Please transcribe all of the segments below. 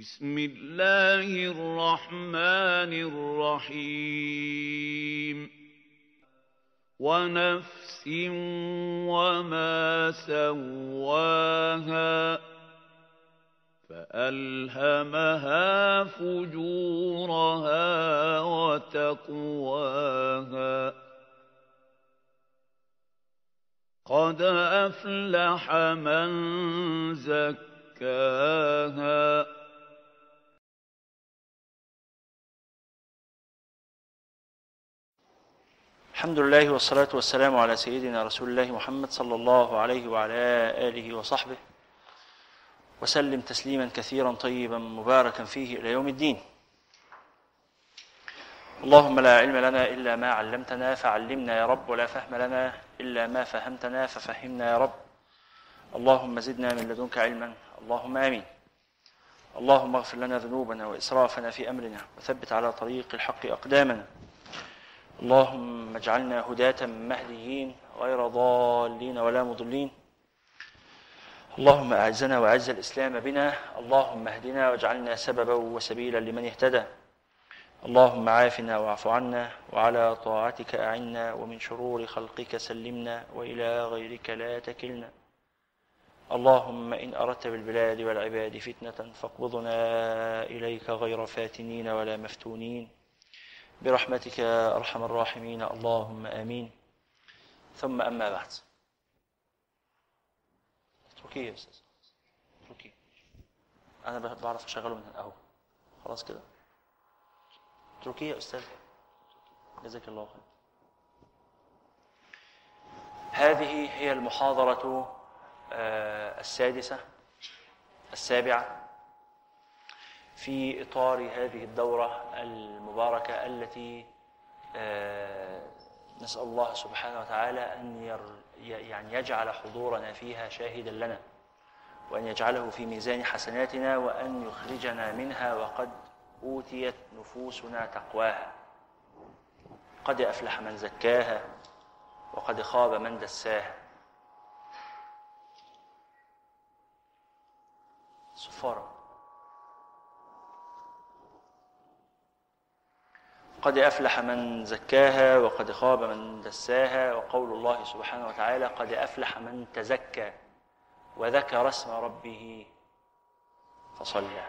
بسم الله الرحمن الرحيم. ونفس وما سواها فألهمها فجورها وتقواها. قد أفلح من زكاها الحمد لله والصلاة والسلام على سيدنا رسول الله محمد صلى الله عليه وعلى آله وصحبه. وسلم تسليما كثيرا طيبا مباركا فيه إلى يوم الدين. اللهم لا علم لنا إلا ما علمتنا فعلمنا يا رب ولا فهم لنا إلا ما فهمتنا ففهمنا يا رب. اللهم زدنا من لدنك علما اللهم آمين. اللهم اغفر لنا ذنوبنا وإسرافنا في أمرنا وثبت على طريق الحق أقدامنا. اللهم اجعلنا هداة مهديين غير ضالين ولا مضلين. اللهم أعزنا وأعز الإسلام بنا. اللهم اهدنا واجعلنا سببا وسبيلا لمن اهتدى. اللهم عافنا واعف عنا وعلى طاعتك أعنا ومن شرور خلقك سلمنا وإلى غيرك لا تكلنا. اللهم إن أردت بالبلاد والعباد فتنة فاقبضنا إليك غير فاتنين ولا مفتونين. برحمتك يا أرحم الراحمين اللهم آمين. ثم أما بعد. اتركيه يا أستاذ. اتركيه. أنا بعرف أشغله من أهو خلاص كده. اتركيه يا أستاذ. جزاك الله خير. هذه هي المحاضرة آه، السادسة السابعة. في إطار هذه الدورة المباركة التي آه، نسأل الله سبحانه وتعالى ير- يعني يجعل حضورنا فيها شاهدا لنا وأن يجعله في ميزان حسناتنا وأن يخرجنا منها وقد أوتيت نفوسنا تقواها. قد أفلح من زكاها وقد خاب من دساها. صفارة قد أفلح من زكاها وقد خاب من دساها وقول الله سبحانه وتعالى قد أفلح من تزكى وذكر اسم ربه فصلى.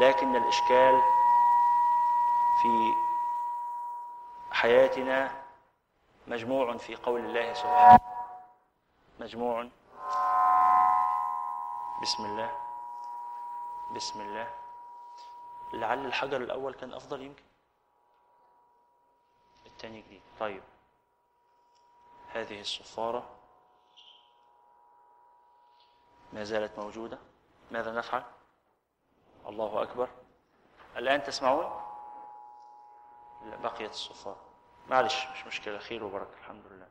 لكن الإشكال في حياتنا مجموع في قول الله سبحانه. مجموع. بسم الله. بسم الله. لعل الحجر الأول كان أفضل يمكن؟ التاني جديد. طيب. هذه الصفارة ما زالت موجودة. ماذا نفعل؟ الله أكبر. الآن تسمعون؟ بقيت الصفارة. معلش مش مشكلة. خير وبركة. الحمد لله.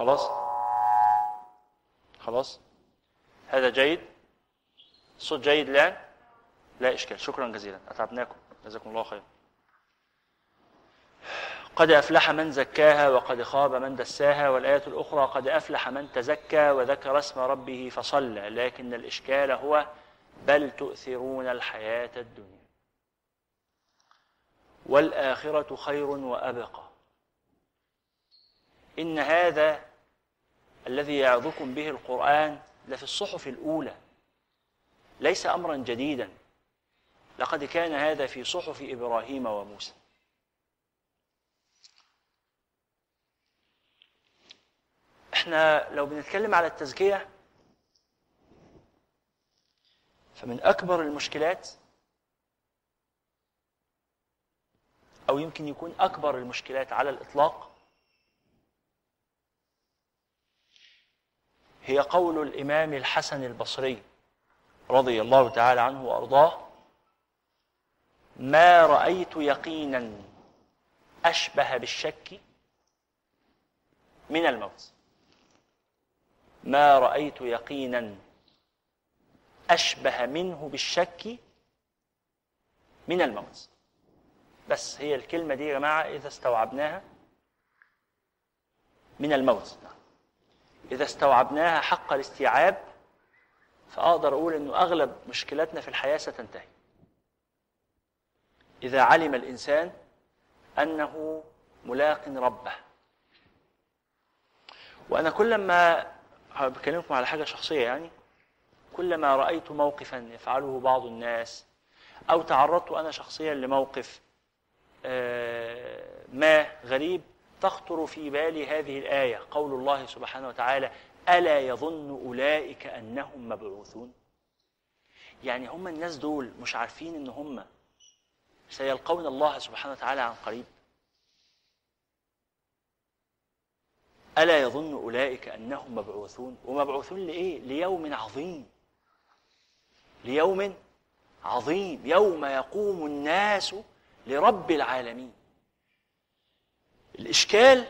خلاص؟ خلاص؟ هذا جيد؟ الصوت جيد الآن لا إشكال. شكرا جزيلا. أتعبناكم. جزاكم الله خير قد أفلح من زكاها وقد خاب من دساها والآية الأخرى قد أفلح من تزكى وذكر اسم ربه فصلى. لكن الإشكال هو بل تؤثرون الحياة الدنيا. والآخرة خير وأبقى. إن هذا الذي يعظكم به القرآن لفي الصحف الأولى. ليس أمرا جديدا. لقد كان هذا في صحف إبراهيم وموسى. إحنا لو بنتكلم على التزكية فمن أكبر المشكلات أو يمكن يكون أكبر المشكلات على الإطلاق هي قول الإمام الحسن البصري رضي الله تعالى عنه وأرضاه ما رأيت يقينا أشبه بالشك من الموت ما رأيت يقينا أشبه منه بالشك من الموت بس هي الكلمة دي يا جماعة إذا استوعبناها من الموت إذا استوعبناها حق الاستيعاب فأقدر أقول إنه أغلب مشكلاتنا في الحياة ستنتهي. إذا علم الإنسان أنه ملاق ربه. وأنا كلما بكلمكم على حاجة شخصية يعني كلما رأيت موقفا يفعله بعض الناس أو تعرضت أنا شخصيا لموقف آه، ما غريب تخطر في بالي هذه الآية. قول الله سبحانه وتعالى ألا يظن أولئك أنهم مبعوثون؟ يعني هم الناس دول مش عارفين إن هم سيلقون الله سبحانه وتعالى عن قريب؟ ألا يظن أولئك أنهم مبعوثون؟ ومبعوثون لإيه؟ ليوم عظيم. ليوم عظيم. يوم يقوم الناس لرب العالمين. الإشكال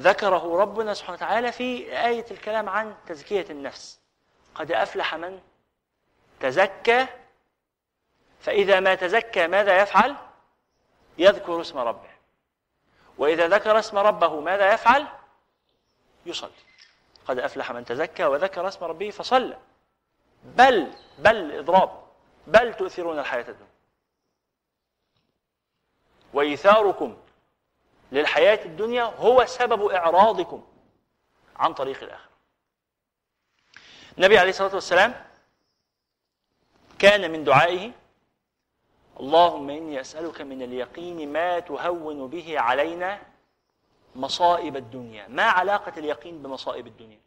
ذكره ربنا سبحانه وتعالى في آية الكلام عن تزكية النفس. قد أفلح من تزكى فإذا ما تزكى ماذا يفعل؟ يذكر اسم ربه. وإذا ذكر اسم ربه ماذا يفعل؟ يصلي. قد أفلح من تزكى وذكر اسم ربه فصلى. بل بل إضراب. بل تؤثرون الحياة الدنيا. وإيثاركم للحياة الدنيا هو سبب إعراضكم عن طريق الآخرة النبي عليه الصلاة والسلام كان من دعائه اللهم إني أسألك من اليقين ما تهون به علينا مصائب الدنيا. ما علاقة اليقين بمصائب الدنيا؟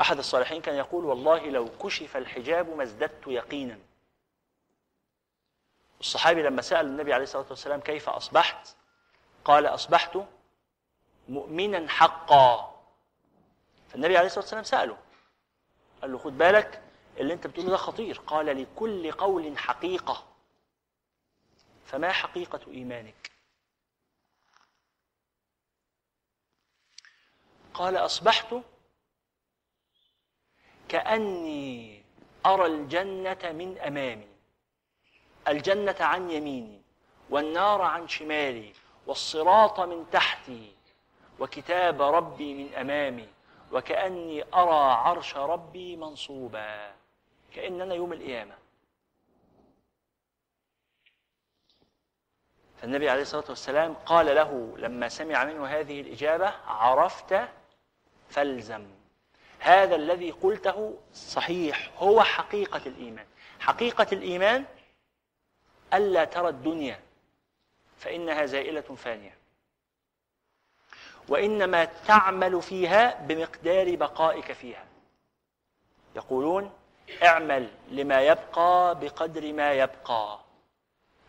أحد الصالحين كان يقول والله لو كشف الحجاب ما ازددت يقينا. الصحابي لما سأل النبي عليه الصلاة والسلام كيف أصبحت؟ قال أصبحت مؤمنا حقا. فالنبي عليه الصلاة والسلام سأله. قال له خد بالك اللي أنت بتقوله ده خطير. قال لكل قول حقيقة. فما حقيقة إيمانك؟ قال أصبحت كأني أرى الجنة من أمامي. الجنة عن يميني والنار عن شمالي والصراط من تحتي وكتاب ربي من أمامي وكأني أرى عرش ربي منصوبا كأننا يوم القيامة. فالنبي عليه الصلاة والسلام قال له لما سمع منه هذه الإجابة عرفت فالزم. هذا الذي قلته صحيح. هو حقيقة الإيمان. حقيقة الإيمان ألا ترى الدنيا فإنها زائلة فانية. وإنما تعمل فيها بمقدار بقائك فيها. يقولون اعمل لما يبقى بقدر ما يبقى.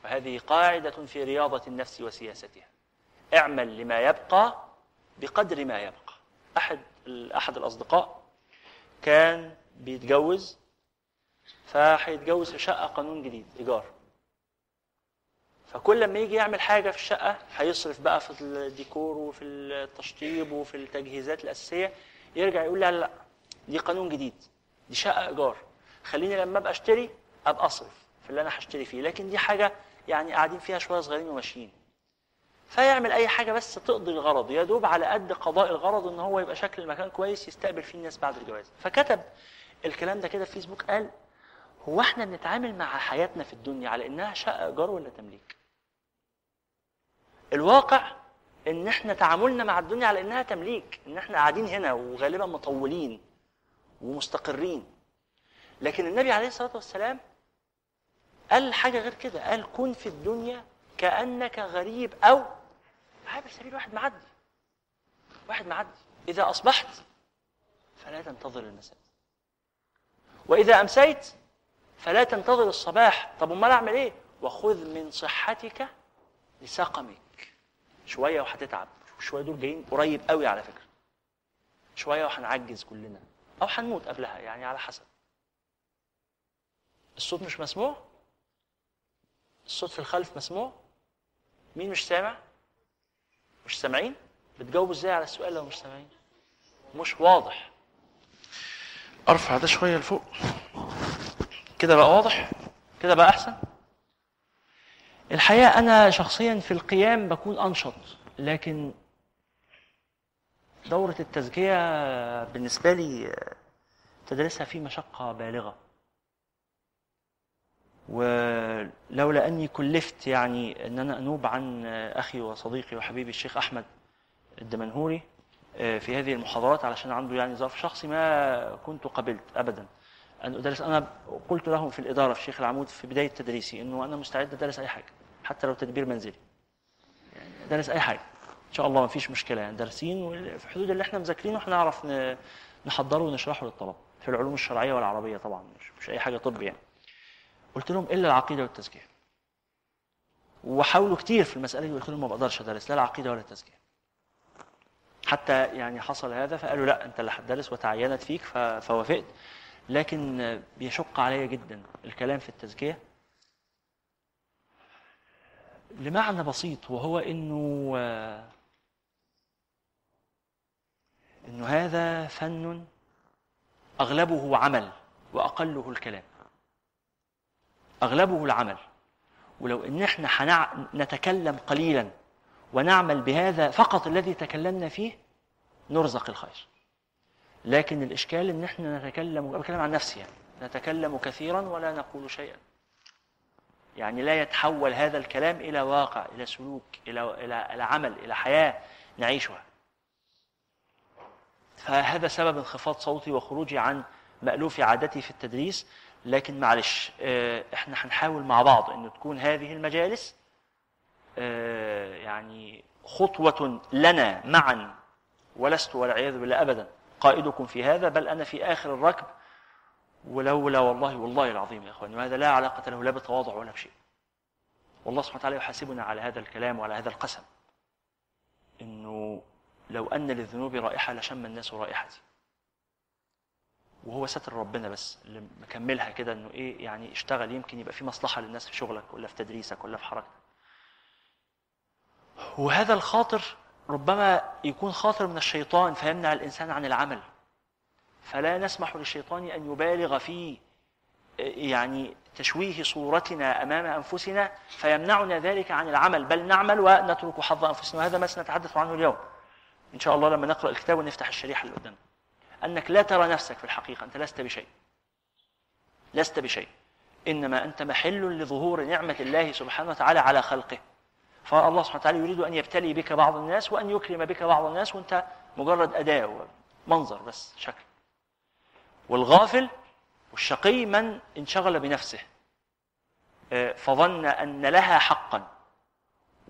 وهذه قاعدة في رياضة النفس وسياستها. اعمل لما يبقى بقدر ما يبقى. أحد أحد الأصدقاء كان بيتجوز فهيتجوز في شقة قانون جديد إيجار. فكل لما يجي يعمل حاجة في الشقة هيصرف بقى في الديكور وفي التشطيب وفي التجهيزات الأساسية يرجع يقول لا لا دي قانون جديد دي شقة إيجار. خليني لما أبقى أشتري أبقى أصرف في اللي أنا هشتري فيه لكن دي حاجة يعني قاعدين فيها شوية صغيرين وماشيين. فيعمل أي حاجة بس تقضي الغرض يا دوب على قد قضاء الغرض إن هو يبقى شكل المكان كويس يستقبل فيه الناس بعد الجواز. فكتب الكلام ده كده في فيسبوك قال هو إحنا بنتعامل مع حياتنا في الدنيا على إنها شقة إيجار ولا تمليك؟ الواقع إن إحنا تعاملنا مع الدنيا على إنها تمليك إن إحنا قاعدين هنا وغالبا مطولين ومستقرين. لكن النبي عليه الصلاة والسلام قال حاجة غير كده قال كن في الدنيا كأنك غريب أو عابر سبيل واحد معدي واحد معدي. إذا أصبحت فلا تنتظر المساء. وإذا أمسيت فلا تنتظر الصباح. طب أمال أعمل إيه؟ وخذ من صحتك لسقمك. شوية وهتتعب. شوية دول جايين قريب قوي على فكرة. شوية وهنعجز كلنا. أو هنموت قبلها يعني على حسب. الصوت مش مسموع؟ الصوت في الخلف مسموع؟ مين مش سامع؟ مش سامعين؟ بتجاوبوا إزاي على السؤال لو مش سامعين؟ مش واضح. أرفع ده شوية لفوق. كده بقى واضح؟ كده بقى أحسن؟ الحقيقة أنا شخصيا في القيام بكون أنشط لكن دورة التزكية بالنسبة لي تدرسها في مشقة بالغة. ولولا أني كلفت يعني إن أنا أنوب عن أخي وصديقي وحبيبي الشيخ أحمد الدمنهوري آه، في هذه المحاضرات علشان عنده يعني ظرف شخصي ما كنت قبلت ابدا. أن أدرس. أنا قلت لهم في الإدارة في شيخ العمود في بداية تدريسي إنه أنا مستعد أدرس أي حاجة حتى لو تدبير منزلي. يعني أدرس أي حاجة. إن شاء الله ما فيش مشكلة. يعني دارسين وفي الحدود اللي إحنا مذاكرينه إحنا نعرف نحضره ونشرحه للطلبة. في العلوم الشرعية والعربية طبعا مش, مش أي حاجة طب يعني. قلت لهم إلا العقيدة والتزكية. وحاولوا كتير في المسألة دي قلت لهم ما بقدرش أدرس لا العقيدة ولا التزكية. حتى يعني حصل هذا فقالوا لا أنت اللي هتدرس وتعينت فيك فوافقت. لكن بيشق علي جدا الكلام في التزكية. لمعنى بسيط وهو إنه إنه هذا فن أغلبه عمل وأقله الكلام. أغلبه العمل. ولو إن إحنا حنع... نتكلم قليلا ونعمل بهذا فقط الذي تكلمنا فيه نرزق الخير. لكن الإشكال إن إحنا نتكلم بتكلم عن نفسي يعني. نتكلم كثيرا ولا نقول شيئا. يعني لا يتحول هذا الكلام إلى واقع إلى سلوك إلى إلى إلى عمل إلى حياة نعيشها. فهذا سبب انخفاض صوتي وخروجي عن مألوف عادتي في التدريس. لكن معلش آه، إحنا هنحاول مع بعض إن تكون هذه المجالس آه، يعني خطوة لنا معا ولست والعياذ بالله ابدا. قائدكم في هذا بل أنا في آخر الركب. ولولا والله والله العظيم يا إخواني وهذا لا علاقة له لا بتواضع ولا بشيء. والله سبحانه وتعالى يحاسبنا على هذا الكلام وعلى هذا القسم. إنه لو أن للذنوب رائحة لشم الناس رائحتي. وهو ستر ربنا بس اللي مكملها كده إنه إيه يعني اشتغل يمكن يبقى في مصلحة للناس في شغلك ولا في تدريسك ولا في حركتك. وهذا الخاطر ربما يكون خاطر من الشيطان فيمنع الإنسان عن العمل. فلا نسمح للشيطان أن يبالغ في يعني تشويه صورتنا أمام أنفسنا فيمنعنا ذلك عن العمل بل نعمل ونترك حظ أنفسنا وهذا ما سنتحدث عنه اليوم. إن شاء الله لما نقرأ الكتاب ونفتح الشريحة اللي قدامنا. أنك لا ترى نفسك في الحقيقة أنت لست بشيء لست بشيء إنما أنت محل لظهور نعمة الله سبحانه وتعالى على خلقه فالله سبحانه وتعالى يريد أن يبتلي بك بعض الناس وأن يكرم بك بعض الناس وأنت مجرد أداة منظر بس شكل. والغافل والشقي من انشغل بنفسه. آه، فظن أن لها حقا.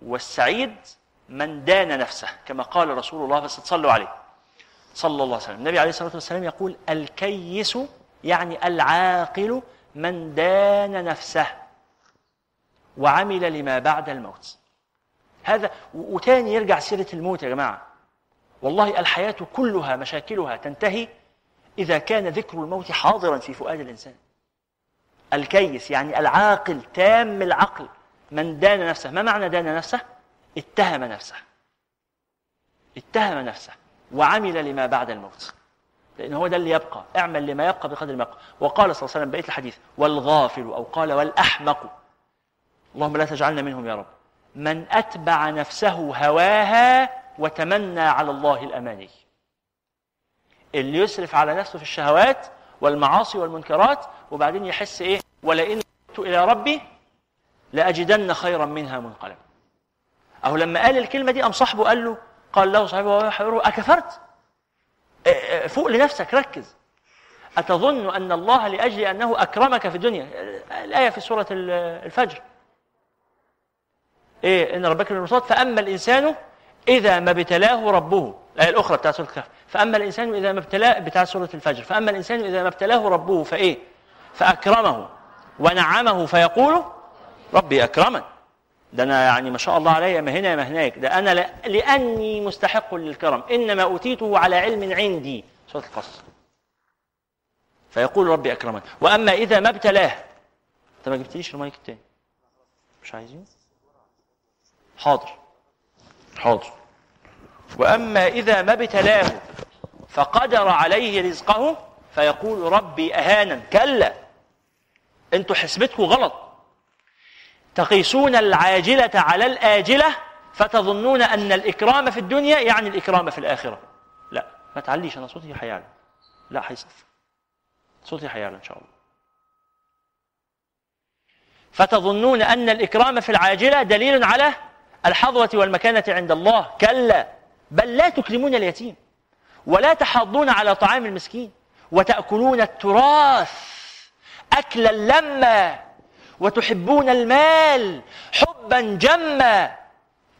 والسعيد من دان نفسه كما قال رسول الله بس تصلوا عليه صلى الله عليه وسلم. النبي عليه الصلاة والسلام يقول الكيس يعني العاقل من دان نفسه وعمل لما بعد الموت. هذا وتاني يرجع سيرة الموت يا جماعة. والله الحياة كلها مشاكلها تنتهي إذا كان ذكر الموت حاضرا في فؤاد الإنسان. الكيس يعني العاقل تام العقل. من دان نفسه ما معنى دان نفسه؟ اتهم نفسه. اتهم نفسه وعمل لما بعد الموت. لأن هو ده اللي يبقى. اعمل لما يبقى بقدر ما يبقى. وقال صلى الله عليه وسلم بقية الحديث والغافل أو قال والأحمق. اللهم لا تجعلنا منهم يا رب. من أتبع نفسه هواها وتمنى على الله الأماني. اللي يسرف على نفسه في الشهوات والمعاصي والمنكرات وبعدين يحس إيه؟ ولئن كنت إلى ربي لأجدن خيرا منها منقلبا. أهو لما قال الكلمة دي أم صاحبه قال له قال له صاحبه وهو أكفرت؟ آه آه فوق لنفسك ركز. أتظن أن الله لأجل أنه أكرمك في الدنيا؟ الآية في سورة ال- الفجر. إيه إن ربك للمرصاد فأما الإنسان إذا ما ابتلاه ربه الآية الأخرى بتاعت سورة الكهف فأما الإنسان إذا ما ابتلاه بتاع سورة الفجر فأما الإنسان إذا ما ابتلاه ربه فإيه؟ فأكرمه ونعمه فيقول ربي أكرمن. ده أنا يعني ما شاء الله علي ما هنا ما هناك. ده أنا لأني مستحق للكرم. إنما أوتيته على علم عندي. سورة القصص. فيقول ربي أكرمن. وأما إذا ما ابتلاه أنت ما جبتليش المايك التاني. مش عايزين؟ حاضر. حاضر. وأما إذا ما ابتلاه فقدر عليه رزقه فيقول ربي أهانا. كلا. أنتوا حسبتكم غلط. تقيسون العاجلة على الآجلة فتظنون أن الإكرام في الدنيا يعني الإكرام في الآخرة. لا. ما تعليش أنا صوتي حيعلى لا حيصف. صوتي حيعلى إن شاء الله. فتظنون أن الإكرام في العاجلة دليل على الحظوة والمكانة عند الله. كلا. بل لا تكرمون اليتيم. ولا تحاضون على طعام المسكين. وتأكلون التراث. أكلا لما. وتحبون المال. حبا جما.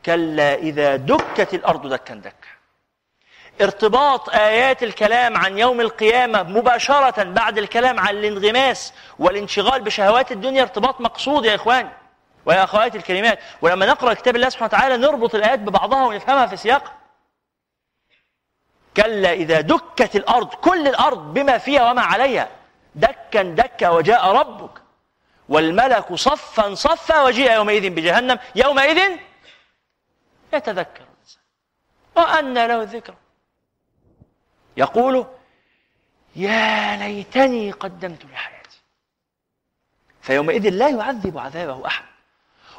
كلا إذا دكت الأرض دكا دكا. ارتباط آيات الكلام عن يوم القيامة مباشرة بعد الكلام عن الانغماس والانشغال بشهوات الدنيا ارتباط مقصود يا إخوان ويا أخواتي الكلمات ولما نقرأ كتاب الله سبحانه وتعالى نربط الآيات ببعضها ونفهمها في سياق. كلا إذا دكت الأرض كل الأرض بما فيها وما عليها دكا دكا وجاء ربك. والملك صفا صفا وجيء يومئذ بجهنم يومئذ يتذكر الإنسان. وأن له الذكر يقول يا ليتني قدمت لحياتي. فيومئذ لا يعذب عذابه أحد.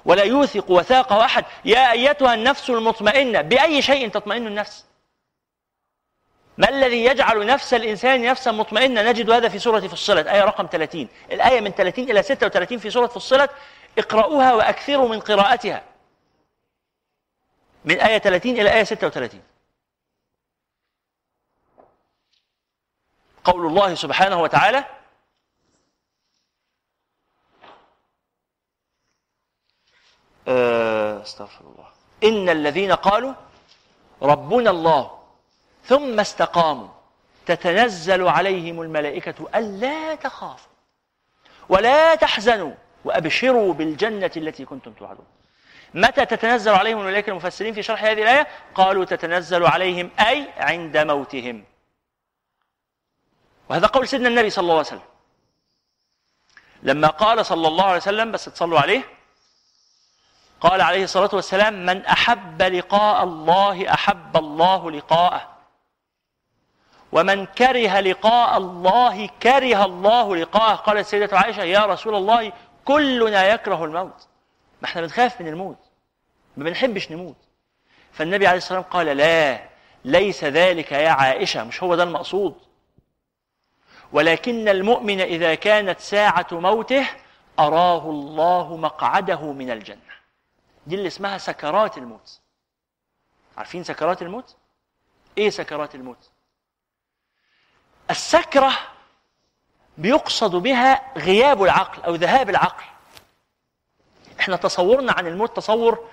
ولا يوثق وثاقه أحد. يا أيتها النفس المطمئنة بأي شيء تطمئن النفس؟ ما الذي يجعل نفس الإنسان نفسا مطمئنة؟ نجد هذا في سورة فصلت آية رقم 30 الآية من 30 إلى 36 في سورة فصلت. اقرأوها وأكثروا من قراءتها. من آية 30 إلى آية 36 قول الله سبحانه وتعالى استغفر الله. إن الذين قالوا ربنا الله ثم استقاموا تتنزل عليهم الملائكة ألا تخافوا ولا تحزنوا وأبشروا بالجنة التي كنتم توعدون. متى تتنزل عليهم الملائكة المفسرين في شرح هذه الآية؟ قالوا تتنزل عليهم أي عند موتهم. وهذا قول سيدنا النبي صلى الله عليه وسلم. لما قال صلى الله عليه وسلم بس تصلوا عليه قال عليه الصلاة والسلام من أحب لقاء الله أحب الله لقاءه. ومن كره لقاء الله كره الله لقاءه. قالت السيدة عائشة يا رسول الله كلنا يكره الموت. ما إحنا بنخاف من الموت ما بنحبش نموت. فالنبي عليه الصلاة والسلام قال لا ليس ذلك يا عائشة مش هو ده المقصود. ولكن المؤمن إذا كانت ساعة موته أراه الله مقعده من الجنة. دي اللي اسمها سكرات الموت. عارفين سكرات الموت؟ إيه سكرات الموت؟ السكرة بيقصد بها غياب العقل أو ذهاب العقل. إحنا تصورنا عن الموت تصور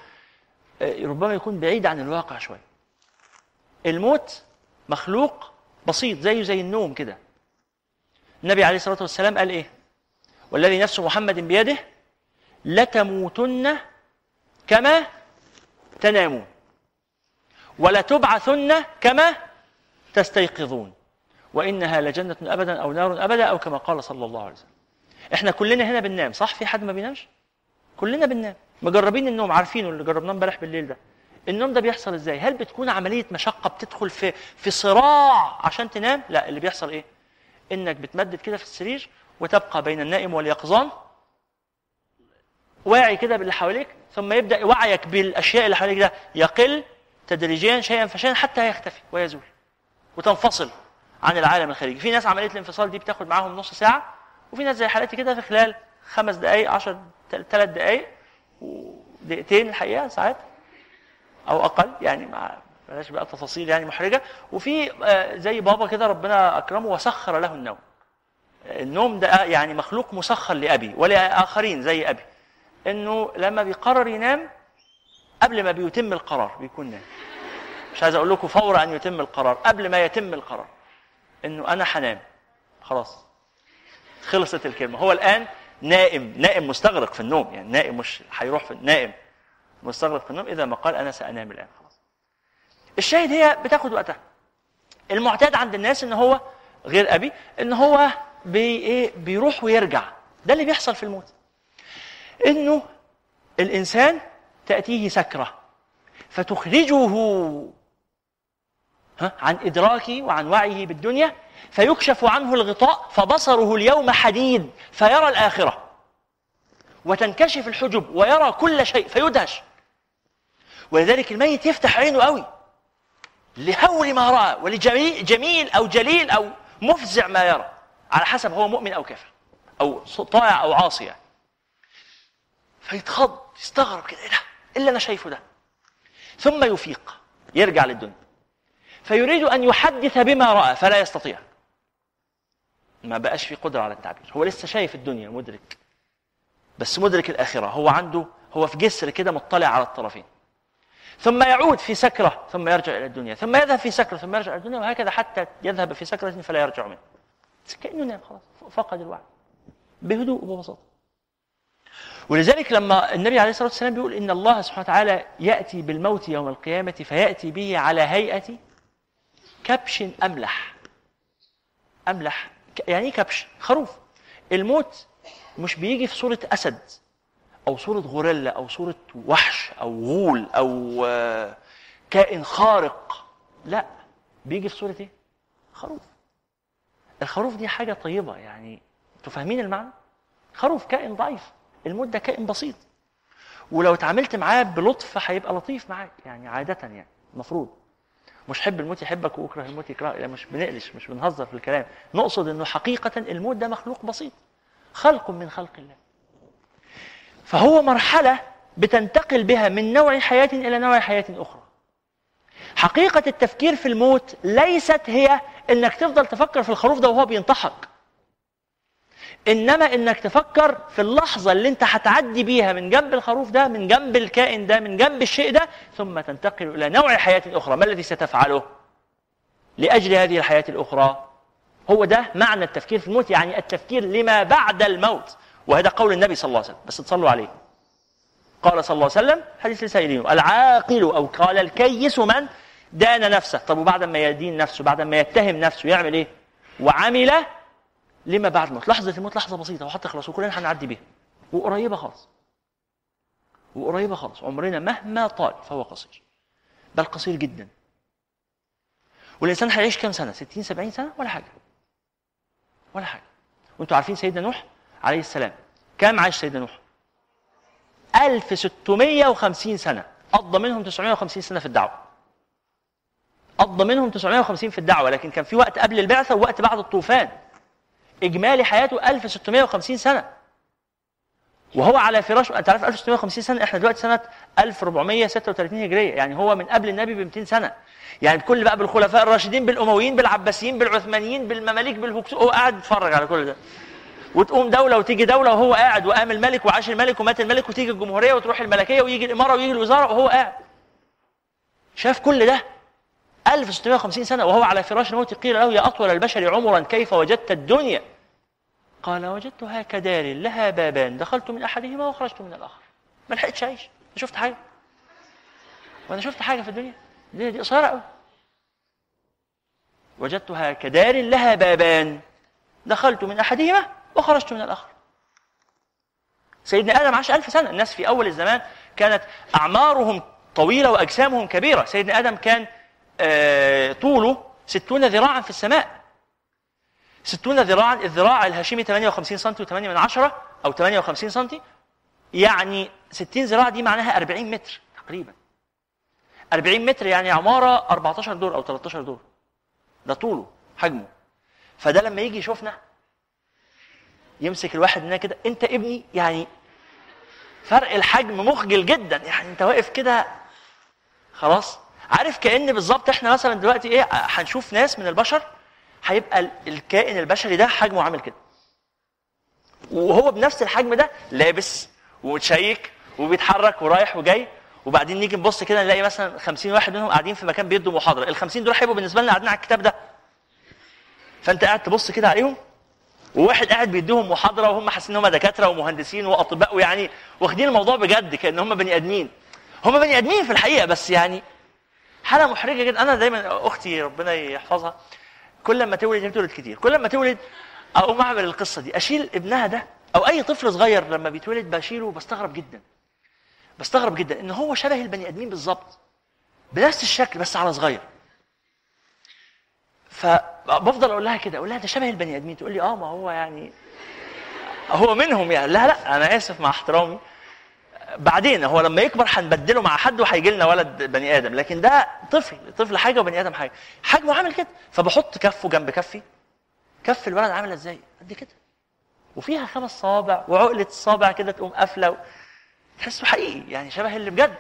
آه، ربما يكون بعيد عن الواقع شوي. الموت مخلوق بسيط زيه زي النوم كده. النبي عليه الصلاة والسلام قال إيه؟ والذي نفس محمد بيده لتموتن كما تنامون. ولتبعثن كما تستيقظون. وإنها لجنة أبدا أو نار أبدا أو كما قال صلى الله عليه وسلم. إحنا كلنا هنا بننام صح؟ في حد ما بينامش؟ كلنا بننام. مجربين النوم عارفينه اللي جربناه امبارح بالليل ده. النوم ده بيحصل إزاي؟ هل بتكون عملية مشقة بتدخل في في صراع عشان تنام؟ لا اللي بيحصل إيه؟ إنك بتمدد كده في السرير وتبقى بين النائم واليقظان واعي كده باللي حواليك ثم يبدأ وعيك بالأشياء اللي حواليك ده يقل تدريجيا شيئا فشيئا حتى يختفي ويزول وتنفصل عن العالم الخارجي. في ناس عملية الانفصال دي بتاخد معاهم نص ساعة وفي ناس زي حالتي كده في خلال خمس دقائق عشر ثلاث دقائق ودقيقتين الحقيقة ساعات أو أقل يعني مع بلاش بقى تفاصيل يعني محرجة. وفي آه، زي بابا كده ربنا أكرمه وسخر له النوم. النوم ده يعني مخلوق مسخر لأبي ولآخرين زي أبي. إنه لما بيقرر ينام قبل ما بيتم القرار بيكون نام مش عايز أقول لكم فور أن يتم القرار قبل ما يتم القرار. إنه أنا حنام. خلاص. خلصت الكلمة. هو الآن نائم نائم مستغرق في النوم. يعني نائم مش هيروح في نائم مستغرق في النوم. إذا ما قال أنا سأنام الآن. خلاص. الشاهد هي بتاخد وقتها. المعتاد عند الناس إن هو غير أبي إن هو بي إيه؟ بيروح ويرجع. ده اللي بيحصل في الموت. إنه الإنسان تأتيه سكرة فتخرجه؟ عن إدراكه وعن وعيه بالدنيا فيكشف عنه الغطاء فبصره اليوم حديد فيرى الآخرة وتنكشف الحجب ويرى كل شيء فيدهش ولذلك الميت يفتح عينه قوي لهول ما رأى ولجميل أو جليل أو مفزع ما يرى على حسب هو مؤمن أو كافر أو طائع أو عاصي يعني. فيتخض يستغرب كده إيه ده؟ إيه اللي أنا شايفه ده؟ ثم يفيق يرجع للدنيا. فيريد أن يحدث بما رأى فلا يستطيع. ما بقاش في قدرة على التعبير. هو لسه شايف الدنيا مدرك. بس مدرك الآخرة. هو عنده هو في جسر كده مطلع على الطرفين. ثم يعود في سكرة ثم يرجع إلى الدنيا. ثم يذهب في سكرة ثم يرجع إلى الدنيا وهكذا حتى يذهب في سكرة فلا يرجع منها كأنه نام خلاص فقد الوعي. بهدوء وببساطة. ولذلك لما النبي عليه الصلاة والسلام بيقول إن الله سبحانه وتعالى يأتي بالموت يوم القيامة فيأتي به على هيئة كبش أملح. أملح. يعني إيه كبش؟ خروف. الموت مش بيجي في صورة أسد أو صورة غوريلا أو صورة وحش أو غول أو آه، كائن خارق. لا. بيجي في صورة إيه؟ خروف. الخروف دي حاجة طيبة يعني. أنتوا فاهمين المعنى؟ خروف كائن ضعيف. الموت ده كائن بسيط. ولو اتعاملت معاه بلطف هيبقى لطيف معاك يعني عادة يعني المفروض مش حب الموت يحبك واكره الموت يكرهك لا مش بنقلش مش بنهزر في الكلام. نقصد إنه حقيقة الموت ده مخلوق بسيط. خلق من خلق الله. فهو مرحلة بتنتقل بها من نوع حياة إلى نوع حياة أخرى. حقيقة التفكير في الموت ليست هي إنك تفضل تفكر في الخروف ده وهو بينطحك إنما إنك تفكر في اللحظة اللي أنت هتعدي بيها من جنب الخروف ده من جنب الكائن ده من جنب الشيء ده ثم تنتقل إلى نوع حياه أخرى ما الذي ستفعله؟ لأجل هذه الحياة الأخرى. هو ده معنى التفكير في الموت يعني التفكير لما بعد الموت. وهذا قول النبي صلى الله عليه وسلم بس تصلوا عليه. قال صلى الله عليه وسلم حديث لسائلين العاقل أو قال الكيس من دان نفسه. طب وبعد ما يدين نفسه بعد ما يتهم نفسه يعمل إيه؟ وعمل لما بعد الموت لحظة الموت لحظة بسيطة وهتخلص وكلنا هنعدي بيها. وقريبة خالص. وقريبة خالص. عمرنا مهما طال فهو قصير. بل قصير جدا. والإنسان هيعيش كام سنة؟ 60 70 سنة؟ ولا حاجة. ولا حاجة. وأنتوا عارفين سيدنا نوح عليه السلام. كام عاش سيدنا نوح؟ 1650 سنة. قضى منهم 950 سنة في الدعوة. قضى منهم 950 في الدعوة لكن كان في وقت قبل البعثة ووقت بعد الطوفان. إجمالي حياته 1650 سنة. وهو على فراش أنت عارف 1650 سنة؟ إحنا دلوقتي سنة 1436 هجرية. يعني هو من قبل النبي ب 200 سنة. يعني كل بقى بالخلفاء الراشدين بالأمويين بالعباسيين بالعثمانيين بالمماليك بالهكس هو قاعد يتفرج على كل ده. وتقوم دولة وتيجي دولة وهو قاعد وقام الملك وعاش الملك ومات الملك وتيجي الجمهورية وتروح الملكية ويجي الإمارة ويجي الوزارة وهو قاعد. شاف كل ده؟ 1650 سنة وهو على فراش الموت قيل له يا أطول البشر عمرا كيف وجدت الدنيا؟ قال وجدتها كدار لها بابان دخلت من أحدهما وخرجت من الآخر. ما لحقتش أعيش. شفت حاجة. وأنا شفت حاجة في الدنيا. الدنيا دي قصيرة قوي وجدتها كدار لها بابان. دخلت من أحدهما وخرجت من الآخر. سيدنا آدم عاش ألف سنة. الناس في أول الزمان كانت أعمارهم طويلة وأجسامهم كبيرة. سيدنا آدم كان طوله 60 ذراعا في السماء. 60 ذراعا الذراع الهاشمي 58 سم و8 من عشرة أو 58 سم يعني 60 ذراع دي معناها 40 متر تقريبا. 40 متر يعني عمارة 14 دور أو 13 دور. ده طوله حجمه. فده لما يجي يشوفنا يمسك الواحد مننا كده أنت ابني يعني فرق الحجم مخجل جدا. يعني أنت واقف كده خلاص. عارف كأن بالظبط إحنا مثلا دلوقتي إيه هنشوف ناس من البشر هيبقى الكائن البشري ده حجمه عامل كده. وهو بنفس الحجم ده لابس ومتشيك وبيتحرك ورايح وجاي وبعدين نيجي نبص كده نلاقي مثلا 50 واحد منهم قاعدين في مكان بيدوا محاضرة. ال 50 دول هيبقوا بالنسبة لنا قاعدين على الكتاب ده. فأنت قاعد تبص كده عليهم وواحد قاعد بيديهم محاضرة وهم حاسين إن هم دكاترة ومهندسين وأطباء ويعني واخدين الموضوع بجد كأن هم بني آدمين. هم بني آدمين في الحقيقة بس يعني حالة محرجة جدا. أنا دايما أختي ربنا يحفظها. كل ما تولد هي بتولد كتير. كل ما تولد أقوم أعمل القصة دي. أشيل ابنها ده أو أي طفل صغير لما بيتولد بشيله بستغرب جدا. بستغرب جدا إن هو شبه البني آدمين بالظبط. بنفس الشكل بس على صغير. فبفضل أقول لها كده. أقول لها ده شبه البني آدمين. تقول لي آه ما هو يعني هو منهم يعني. لا لا أنا آسف مع احترامي. بعدين هو لما يكبر هنبدله مع حد وهيجي لنا ولد بني آدم. لكن ده طفل طفل حاجة وبني آدم حاجة. حجمه عامل كده. فبحط كفه جنب كفي. كف الولد عامله إزاي؟ قد كده. وفيها خمس صوابع وعقلة الصابع كده تقوم قافلة تحسه حقيقي يعني شبه اللي بجد.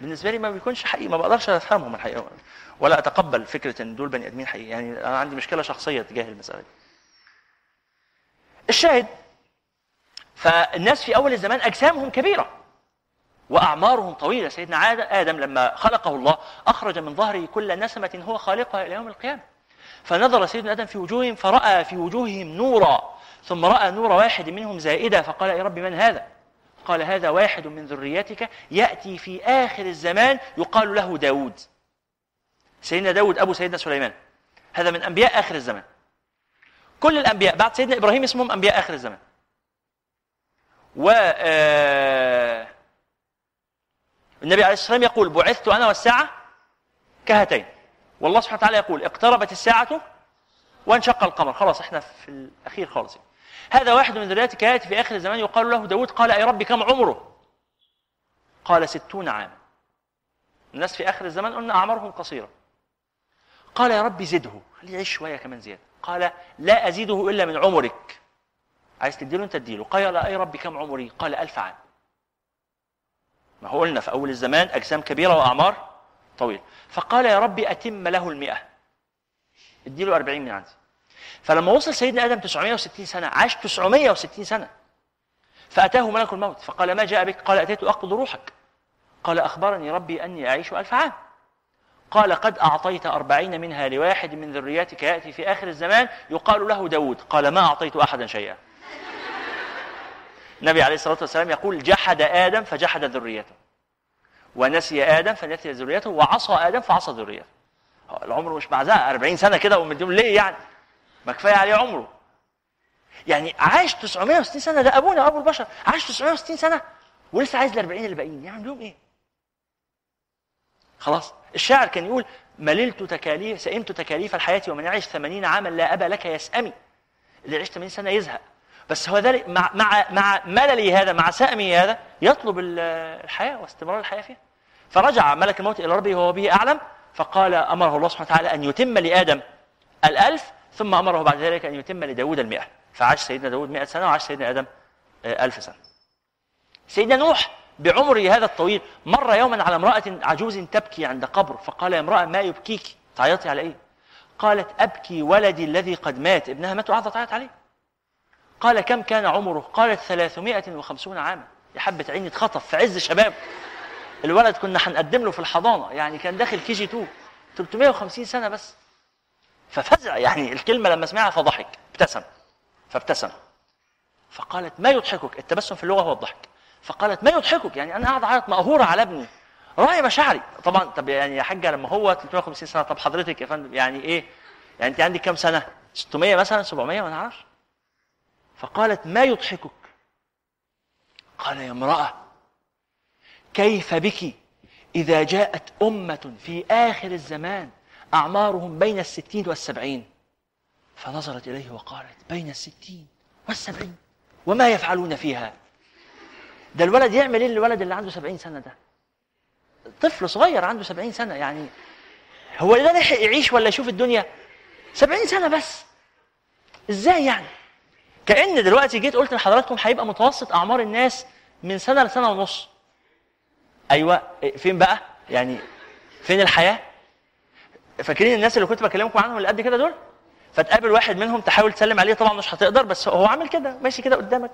بالنسبة لي ما بيكونش حقيقي ما بقدرش أفهمهم الحقيقة ولا أتقبل فكرة إن دول بني آدمين حقيقي. يعني أنا عندي مشكلة شخصية تجاه المسألة دي. الشاهد فالناس في أول الزمان أجسامهم كبيرة وأعمارهم طويلة. سيدنا آدم لما خلقه الله أخرج من ظهره كل نسمة هو خالقها إلى يوم القيامة. فنظر سيدنا آدم في وجوههم فرأى في وجوههم نورا ثم رأى نور واحد منهم زائدا فقال يا رب من هذا؟ قال هذا واحد من ذريتك يأتي في آخر الزمان يقال له داود. سيدنا داود أبو سيدنا سليمان. هذا من أنبياء آخر الزمان. كل الأنبياء بعد سيدنا إبراهيم اسمهم أنبياء آخر الزمان. و آه، النبي عليه الصلاة والسلام يقول بعثت أنا والساعة كهاتين. والله سبحانه وتعالى يقول اقتربت الساعة وانشق القمر. خلاص إحنا في الأخير خالص هذا واحد من ذريتك ياتي في آخر الزمان يقال له داود قال أي رب كم عمره؟ قال ستون عاما. الناس في آخر الزمان قلنا أعمارهم قصيرة. قال يا رب زده خليه يعيش شوية كمان زيادة. قال لا أزيده إلا من عمرك. عايز تديله انت تديله. قال أي رب كم عمري؟ قال ألف عام. ما هو قلنا في أول الزمان أجسام كبيرة وأعمار طويلة. فقال يا رب أتم له المئة. اديله 40 من عندي. فلما وصل سيدنا آدم 960 سنة عاش 960 سنة. فأتاه ملك الموت. فقال ما جاء بك؟ قال أتيت أقبض روحك. قال أخبرني ربي أني أعيش ألف عام. قال قد أعطيت أربعين منها لواحد من ذرياتك يأتي في آخر الزمان يقال له داود. قال ما أعطيت أحدا شيئا. النبي عليه الصلاة والسلام يقول جحد آدم فجحد ذريته. ونسي آدم فنسي ذريته وعصى آدم فعصى ذريته. العمر مش معزقة 40 سنة كده ومديهم ليه يعني؟ ما كفاية عليه عمره. يعني عاش 960 سنة ده أبونا أبو البشر. عاش 960 سنة ولسه عايز ال 40 اللي باقيين يعني لهم إيه؟ خلاص. الشاعر كان يقول مللت تكاليف سئمت تكاليف الحياة ومن يعيش ثمانين عاما لا أبا لك يسأمي. اللي يعيش 80 سنة يزهق. بس هو ذلك مع مع مع مللي هذا مع سأمي هذا يطلب الحياة واستمرار الحياة فيها. فرجع ملك الموت إلى ربه وهو به أعلم فقال أمره الله سبحانه وتعالى أن يتم لآدم الألف ثم أمره بعد ذلك أن يتم لداود المئة. فعاش سيدنا داود مئة سنة وعاش سيدنا آدم ألف سنة. سيدنا نوح بعمره هذا الطويل مر يوما على امرأة عجوز تبكي عند قبر فقال يا امرأة ما يبكيك؟ تعيطي على إيه؟ قالت أبكي ولدي الذي قد مات ابنها مات وقعدت تعيط عليه. قال كم كان عمره؟ قالت ثلاثمائة وخمسون عاما. يا حبة عيني اتخطف في عز شباب الولد كنا هنقدم له في الحضانة يعني كان داخل كي جي 2 350 سنة بس. ففزع يعني الكلمة لما سمعها فضحك ابتسم فابتسم. فقالت ما يضحكك؟ التبسم في اللغة هو الضحك. فقالت ما يضحكك؟ يعني أنا قاعد أعيط مقهورة على ابني. راعي مشاعري. طبعا طب يعني يا حاجة لما هو 350 سنة طب حضرتك يا فندم يعني إيه؟ يعني أنت عندك كام سنة؟ 600 مثلا 700 ما نعرفش. فقالت ما يضحكك؟ قال يا امرأة كيف بك إذا جاءت أمة في آخر الزمان أعمارهم بين الستين والسبعين؟ فنظرت إليه وقالت بين الستين والسبعين وما يفعلون فيها؟ ده الولد يعمل إيه الولد اللي عنده 70 سنة ده؟ طفل صغير عنده 70 سنة يعني هو ده لحق يعيش ولا يشوف الدنيا؟ 70 سنة بس. إزاي يعني؟ كأن دلوقتي جيت قلت لحضراتكم هيبقى متوسط أعمار الناس من سنة لسنة ونص. أيوه فين بقى؟ يعني فين الحياة؟ فاكرين الناس اللي كنت بكلمكم عنهم اللي قد كده دول؟ فتقابل واحد منهم تحاول تسلم عليه طبعا مش هتقدر بس هو عامل كده ماشي كده قدامك.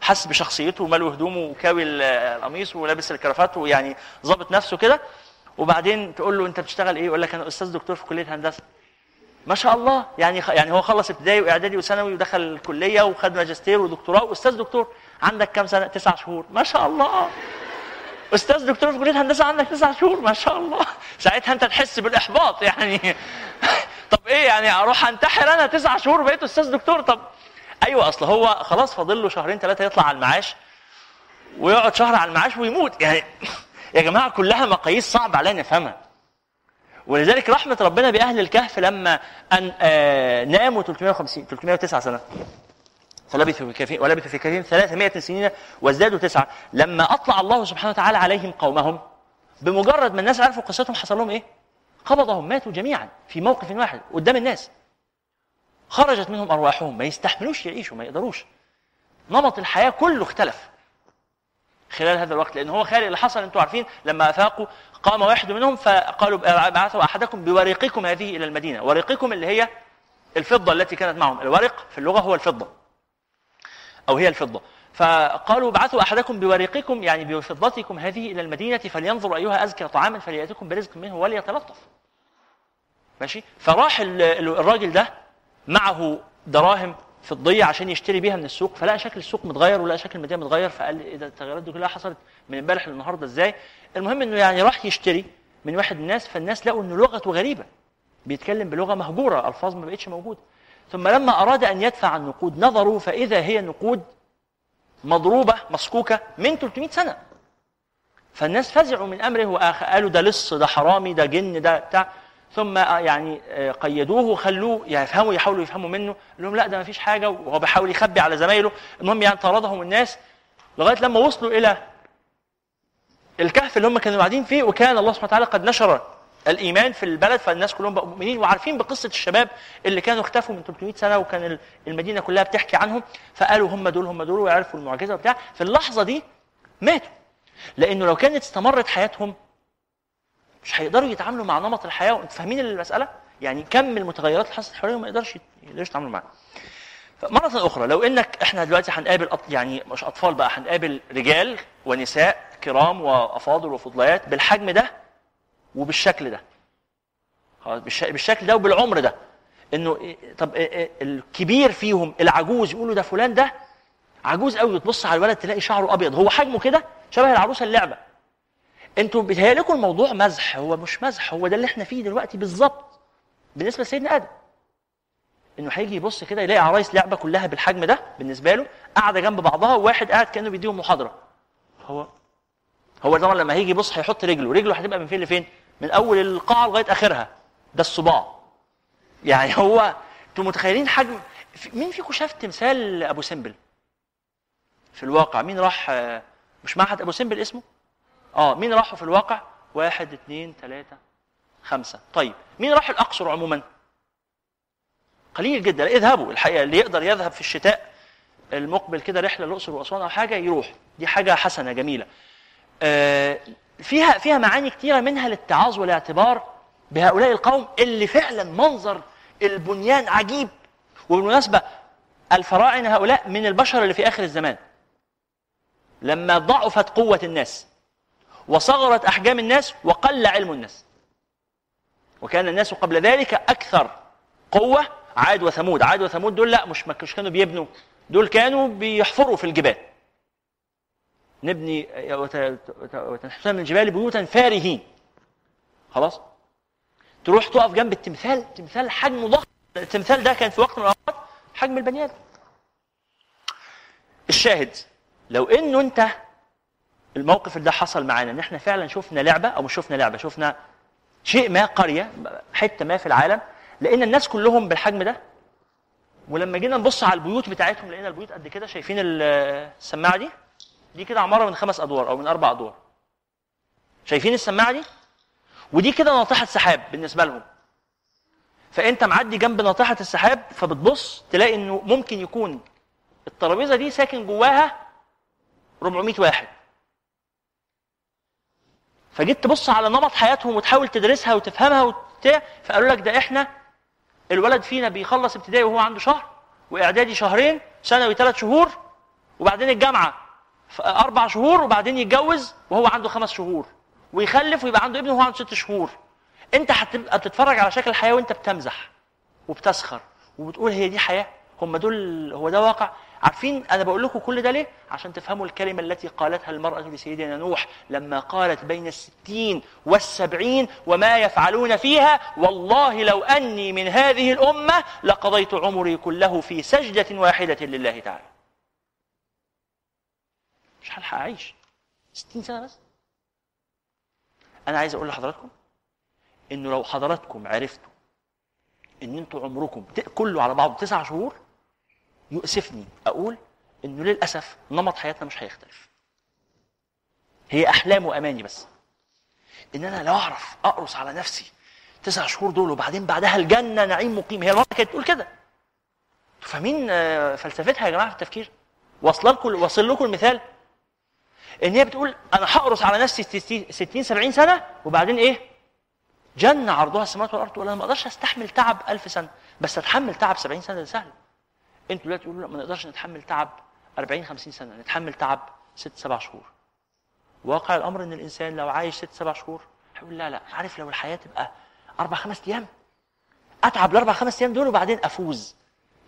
حس بشخصيته وماله هدومه وكاوي القميص ولابس الكرافات ويعني ظابط نفسه كده. وبعدين تقول له أنت بتشتغل إيه؟ يقول لك أنا أستاذ دكتور في كلية هندسة. ما شاء الله. يعني يعني هو خلص ابتدائي وإعدادي وثانوي ودخل الكلية وخد ماجستير ودكتوراه. واستاذ دكتور عندك كام سنة؟ تسع شهور. ما شاء الله. أستاذ دكتور في كلية هندسة عندك تسع شهور. ما شاء الله. ساعتها أنت تحس بالإحباط يعني. طب إيه يعني أروح أنتحر أنا تسع شهور بقيت أستاذ دكتور؟ طب أيوه أصل هو خلاص فاضل له شهرين ثلاثة يطلع على المعاش ويقعد شهر على المعاش ويموت. يعني يا جماعة كلها مقاييس صعب علينا نفهمها ولذلك رحمة ربنا بأهل الكهف لما أن آه ناموا 350 309 سنة. فلبثوا في كهفهم ولبثوا في كهفهم 300 سنين وازدادوا تسعة. لما أطلع الله سبحانه وتعالى عليهم قومهم بمجرد ما الناس عرفوا قصتهم حصل لهم إيه؟ قبضهم ماتوا جميعا في موقف واحد قدام الناس. خرجت منهم أرواحهم ما يستحملوش يعيشوا ما يقدروش. نمط الحياة كله اختلف. خلال هذا الوقت لأن هو خالق اللي حصل أنتم عارفين لما أفاقوا قام واحد منهم فقالوا بعثوا أحدكم بورقكم هذه إلى المدينة. ورقكم اللي هي الفضة التي كانت معهم. الورق في اللغة هو الفضة. أو هي الفضة. فقالوا ابعثوا أحدكم بورقكم يعني بفضتكم هذه إلى المدينة فلينظر أيها أزكى طعاما فليأتكم برزق منه وليتلطف. ماشي؟ فراح ال- ال- الراجل ده معه دراهم فضيه عشان يشتري بيها من السوق فلقى شكل السوق متغير ولقى شكل المدينة متغير فقال إيه ده التغيرات دي كلها حصلت من امبارح للنهاردة إزاي؟ المهم إنه يعني راح يشتري من واحد من الناس فالناس لقوا إن لغته غريبة بيتكلم بلغة مهجورة ألفاظ ما بقتش موجودة. ثم لما أراد أن يدفع النقود نظروا فإذا هي نقود مضروبة مسكوكة من 300 سنة. فالناس فزعوا من أمره وقالوا ده لص ده حرامي ده جن ده بتاع. ثم يعني آه، قيدوه وخلوه يفهموا يحاولوا يفهموا منه. قال لهم لا ده ما فيش حاجة. وهو بيحاول يخبي على زمايله. المهم يعني طردهم الناس لغاية لما وصلوا إلى الكهف اللي هم كانوا قاعدين فيه. وكان الله سبحانه وتعالى قد نشر الإيمان في البلد. فالناس كلهم بقوا مؤمنين وعارفين بقصة الشباب اللي كانوا اختفوا من 300 سنة وكان المدينة كلها بتحكي عنهم. فقالوا هم دول هم دول ويعرفوا المعجزة وبتاع. في اللحظة دي ماتوا. لأنه لو كانت استمرت حياتهم مش هيقدروا يتعاملوا مع نمط الحياة وانتوا فاهمين المسألة؟ يعني كم المتغيرات اللي حصلت حواليهم ما يقدرش يقدرش يتعاملوا معاها. مرة أخرى لو إنك إحنا دلوقتي هنقابل. يعني مش أطفال بقى هنقابل رجال ونساء كرام وأفاضل وفضليات بالحجم ده وبالشكل ده. بالشكل ده وبالعمر ده. إنه إيه- طب إيه- إيه الكبير فيهم العجوز يقولوا ده فلان ده عجوز قوي وتبص على الولد تلاقي شعره أبيض هو حجمه كده شبه العروسة اللعبة. أنتوا بيتهيأ لكم الموضوع مزح هو مش مزح هو ده اللي إحنا فيه دلوقتي بالظبط. بالنسبة لسيدنا آدم. انه هيجي يبص كده يلاقي عرايس لعبة كلها بالحجم ده بالنسبة له قاعدة جنب بعضها وواحد قاعد كأنه بيديهم محاضرة. هو هو طبعا لما هيجي يبص هيحط رجله. رجله هتبقى من فين لفين؟ من أول القاعة لغاية آخرها. ده الصباع. يعني هو أنتوا متخيلين حجم؟ مين فيكم شاف تمثال أبو سمبل؟ في الواقع. مين راح مش معهد أبو سمبل اسمه؟ آه مين راحوا في الواقع؟ واحد اثنين ثلاثة خمسة. طيب مين راح الأقصر عموما؟ قليل جدا. اذهبوا. الحقيقة اللي يقدر يذهب في الشتاء المقبل كده رحلة الأقصر وأسوان أو حاجة يروح. دي حاجة حسنة جميلة. آه فيها فيها معاني كثيرة منها للتعاظ والاعتبار بهؤلاء القوم اللي فعلا منظر البنيان عجيب. وبالمناسبة الفراعنة هؤلاء من البشر اللي في آخر الزمان. لما ضعفت قوة الناس. وصغرت أحجام الناس وقل علم الناس. وكان الناس قبل ذلك أكثر قوة عاد وثمود. عاد وثمود دول لا مش مش كانوا بيبنوا. دول كانوا بيحفروا في الجبال. نبني وت- وتنحتنا من الجبال بيوتا فارهين. خلاص؟ تروح تقف جنب التمثال. تمثال حجمه ضخم. التمثال ده كان في وقت من الأوقات حجم البني آدم. الشاهد لو إنه أنت الموقف اللي ده حصل معانا إن إحنا فعلا شفنا لعبة أو مش شفنا لعبة شفنا شيء ما قرية حتة ما في العالم لقينا الناس كلهم بالحجم ده ولما جينا نبص على البيوت بتاعتهم لقينا البيوت قد كده شايفين ال- السماعة دي؟ دي كده عمارة من خمس أدوار أو من أربع أدوار. شايفين السماعة دي؟ ودي كده ناطحة سحاب بالنسبة لهم. فأنت معدي جنب ناطحة السحاب فبتبص تلاقي إنه ممكن يكون الترابيزة دي ساكن جواها 400 واحد. فجيت تبص على نمط حياتهم وتحاول تدرسها وتفهمها وبتاع فقالوا لك ده إحنا الولد فينا بيخلص ابتدائي وهو عنده شهر وإعدادي شهرين ثانوي ثلاث شهور وبعدين الجامعة أربع شهور وبعدين يتجوز وهو عنده خمس شهور ويخلف ويبقى عنده ابن وهو عنده ست شهور. أنت هتبقى بتتفرج على شكل الحياة وأنت بتمزح وبتسخر وبتقول هي دي حياة هم دول هو ده واقع. عارفين أنا بقول لكم كل ده ليه؟ عشان تفهموا الكلمة التي قالتها المرأة لسيدنا نوح لما قالت بين الستين والسبعين وما يفعلون فيها والله لو أني من هذه الأمة لقضيت عمري كله في سجدة واحدة لله تعالى. مش هلحق أعيش. 60 سنة بس. أنا عايز أقول لحضراتكم إنه لو حضراتكم عرفتوا إن أنتوا عمركم كله على بعضه تسع شهور يؤسفني. أقول إنه للأسف نمط حياتنا مش هيختلف. هي أحلام وأماني بس. إن أنا لو أعرف أقرص على نفسي تسع شهور دول وبعدين بعدها الجنة نعيم مقيم. هي المرأة كانت تقول كده. أنتوا فاهمين فلسفتها يا جماعة في التفكير؟ واصل لكم واصل لكم المثال؟ إن هي بتقول أنا هقرص على نفسي 60 60 70 سنة وبعدين إيه؟ جنة عرضها السماوات والأرض أنا ما أقدرش أستحمل تعب ألف سنة. بس أتحمل تعب 70 سنة ده سهل. أنتوا دلوقتي تقولوا لا ما نقدرش نتحمل تعب 40 50 سنة نتحمل تعب 6 7 شهور. واقع الأمر إن الإنسان لو عايش 6 7 شهور هيقول لا لا عارف لو الحياة تبقى أربع خمس أيام؟ أتعب الأربع خمس أيام دول وبعدين أفوز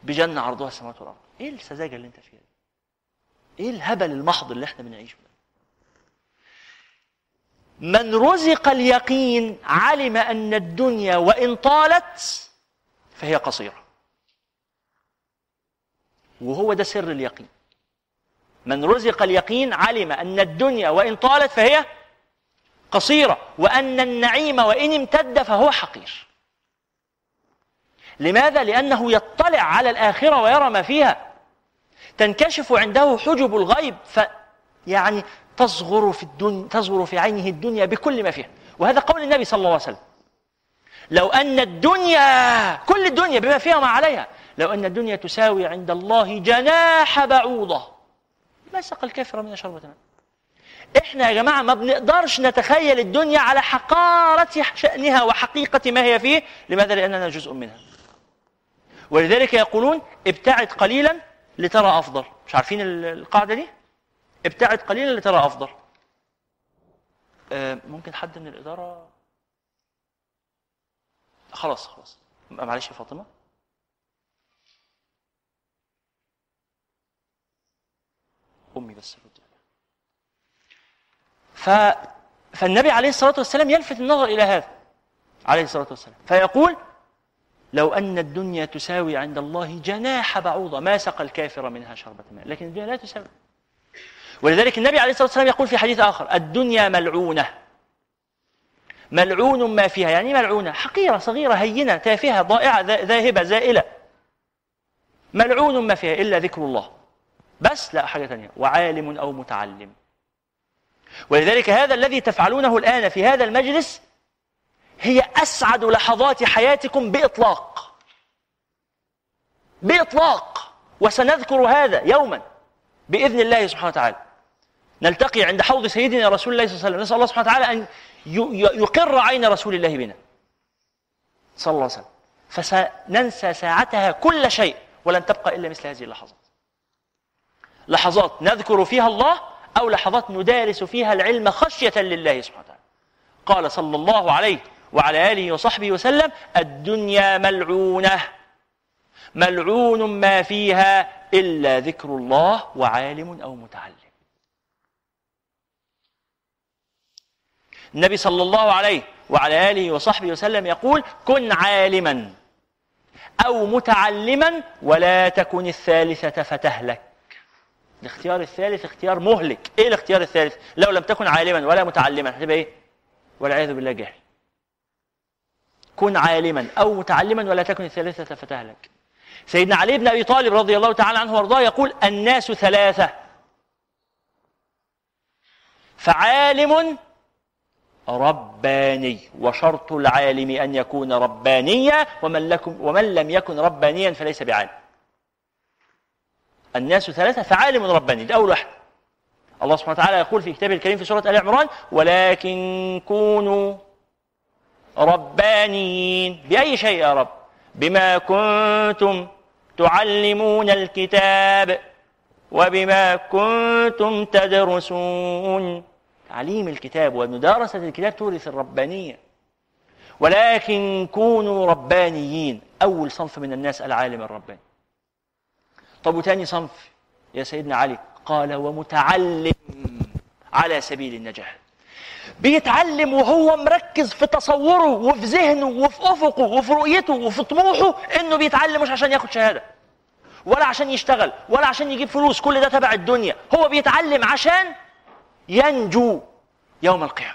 بجنة عرضها السماوات والأرض. إيه السذاجة اللي أنت فيها دي؟ إيه الهبل المحض اللي إحنا بنعيشه ده؟ من رزق اليقين علم أن الدنيا وإن طالت فهي قصيرة. وهو ده سر اليقين. من رزق اليقين علم أن الدنيا وإن طالت فهي قصيرة وأن النعيم وإن امتد فهو حقير. لماذا؟ لأنه يطلع على الآخرة ويرى ما فيها. تنكشف عنده حجب الغيب ف يعني تصغر في الدنيا تصغر في عينه الدنيا بكل ما فيها. وهذا قول النبي صلى الله عليه وسلم. لو أن الدنيا كل الدنيا بما فيها وما عليها لو أن الدنيا تساوي عند الله جناح بعوضة. ما سقى الكافر من شربة ماء إحنا يا جماعة ما بنقدرش نتخيل الدنيا على حقارة شأنها وحقيقة ما هي فيه. لماذا؟ لأننا جزء منها. ولذلك يقولون ابتعد قليلا لترى أفضل. مش عارفين ال- القاعدة دي؟ ابتعد قليلا لترى أفضل. آه، ممكن حد من الإدارة؟ خلاص خلاص. معلش يا فاطمة. أمي بس رد. ف فالنبي عليه الصلاة والسلام يلفت النظر إلى هذا عليه الصلاة والسلام. فيقول لو أن الدنيا تساوي عند الله جناح بعوضة ما سقى الكافر منها شربة ماء. لكن الدنيا لا تساوي. ولذلك النبي عليه الصلاة والسلام يقول في حديث آخر الدنيا ملعونة. ملعون ما فيها يعني إيه ملعونة؟ حقيرة صغيرة هينة تافهة ضائعة ذا- ذاهبة زائلة. ملعون ما فيها إلا ذكر الله. بس لا حاجة ثانية وعالم أو متعلم. ولذلك هذا الذي تفعلونه الآن في هذا المجلس هي أسعد لحظات حياتكم بإطلاق. بإطلاق. وسنذكر هذا يوما بإذن الله سبحانه وتعالى. نلتقي عند حوض سيدنا رسول الله صلى الله عليه وسلم. نسأل الله سبحانه وتعالى ي- يقر عين رسول الله بنا. صلى الله عليه وسلم. فسننسى ساعتها كل شيء ولن تبقى إلا مثل هذه اللحظات لحظات نذكر فيها الله أو لحظات ندارس فيها العلم خشية لله سبحانه وتعالى. قال صلى الله عليه وعلى آله وصحبه وسلم الدنيا ملعونة. ملعون ما فيها إلا ذكر الله وعالم أو متعلم. النبي صلى الله عليه وعلى آله وصحبه وسلم يقول كن عالما أو متعلما ولا تكن الثالثة فتهلك. الاختيار الثالث اختيار مهلك. إيه الاختيار الثالث؟ لو لم تكن عالما ولا متعلما هتبقى إيه؟ والعياذ بالله جاهل. كن عالما أو متعلما ولا تكن الثالثه فتهلك. سيدنا علي بن أبي طالب رضي الله تعالى عنه وأرضاه يقول الناس ثلاثة. فعالم رباني وشرط العالم أن يكون ربانيا ومن لكم ومن لم يكن ربانيا فليس بعالم. الناس ثلاثة فعالم رباني ده أول واحد. الله سبحانه وتعالى يقول في كتابه الكريم في سورة آل عمران ولكن كونوا ربانيين بأي شيء يا رب؟ بما كنتم تعلمون الكتاب وبما كنتم تدرسون. تعليم الكتاب ومدارسة الكتاب تورث الربانية. ولكن كونوا ربانيين أول صنف من الناس العالم الرباني. طب وتاني صنف؟ يا سيدنا علي قال ومتعلم على سبيل النجاح. بيتعلم وهو مركز في تصوره وفي ذهنه وفي أفقه وفي رؤيته وفي طموحه إنه بيتعلم مش عشان ياخد شهادة ولا عشان يشتغل ولا عشان يجيب فلوس كل ده تبع الدنيا. هو بيتعلم عشان ينجو يوم القيامة.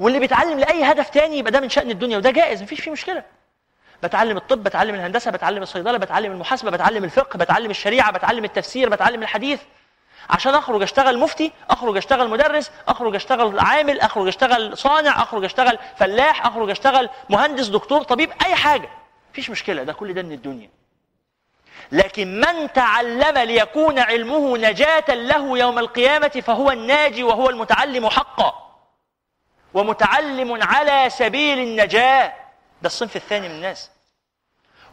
واللي بيتعلم لأي هدف تاني يبقى ده من شأن الدنيا وده جائز مفيش فيه مشكلة. بتعلم الطب بتعلم الهندسة بتعلم الصيدلة بتعلم المحاسبة بتعلم الفقه بتعلم الشريعة بتعلم التفسير بتعلم الحديث. عشان أخرج أشتغل مفتي أخرج أشتغل مدرس أخرج أشتغل عامل أخرج أشتغل صانع أخرج أشتغل فلاح أخرج أشتغل مهندس دكتور طبيب أي حاجة. مفيش مشكلة ده كل ده من الدنيا. لكن من تعلم ليكون علمه نجاة له يوم القيامة فهو الناجي وهو المتعلم حقا. ومتعلم على سبيل النجاة. ده الصنف الثاني من الناس.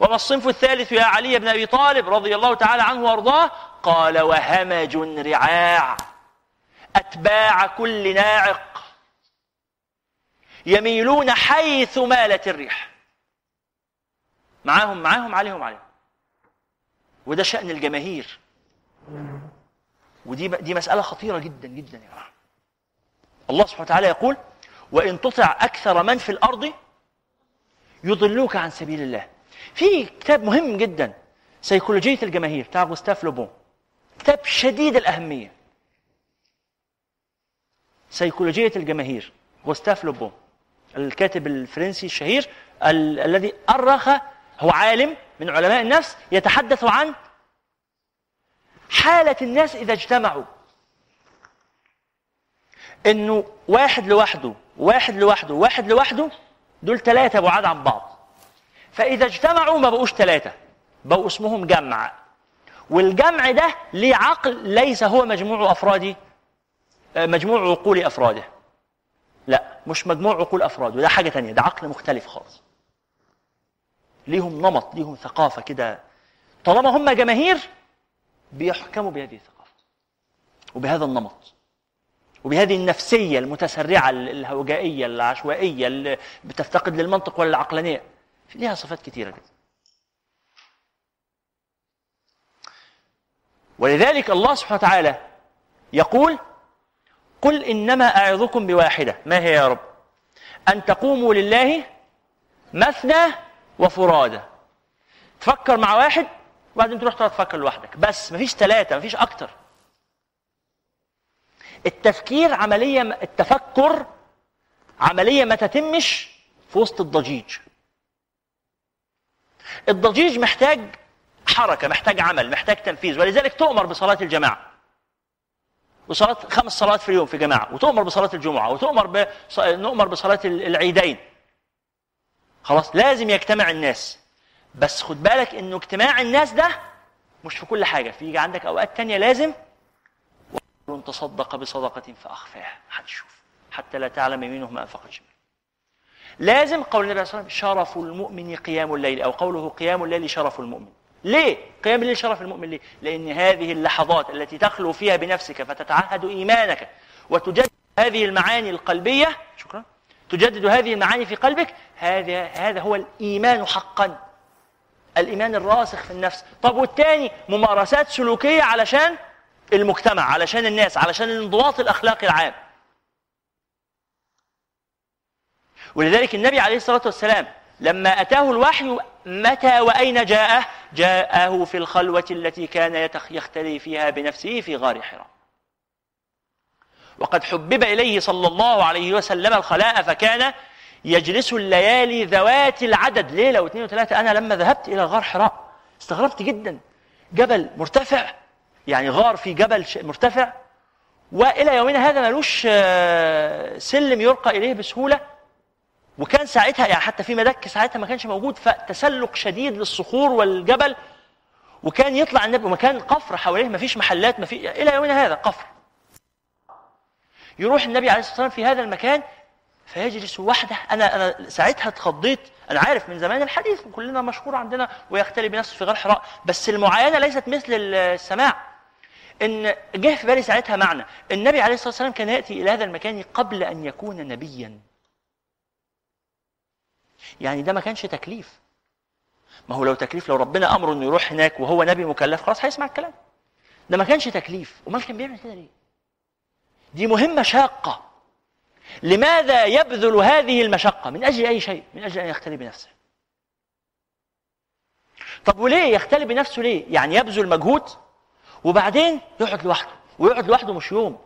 وما الصنف الثالث يا علي بن أبي طالب رضي الله تعالى عنه وأرضاه؟ قال وهمج رعاع. أتباع كل ناعق. يميلون حيث مالت الريح. معاهم معاهم عليهم عليهم. وده شأن الجماهير. ودي دي مسألة خطيرة جدا جدا يا جماعة. الله سبحانه وتعالى يقول وإن تطع أكثر من في الأرض يضلوك عن سبيل الله. في كتاب مهم جدا سيكولوجية الجماهير بتاع جوستاف لوبون كتاب شديد الأهمية. سيكولوجية الجماهير جوستاف لوبون الكاتب الفرنسي الشهير ال- الذي أرخ هو عالم من علماء النفس يتحدث عن حالة الناس إذا اجتمعوا. إنه واحد لوحده واحد لوحده واحد لوحده دول ثلاثة بعاد عن بعض. فإذا اجتمعوا ما بقوش ثلاثة بقوا اسمهم جمع. والجمع ده ليه عقل ليس هو مجموع أفراد آه، مجموع عقول أفراده. لا مش مجموع عقول أفراده ده حاجة تانية ده عقل مختلف خالص. ليهم نمط ليهم ثقافة كده. طالما هم جماهير بيحكموا بهذه الثقافة وبهذا النمط. وبهذه النفسية المتسرعة الهوجائية العشوائية اللي بتفتقد للمنطق ولا العقلانية ليها صفات كثيرة جدا. ولذلك الله سبحانه وتعالى يقول قل إنما أعظكم بواحدة. ما هي يا رب؟ أن تقوموا لله مثنى وفرادى. تفكر مع واحد وبعدين تروح تقعد تفكر لوحدك. بس مفيش ثلاثة مفيش أكتر. التفكير عملية التفكر عملية ما تتمش في وسط الضجيج. الضجيج محتاج حركة محتاج عمل محتاج تنفيذ ولذلك تؤمر بصلاة الجماعة. وصلاة خمس صلوات في اليوم في جماعة وتؤمر بصلاة الجمعة وتؤمر. نؤمر بصلاة العيدين. خلاص لازم يجتمع الناس. بس خد بالك إنه اجتماع الناس ده مش في كل حاجة. في عندك أوقات تانية لازم ورجل تصدق بصدقة فأخفاها محدش يشوف. حتى لا تعلم يمينه ما أنفقت شماله لازم قول النبي صلى الله عليه وسلم شرف المؤمن قيام الليل أو قوله قيام الليل شرف المؤمن. ليه؟ قيام الليل شرف المؤمن ليه؟ لأن هذه اللحظات التي تخلو فيها بنفسك فتتعهد إيمانك وتجدد هذه المعاني القلبية. شكرا. تجدد هذه المعاني في قلبك. هذا هذا هو الإيمان حقا. الإيمان الراسخ في النفس. طب والتاني ممارسات سلوكية علشان المجتمع علشان الناس علشان الانضباط الأخلاقي العام. ولذلك النبي عليه الصلاة والسلام لما أتاه الوحي متى وأين جاءه؟ جاءه في الخلوة التي كان يختلي فيها بنفسه في غار حراء وقد حبب إليه صلى الله عليه وسلم الخلاء فكان يجلس الليالي ذوات العدد ليلة واثنين وثلاثة. أنا لما ذهبت إلى غار حراء استغربت جدا. جبل مرتفع. يعني غار في جبل مرتفع وإلى يومنا هذا ملوش سلم يرقى إليه بسهولة وكان ساعتها يعني حتى في مدك ساعتها ما كانش موجود فتسلق شديد للصخور والجبل وكان يطلع النبي ومكان قفر حواليه ما فيش محلات ما في إلى يومنا هذا قفر. يروح النبي عليه الصلاة والسلام في هذا المكان فيجلس وحده. أنا أنا ساعتها اتخضيت أنا عارف من زمان الحديث وكلنا مشهور عندنا ويختلي بنفسه في غار حراء بس المعاينة ليست مثل السماع. إن جه في بالي ساعتها معنى النبي عليه الصلاة والسلام كان يأتي إلى هذا المكان قبل أن يكون نبيا. يعني ده ما كانش تكليف. ما هو لو تكليف لو ربنا أمره إنه يروح هناك وهو نبي مكلف خلاص هيسمع الكلام. ده ما كانش تكليف. أمال كان بيعمل كده ليه؟ دي مهمة شاقة. لماذا يبذل هذه المشقة؟ من أجل أي شيء؟ من أجل أن يختلي بنفسه. طب وليه يختلي بنفسه ليه؟ يعني يبذل مجهود؟ وبعدين يقعد لوحده ويقعد لوحده مش يوم.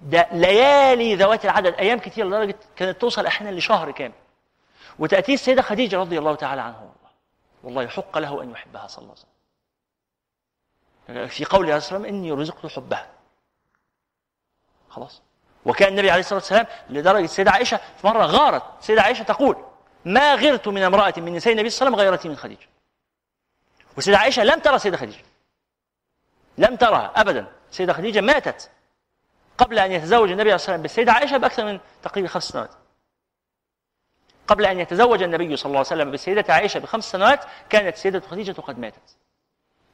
ده ليالي ذوات العدد أيام كتير لدرجة كانت توصل أحيانا لشهر كامل. وتأتي السيدة خديجة رضي الله تعالى عنها. والله والله يحق له أن يحبها صلى الله عليه وسلم. في قوله عليه الصلاه والسلام إني رزقت حبها. خلاص. وكان النبي عليه الصلاة والسلام لدرجة السيدة عائشة في مرة غارت. السيدة عائشة تقول ما غرت من امرأة من نساء النبي صلى الله عليه وسلم غيرتي من خديجة. والسيدة عائشة لم ترى السيده خديجة. لم ترها ابدا. السيده خديجة ماتت قبل أن يتزوج النبي عليه الصلاه والسلام بالسيده عائشة بأكثر من تقريبا خمس سنوات. قبل أن يتزوج النبي صلى الله عليه وسلم بالسيده عائشة بخمس سنوات كانت السيده خديجة قد ماتت.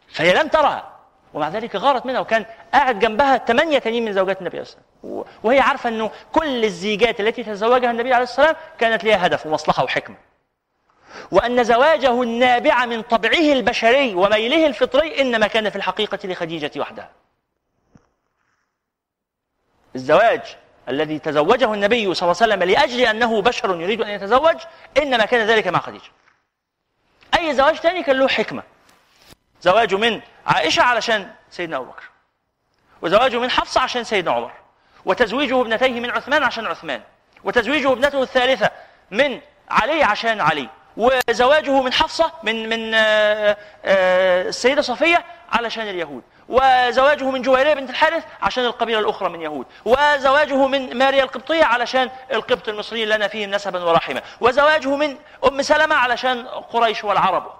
فهي لم ترها ومع ذلك غارت منها وكان قاعد جنبها ثمانية تانيين من زوجات النبي عليه الصلاة والسلام وهي عارفة أنه كل الزيجات التي تزوجها النبي عليه الصلاة والسلام كانت لها هدف ومصلحة وحكمة. وأن زواجه النابع من طبعه البشري وميله الفطري إنما كان في الحقيقة لخديجة وحدها. الزواج الذي تزوجه النبي صلى الله عليه وسلم لأجل أنه بشر يريد أن يتزوج إنما كان ذلك مع خديجة. أي زواج ثاني كان له حكمة. زواجه من عائشة علشان سيدنا أبو بكر. وزواجه من حفصة عشان سيدنا عمر. وتزويجه ابنتيه من عثمان عشان عثمان. وتزويجه ابنته الثالثة من علي عشان علي. وزواجه من حفصة من من آه، آه، السيدة صفية علشان اليهود. وزواجه من جويرية بنت الحارث عشان القبيلة الأخرى من يهود. وزواجه من ماريا القبطية علشان القبط المصري لنا فيهم نسبا ورحمة وزواجه من أم سلمة علشان قريش والعرب.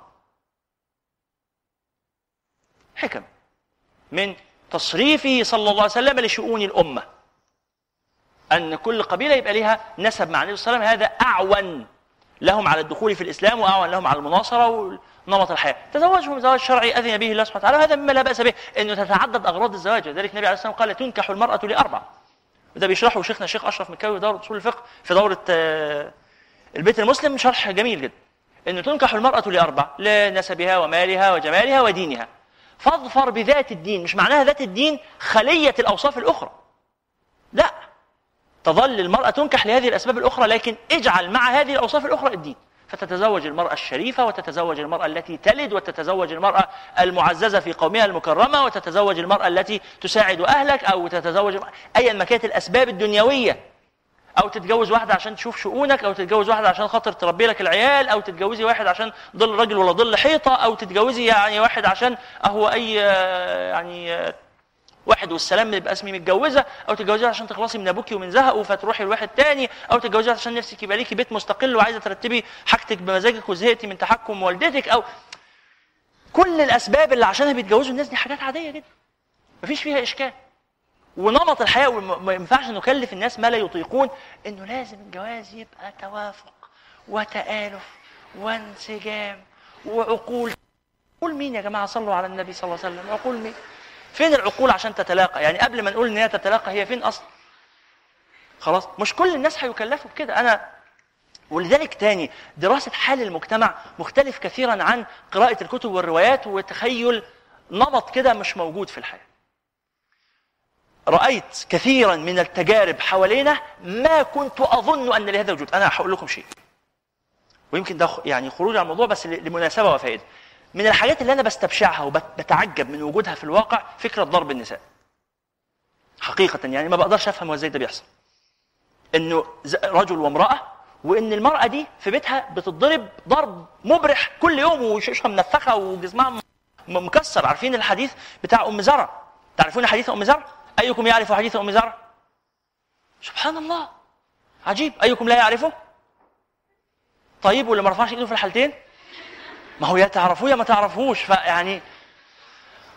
حكم من تصريفه صلى الله عليه وسلم لشؤون الأمة. أن كل قبيلة يبقى لها نسب مع النبي صلى الله عليه وسلم. هذا أعون. لهم على الدخول في الإسلام وأعون لهم على المناصرة ونمط الحياة. تزوجهم زواج شرعي أذن به الله سبحانه وتعالى وهذا مما لا بأس به أنه تتعدد أغراض الزواج. لذلك النبي عليه الصلاة والسلام قال تنكح المرأة لأربع وده بيشرحه شيخنا الشيخ أشرف مكاوي دورة أصول الفقه في دورة آه، البيت المسلم شرح جميل جدا. أنه تنكح المرأة لأربع لنسبها ومالها وجمالها ودينها. فاظفر بذات الدين مش معناها ذات الدين خلية الأوصاف الأخرى. لا. تظل المرأة تنكح لهذه الأسباب الأخرى لكن اجعل مع هذه الأوصاف الأخرى الدين. فتتزوج المرأة الشريفة وتتزوج المرأة التي تلد وتتزوج المرأة المعززة في قومها المكرمة وتتزوج المرأة التي تساعد أهلك أو تتزوج أيا ما كانت الأسباب الدنيوية. أو تتجوز واحدة عشان تشوف شؤونك أو تتجوز واحدة عشان خاطر تربي لك العيال أو تتجوزي واحد عشان ظل راجل ولا ظل حيطة أو تتجوزي يعني واحد عشان هو أي يعني واحد والسلام يبقى اسمي متجوزة أو تتجوزيها عشان تخلصي من أبوكي ومن زهقه فتروحي لواحد تاني أو تتجوزيها عشان نفسك يبقى ليكي بيت مستقل وعايزة ترتبي حاجتك بمزاجك وزهقتي من تحكم والدتك أو كل الأسباب اللي عشانها بيتجوزوا الناس دي حاجات عادية جدا. مفيش فيها إشكال. ونمط الحياة وما ينفعش نكلف الناس ما لا يطيقون إنه لازم الجواز يبقى توافق وتآلف وانسجام وعقول. عقول مين يا جماعة؟ صلوا على النبي صلى الله عليه وسلم. عقول مين؟ فين العقول عشان تتلاقى؟ يعني قبل ما نقول إن هي تتلاقى هي فين أصلا؟ خلاص مش كل الناس هيكلفوا بكده. أنا ولذلك تاني دراسة حال المجتمع مختلف كثيرا عن قراءة الكتب والروايات وتخيل نمط كده مش موجود في الحياة. رأيت كثيرا من التجارب حوالينا ما كنت أظن أن لهذا وجود أنا هقول لكم شيء ويمكن ده يعني خروج عن الموضوع بس لمناسبة وفائدة من الحاجات اللي أنا بستبشعها وبتعجب من وجودها في الواقع فكرة ضرب النساء. حقيقة يعني ما بقدرش أفهم إزاي ده بيحصل. إنه رجل وامرأة وإن المرأة دي في بيتها بتضرب ضرب مبرح كل يوم وشوشها منفخة وجسمها مكسر. عارفين الحديث بتاع أم زرع؟ تعرفون حديث أم زرع؟ أيكم يعرف حديث أم زرع؟ سبحان الله. عجيب. أيكم لا يعرفه؟ طيب واللي ما رفعش إيده في الحالتين؟ ما هو يا تعرفوه يا ما تعرفوش فيعني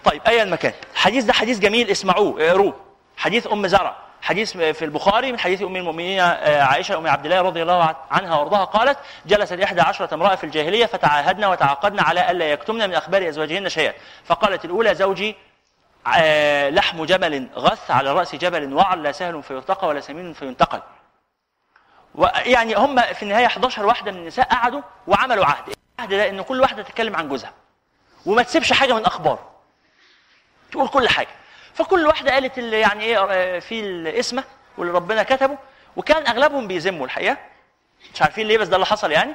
طيب ايا مكان الحديث ده حديث جميل اسمعوه اقروه حديث أم زرع. حديث في البخاري من حديث أم المؤمنين آه، عائشة أم عبد الله رضي الله عنها وأرضاها قالت جلست إحدى عشرة امرأة في الجاهلية فتعاهدنا وتعاقدنا على ألا يكتمن من أخبار أزواجهن شيئا. فقالت الأولى زوجي آه، لحم جمل غث على رأس جبل وعر لا سهل فيرتقى ولا سمين فينتقل. يعني هم في النهاية 11 واحدة من النساء قعدوا وعملوا عهد. العهد ده إن كل واحدة تتكلم عن جوزها وما تسيبش حاجة من اخباره تقول كل حاجة. فكل واحدة قالت اللي يعني إيه آه، في الاسمه واللي ربنا كتبه وكان أغلبهم بيذموا الحقيقة. مش عارفين ليه بس ده اللي حصل يعني.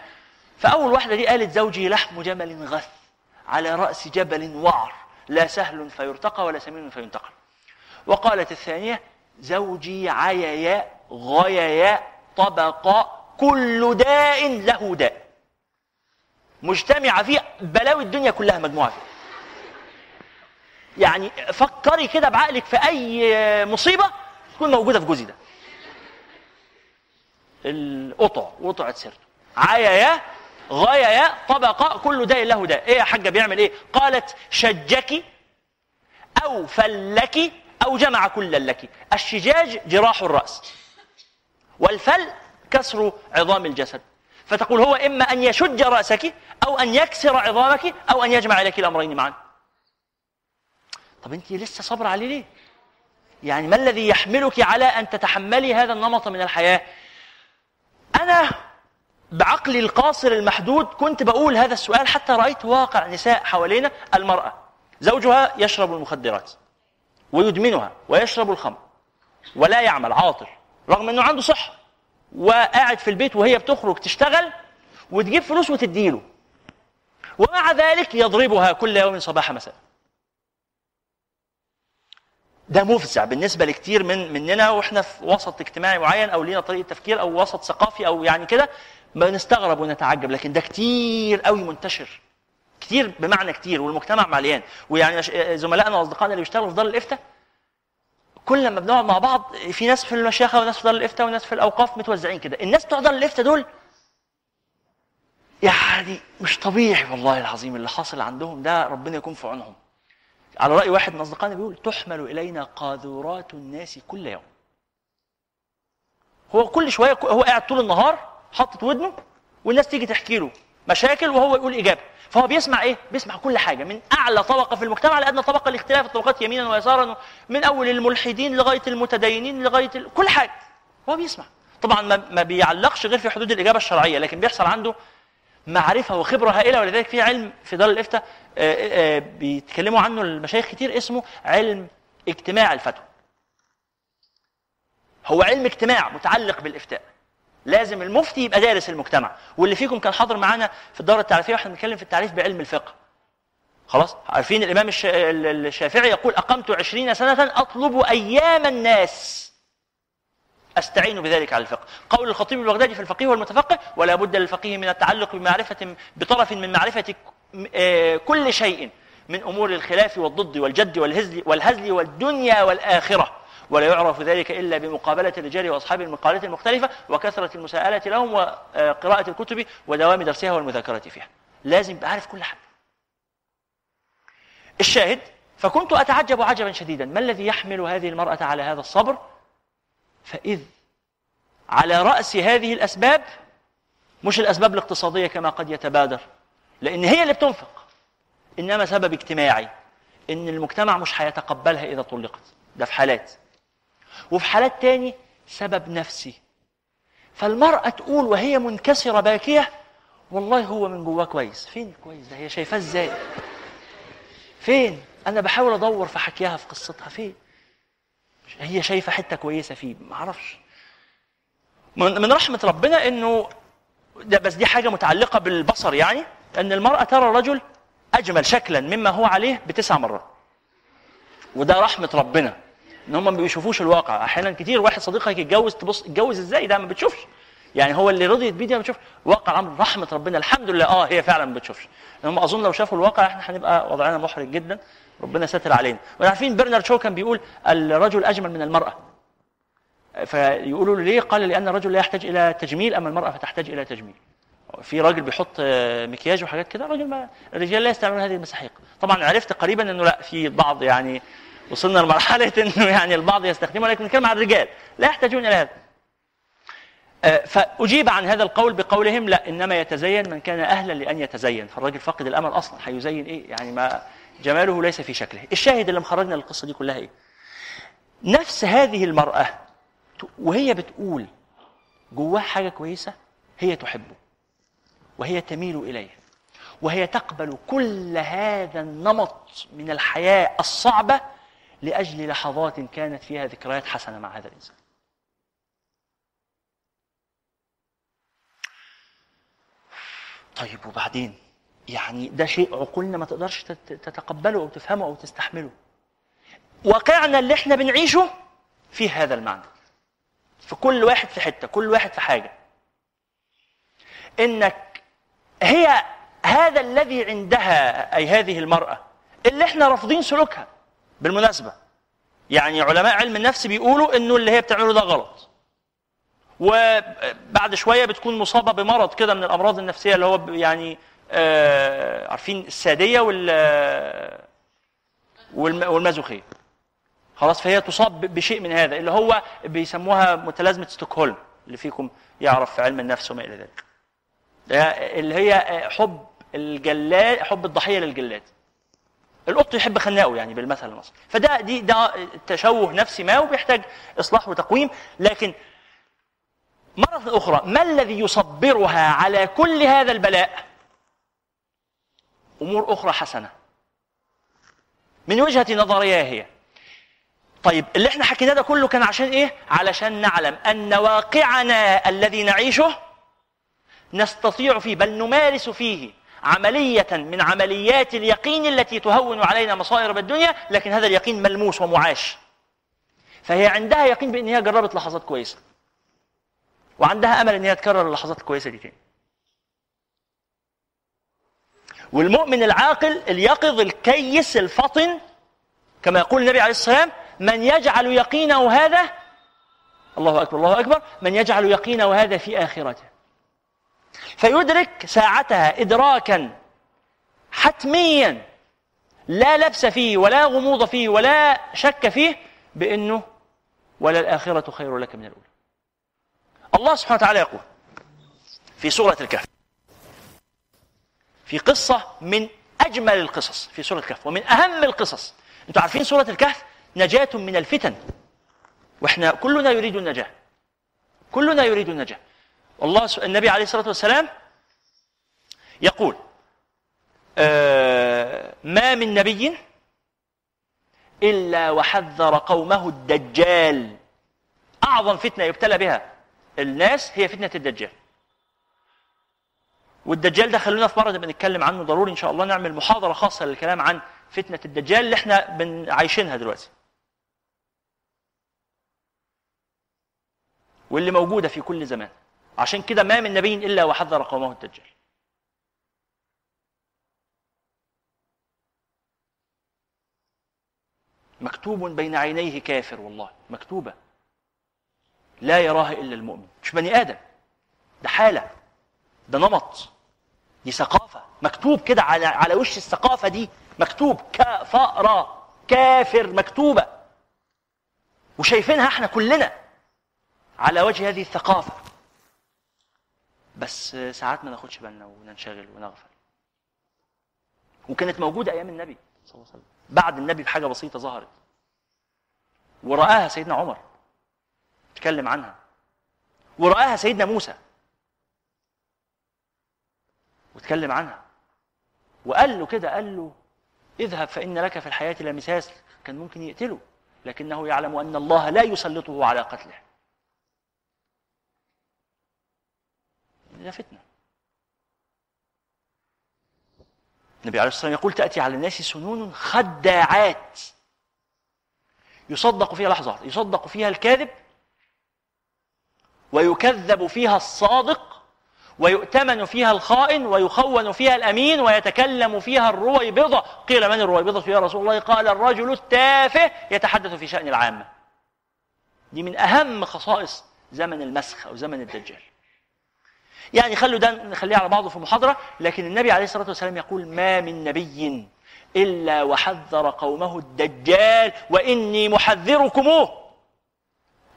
فأول واحدة دي قالت زوجي لحم جمل غث على رأس جبل وعر لا سهل فيرتقى ولا سمين فينتقل. وقالت الثانية زوجي عيا غيا طبق كل داء له داء. مجتمعة فيه بلاوي الدنيا كلها مجموعة فيه يعني فكري كده بعقلك في أي مصيبة تكون موجودة في جوزي ده. القطع وقطعة سرته عيا غاية طبق كل داء له داء. إيه يا حاجة بيعمل إيه؟ قالت شجك أو فلك أو جمع كل لك الشجاج جراح الرأس. والفل كسر عظام الجسد. فتقول هو إما أن يشج رأسك أو أن يكسر عظامك أو أن يجمع لك الأمرين معا. طب أنت لسه صبر عليه ليه؟ يعني ما الذي يحملك على أن تتحملي هذا النمط من الحياة؟ أنا بعقلي القاصر المحدود كنت بقول هذا السؤال حتى رأيت واقع نساء حوالينا المرأة. زوجها يشرب المخدرات ويدمنها ويشرب الخمر ولا يعمل عاطل رغم إنه عنده صحة. وقاعد في البيت وهي بتخرج تشتغل وتجيب فلوس وتديله. ومع ذلك يضربها كل يوم صباح مساء. ده مفزع بالنسبة لكتير من مننا وإحنا في وسط اجتماعي معين أو لينا طريقة تفكير أو وسط ثقافي أو يعني كده بنستغرب ونتعجب لكن ده كتير قوي منتشر. كتير بمعنى كتير والمجتمع مليان. ويعني زملائنا وأصدقائنا اللي بيشتغلوا في دار الإفتاء كل لما بنقعد مع بعض في ناس في المشيخة وناس في دار الإفتاء وناس في الأوقاف متوزعين كده. الناس بتوع دار الإفتاء دول يعني مش طبيعي والله العظيم اللي حاصل عندهم ده ربنا يكون في عونهم. على رأي واحد من أصدقائنا بيقول تحمل إلينا قاذورات الناس كل يوم. هو كل شوية هو قاعد طول النهار حاطط ودنه والناس تيجي تحكي له مشاكل وهو يقول إجابة. فهو بيسمع إيه؟ بيسمع كل حاجة من أعلى طبقة في المجتمع لأدنى طبقة لاختلاف الطبقات يمينا ويسارا من أول الملحدين لغاية المتدينين لغاية ال... كل حاجة. هو بيسمع. طبعا ما, بيعلقش غير في حدود الإجابة الشرعية لكن بيحصل عنده معرفة وخبرة هائلة ولذلك في علم في دار الإفتاء آه، آه، بيتكلموا عنه المشايخ كتير اسمه علم اجتماع الفتوى. هو علم اجتماع متعلق بالإفتاء. لازم المفتي يبقى دارس المجتمع. واللي فيكم كان حاضر معانا في الدورة التعريفية وإحنا بنتكلم في التعريف بعلم الفقه. خلاص؟ عارفين الإمام الش- الشافعي يقول أقمت عشرين سنة أطلب أيام الناس. أستعين بذلك على الفقه. قول الخطيب البغدادي في الفقيه والمتفقه ولا بد للفقيه من التعلق بمعرفه بطرف من معرفة آه، كل شيء من أمور الخلاف والضد والجد والهزل والهزل والدنيا والآخرة. ولا يعرف ذلك إلا بمقابلة الرجال وأصحاب المقالات المختلفة وكثرة المساءلة لهم وقراءة الكتب ودوام درسها والمذاكرة فيها. لازم يبقى عارف كل حاجة. الشاهد فكنت أتعجب عجبا شديدا. ما الذي يحمل هذه المرأة على هذا الصبر؟ فإذ على رأس هذه الأسباب مش الأسباب الاقتصادية كما قد يتبادر لأن هي اللي بتنفق. إنما سبب اجتماعي. إن المجتمع مش هيتقبلها إذا طلقت. ده في حالات. وفي حالات تاني سبب نفسي. فالمرأة تقول وهي منكسرة باكية والله هو من جواه كويس. فين كويس ده؟ هي شايفاه إزاي؟ فين؟ أنا بحاول أدور في حكيها في قصتها. فين؟ هي شايفة حتة كويسة فيه. ما أعرفش. من من رحمة ربنا إنه ده بس دي حاجة متعلقة بالبصر يعني إن المرأة ترى الرجل أجمل شكلا مما هو عليه بتسع مرات. وده رحمة ربنا. إن هم ما بيشوفوش الواقع. أحيانا كتير واحد صديقك يتجوز تبص اتجوز إزاي؟ ده ما بتشوفش. يعني هو اللي رضيت بيه دي ما بتشوفش. واقع الامر رحمة ربنا. الحمد لله. آه هي فعلا ما بتشوفش. هم أظن لو شافوا الواقع إحنا هنبقى وضعنا محرج جدا. ربنا ساتر علينا. وعارفين برنارد شو كان بيقول؟ الرجل أجمل من المرأة. فيقولوا له ليه؟ قال لأن الرجل لا يحتاج إلى تجميل أما المرأة فتحتاج إلى تجميل. في راجل بيحط مكياج وحاجات كده راجل ما الرجال لا يستعملون هذه المساحيق. طبعا عرفت قريبا إنه لا في بعض يعني وصلنا لمرحلة إنه يعني البعض يستخدمه لكن نتكلم عن الرجال لا يحتاجون إلى هذا. آه، فأجيب عن هذا القول بقولهم لا إنما يتزين من كان أهلا لأن يتزين فالراجل فاقد الأمل أصلا هيزين إيه؟ يعني ما جماله ليس في شكله. الشاهد اللي مخرجنا للقصة دي كلها إيه؟ نفس هذه المرأة وهي بتقول جواها حاجة كويسة هي تحبه وهي تميل إليه وهي تقبل كل هذا النمط من الحياة الصعبة لأجل لحظات كانت فيها ذكريات حسنة مع هذا الإنسان. طيب وبعدين؟ يعني ده شيء عقولنا ما تقدرش تت- تتقبله أو تفهمه أو تستحمله. واقعنا اللي إحنا بنعيشه في هذا المعنى. في كل واحد في حتة كل واحد في حاجة. إنك هي هذا الذي عندها أي هذه المرأة اللي إحنا رافضين سلوكها. بالمناسبة يعني علماء علم النفس بيقولوا إنه اللي هي بتعمله ده غلط. وبعد شوية بتكون مصابة بمرض كده من الأمراض النفسية اللي هو يعني آه عارفين السادية وال والم- والمازوخية. خلاص فهي تصاب بشيء من هذا اللي هو بيسموها متلازمة ستوكهولم اللي فيكم يعرف في علم النفس وما إلى ذلك. اللي هي حب الجلاد حب الضحية للجلاد. القط يحب خناقه يعني بالمثل المصري فده دي ده تشوه نفسي ما وبيحتاج إصلاح وتقويم لكن مرة أخرى ما الذي يصبرها على كل هذا البلاء؟ أمور أخرى حسنة من وجهة نظري هي طيب اللي إحنا حكيناه ده كله كان عشان إيه؟ علشان نعلم أن واقعنا الذي نعيشه نستطيع فيه بل نمارس فيه عملية من عمليات اليقين التي تهون علينا مصائب الدنيا لكن هذا اليقين ملموس ومعاش. فهي عندها يقين بأن هي جربت لحظات كويسة. وعندها أمل أن هي تكرر اللحظات الكويسة دي تاني. والمؤمن العاقل اليقظ الكيس الفطن كما يقول النبي عليه الصلاة والسلام من يجعل يقينه هذا الله أكبر الله أكبر من يجعل يقينه هذا في آخرته. فيدرك ساعتها ادراكا حتميا لا لبس فيه ولا غموض فيه ولا شك فيه بأنه ولا الاخره خير لك من الأولى. الله سبحانه وتعالى يقول في سورة الكهف في قصة من أجمل القصص في سورة الكهف ومن أهم القصص. أنتم عارفين سورة الكهف؟ نجاة من الفتن. وإحنا كلنا يريد النجاة. كلنا يريد النجاة. والله النبي عليه الصلاة والسلام يقول آه ما من نبي إلا وحذر قومه الدجال. أعظم فتنة يبتلى بها الناس هي فتنة الدجال. والدجال ده خلونا في مرة نبقى نتكلم عنه ضروري إن شاء الله نعمل محاضرة خاصة للكلام عن فتنة الدجال اللي إحنا عايشينها دلوقتي. واللي موجودة في كل زمان. عشان كده ما من نبي إلا وحذر قومه الدجال. مكتوب بين عينيه كافر والله مكتوبة. لا يراها إلا المؤمن. مش بني آدم. ده حالة. ده نمط. دي ثقافة. مكتوب كده على على وش الثقافة دي. مكتوب كفر كافر مكتوبة. وشايفينها إحنا كلنا على وجه هذه الثقافة. بس ساعات ما ناخدش بالنا وننشغل ونغفل. وكانت موجودة أيام النبي صلى الله عليه وسلم بعد النبي بحاجة بسيطة ظهرت. ورآها سيدنا عمر اتكلم عنها. ورآها سيدنا موسى واتكلم عنها. وقال له كده قال له اذهب فإن لك في الحياة لمساس كان ممكن يقتله لكنه يعلم أن الله لا يسلطه على قتله. ده فتنة. النبي عليه الصلاة والسلام يقول تأتي على الناس سنون خداعات. يصدق فيها لحظة يصدق فيها الكاذب ويكذب فيها الصادق ويؤتمن فيها الخائن ويخون فيها الأمين ويتكلم فيها الرويبضه قيل من الرويبضه يا رسول الله قال الرجل التافه يتحدث في شأن العامة. دي من أهم خصائص زمن المسخ أو زمن الدجال. يعني خلوا ده نخليه على بعضه في محاضره لكن النبي عليه الصلاة والسلام يقول ما من نبي إلا وحذر قومه الدجال وإني محذركموه.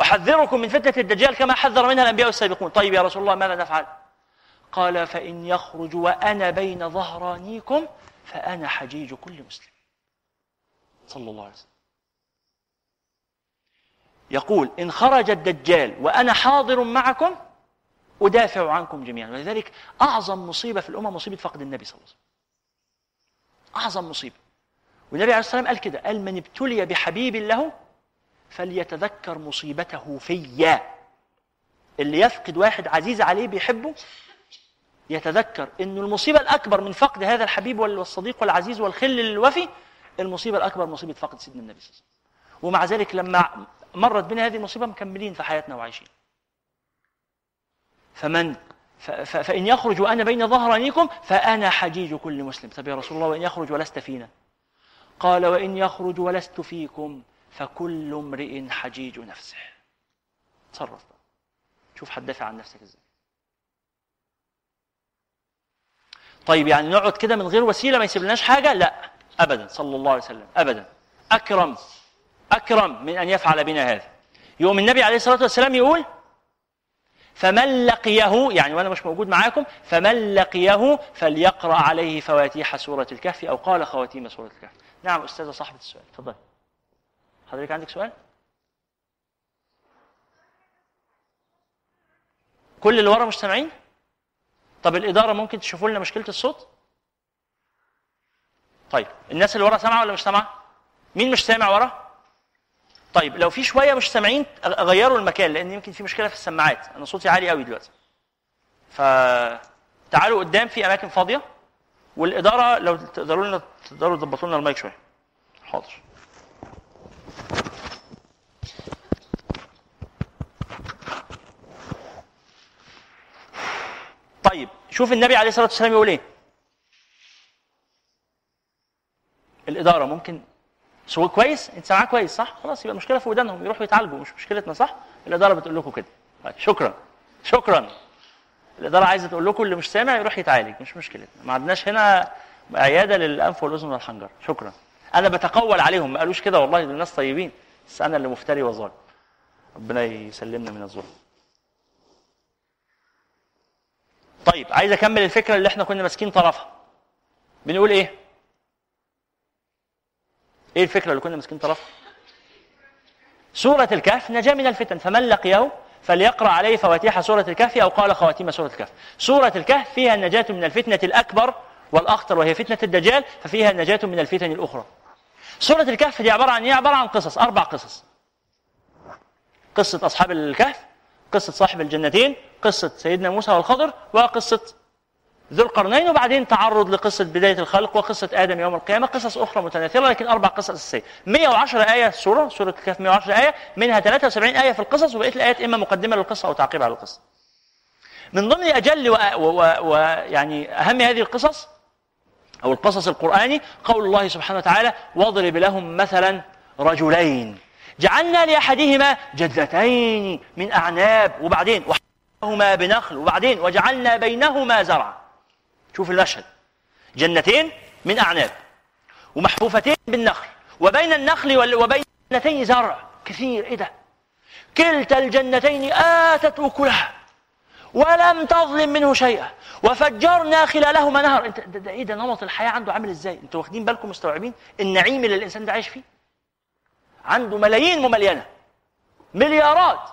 أحذركم من فتنة الدجال كما حذر منها الأنبياء السابقون. طيب يا رسول الله ماذا نفعل؟ قال فإن يخرج وأنا بين ظهرانيكم فأنا حجيج كل مسلم. صلى الله عليه وسلم. يقول إن خرج الدجال وأنا حاضر معكم أدافع عنكم جميعا. ولذلك أعظم مصيبة في الأمة مصيبة فقد النبي صلى الله عليه وسلم. أعظم مصيبة. والنبي عليه الصلاة والسلام قال كده قال من ابتلي بحبيب له فليتذكر مصيبته فيا. اللي يفقد واحد عزيز عليه بيحبه يتذكر أن المصيبة الأكبر من فقد هذا الحبيب والصديق والعزيز والخل الوفي المصيبة الأكبر مصيبة فقد سيدنا النبي صلى الله عليه وسلم. ومع ذلك لما مرت بنا هذه المصيبة مكملين في حياتنا وعايشين. فمن ف- ف- فإن يخرج وأنا بين ظهرانيكم فأنا حجيج كل مسلم. طب يا رسول الله وإن يخرج ولست فينا. قال وإن يخرج ولست فيكم فكل امرئ حجيج نفسه. تصرف بقى. شوف هتدافع عن نفسك إزاي. طيب يعني نقعد كده من غير وسيلة ما يسيب لناش حاجة؟ لا ابدا صلى الله عليه وسلم ابدا. أكرم أكرم من أن يفعل بنا هذا. يوم النبي عليه الصلاة والسلام يقول فمن لقيه يعني وأنا مش موجود معاكم فمن لقيه فليقرأ عليه فواتيح سورة الكهف أو قال خواتيم سورة الكهف. نعم أستاذة صاحبة السؤال. تفضل. حضرتك عندك سؤال؟ كل اللي ورا مش سامعين طب الإدارة ممكن تشوفوا لنا مشكلة الصوت؟ طيب الناس اللي ورا سامعه ولا مش سامعه مين مش سامع ورا؟ طيب لو في شوية مش سامعين غيروا المكان لأن يمكن في مشكلة في السماعات. أنا صوتي عالي قوي دلوقتي. فتعالوا قدام في أماكن فاضية والإدارة لو تقدروا لنا تقدروا تظبطوا لنا المايك شوية. حاضر. طيب شوف النبي عليه الصلاة والسلام يقول إيه؟ الإدارة ممكن سو كويس؟ انت سامعاه كويس صح؟ خلاص يبقى المشكلة في ودانهم يروحوا يتعالجوا مش مشكلتنا صح؟ الاداره بتقول لكم كده. طيب شكرا. شكرا. الاداره عايزه تقول لكم اللي مش سامع يروح يتعالج مش مشكلتنا. ما عندناش هنا عيادة للأنف والأذن والحنجره شكرا. أنا بتقول عليهم ما قالوش كده والله دول ناس طيبين. بس أنا اللي مفتري وظالم. ربنا يسلمنا من الظلم. طيب عايز أكمل الفكرة اللي إحنا كنا ماسكين طرفها. بنقول إيه؟ إيه الفكرة اللي كنا ماسكين طرفها؟ سورة الكهف نجا من الفتن فمن لقيه فليقرأ عليه فواتيح سورة الكهف أو قال خواتيم سورة الكهف. سورة الكهف فيها النجاة من الفتنة الأكبر والأخطر وهي فتنة الدجال ففيها النجاة من الفتن الأخرى. سورة الكهف دي عبارة عن إيه؟ عبارة عن قصص أربع قصص. قصة أصحاب الكهف قصة صاحب الجنتين قصة سيدنا موسى والخضر وقصة ذو القرنين وبعدين تعرض لقصة بداية الخلق وقصة آدم يوم القيامة قصص أخرى متناثرة لكن أربع قصص أساسية 110 آية السورة سورة الكهف 110 آية منها 73 آية في القصص وبقية الآيات إما مقدمة للقصة أو تعقيب على القصة من ضمن أجل ويعني و... و... يعني أهم هذه القصص أو القصص القرآني قول الله سبحانه وتعالى واضرب لهم مثلا رجلين. جعلنا لأحدهما جدتين من أعناب وبعدين وحفظناهما بنخل وبعدين وجعلنا بينهما زرعا. شوف المشهد جنتين من أعناب ومحفوفتين بالنخل. وبين النخل وبين الجنتين زرع كثير. إيه ده؟ كلتا الجنتين آتت أكلها ولم تظلم منه شيئا. وفجرنا خلالهما نهر. أنت ده, ده إيه ده؟ نمط الحياة عنده عامل إزاي؟ أنتوا واخدين بالكم مستوعبين النعيم اللي الإنسان ده عايش فيه؟ عنده ملايين مملينه مليارات.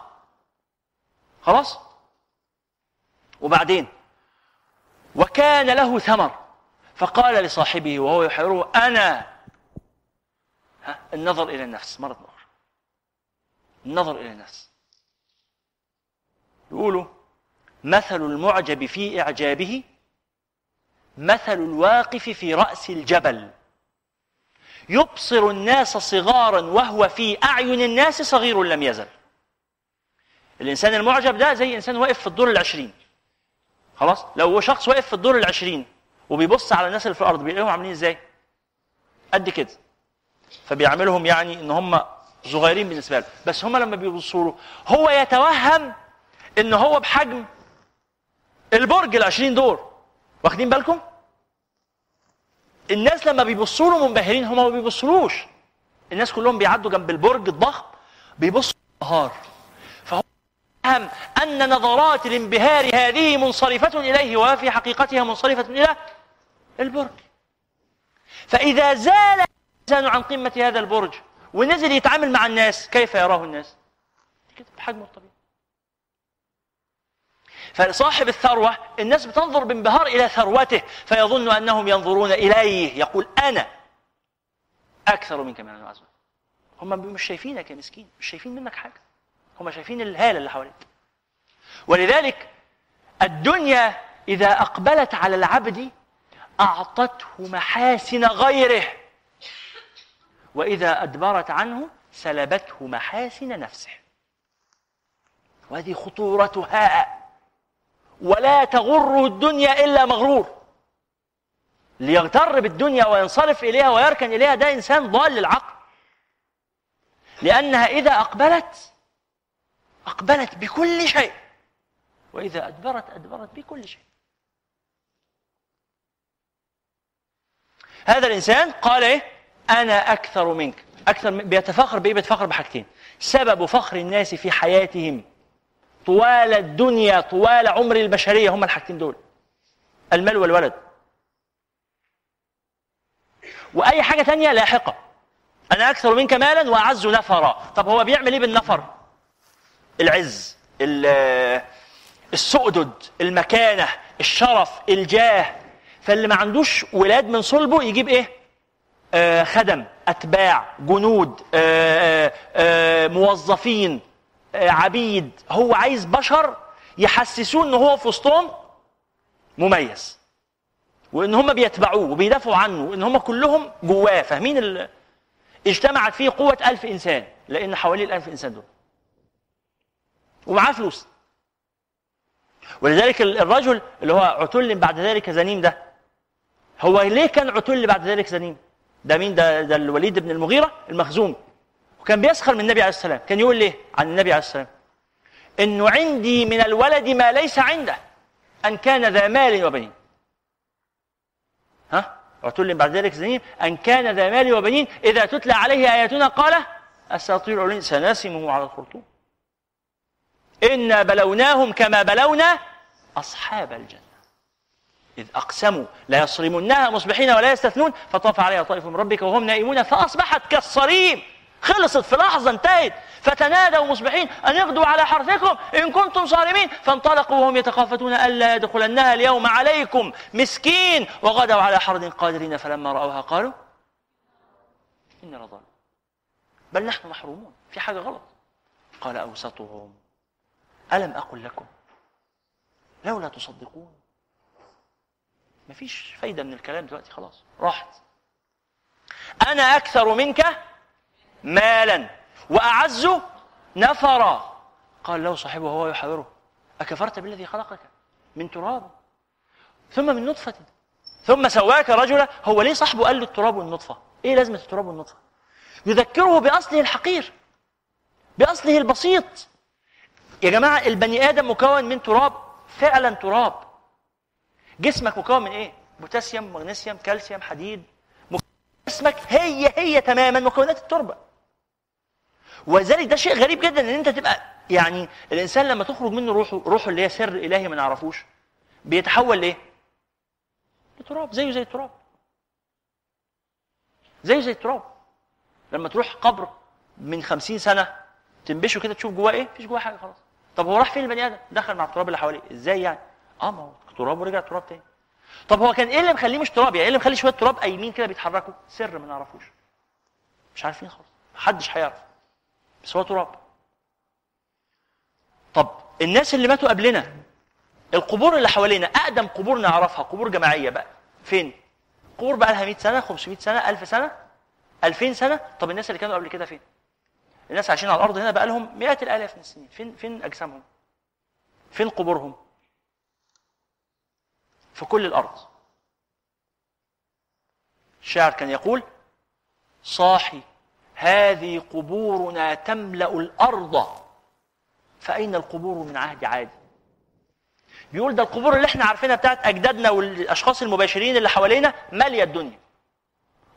خلاص؟ وبعدين؟ وكان له ثمر. فقال لصاحبه وهو يحاوره أنا. ها النظر إلى النفس مره أخرى النظر إلى النفس. يقولوا مثل المعجب في إعجابه مثل الواقف في رأس الجبل. يبصر الناس صغارا وهو في أعين الناس صغير لم يزل. الإنسان المعجب ده زي إنسان واقف في الدور العشرين. خلاص؟ لو هو شخص واقف في الدور العشرين وبيبص على الناس اللي في الأرض بيلاقيهم عاملين إزاي؟ قد كده. فبيعملهم يعني إن هم صغيرين بالنسبة له بس هم لما بيبصوا له هو يتوهم إن هو بحجم البرج العشرين دور. واخدين بالكم؟ الناس لما بيبصوا له منبهرين هم ما بيبصلوش. الناس كلهم بيعدوا جنب البرج الضخم بيبصوا فهو يفهم أن نظرات الانبهار هذه منصرفة إليه وفي حقيقتها منصرفة إلى البرج. فإذا زال الإنسان عن قمة هذا البرج ونزل يتعامل مع الناس كيف يراه الناس؟ كده بحجمه الطبيعي فصاحب الثروة الناس بتنظر بانبهار إلى ثروته فيظن أنهم ينظرون إليه يقول أنا أكثر منك من العزم هم مش شايفينك يا مسكين مش شايفين منك حاجة. هم شايفين الهالة اللي حواليك ولذلك الدنيا إذا أقبلت على العبد أعطته محاسن غيره. وإذا أدبرت عنه سلبته محاسن نفسه. وهذه خطورتها. ولا تغره الدنيا إلا مغرور. ليغتر بالدنيا وينصرف إليها ويركن إليها ده إنسان ضال العقل لأنها إذا أقبلت أقبلت بكل شيء. وإذا أدبرت أدبرت بكل شيء. هذا الإنسان قال إيه؟ أنا أكثر منك. أكثر من بيتفاخر بإيه؟ بيتفاخر بحاجتين. سبب فخر الناس في حياتهم طوال الدنيا طوال عمر البشرية هم الحاجتين دول. المال والولد. وأي حاجة تانية لاحقة. أنا أكثر منك مالا وأعز نفرا. طب هو بيعمل إيه بالنفر؟ العز ال- السؤدد المكانة الشرف الجاه. فاللي ما عندوش ولاد من صلبه يجيب إيه؟ آه خدم أتباع جنود آه آه موظفين عبيد. هو عايز بشر يحسسوه إن هو في وسطهم مميز. وإن هم بيتبعوه وبيدافعوا عنه وإن هم كلهم جواه. فاهمين ال... اجتمعت فيه قوة ألف إنسان لأن حواليه الألف إنسان دول. ومعاه فلوس. ولذلك ال- الرجل اللي هو عتل بعد ذلك زنيم ده هو ليه كان عتل بعد ذلك زنيم؟ ده مين؟ ده ده الوليد بن المغيرة المخزومي وكان بيسخر من النبي عليه السلام كان يقول ليه؟ عن النبي عليه السلام إنه عندي من الولد ما ليس عنده أن كان ذا مال وبنين. ها؟ عتل بعد ذلك زنيم أن كان ذا مال وبنين. إذا تتلى عليه آياتنا قال أساطير الاولين سناسمه على الخرطوم. إنا بلوناهم كما بلونا أصحاب الجنة. إذ أقسموا ليصرمنها مصبحين ولا يستثنون فطاف عليها طائف من ربك وهم نائمون فأصبحت كالصريم. خلصت في لحظة انتهت. فتنادوا مصبحين أن يغدوا على حرثكم إن كنتم صارمين. فانطلقوا وهم يتخافتون ألا يدخلنها اليوم عليكم مسكين. وغدوا على حرد قادرين فلما رأوها قالوا إنا لضالون بل نحن محرومون. في حاجة غلط. قال أوسطهم. ألم أقل لكم؟ لولا تصدقون. مفيش فايدة من الكلام دلوقتي خلاص راحت. أنا أكثر منك مالا وأعز نفرا. قال له صاحبه وهو يحاوره أكفرت بالذي خلقك؟ من تراب. ثم من نطفة. ثم سواك رجلا. هو ليه صاحبه قال له التراب والنطفة؟ إيه لازمة التراب والنطفة؟ يذكره بأصله الحقير بأصله البسيط. يا جماعة البني آدم مكون من تراب فعلا تراب جسمك مكون من إيه؟ بوتاسيوم، مغنيسيوم، كالسيوم، حديد. مك- جسمك هي هي تماما مكونات التربة. وذلك ده شيء غريب جدا إن أنت تبقى يعني الإنسان لما تخرج منه روحه روحه اللي هي سر إلهي ما نعرفوش بيتحول لإيه؟ لتراب زيه زي التراب. زيه زي التراب. لما تروح قبر من خمسين سنة تنبشه كده تشوف جواه إيه؟ مفيش جواه حاجة خلاص. طب هو راح فين البني آدم؟ دخل مع التراب اللي حواليه، إزاي يعني؟ آه ما هو تراب ورجع تراب تاني. طب هو كان إيه اللي مخليه مش تراب؟ يعني إيه اللي مخلي شوية تراب قايمين كده بيتحركوا؟ سر ما نعرفوش. مش عارفين خالص، محدش هيعرف. بس هو تراب. طب الناس اللي ماتوا قبلنا القبور اللي حوالينا أقدم قبور نعرفها قبور جماعية بقى فين؟ قبور بقى لها 100 سنة 500 سنة 1000 سنة 2000 سنة طب الناس اللي كانوا قبل كده فين؟ الناس عايشين على الأرض هنا بقى لهم مئات الآلاف من السنين. فين فين أجسامهم؟ فين قبورهم؟ في كل الأرض. الشاعر كان يقول صاحي هذه قبورنا تملأ الأرض. فأين القبور من عهد عاد بيقول ده القبور اللي إحنا عارفينها بتاعت أجدادنا والأشخاص المباشرين اللي حوالينا مالية الدنيا.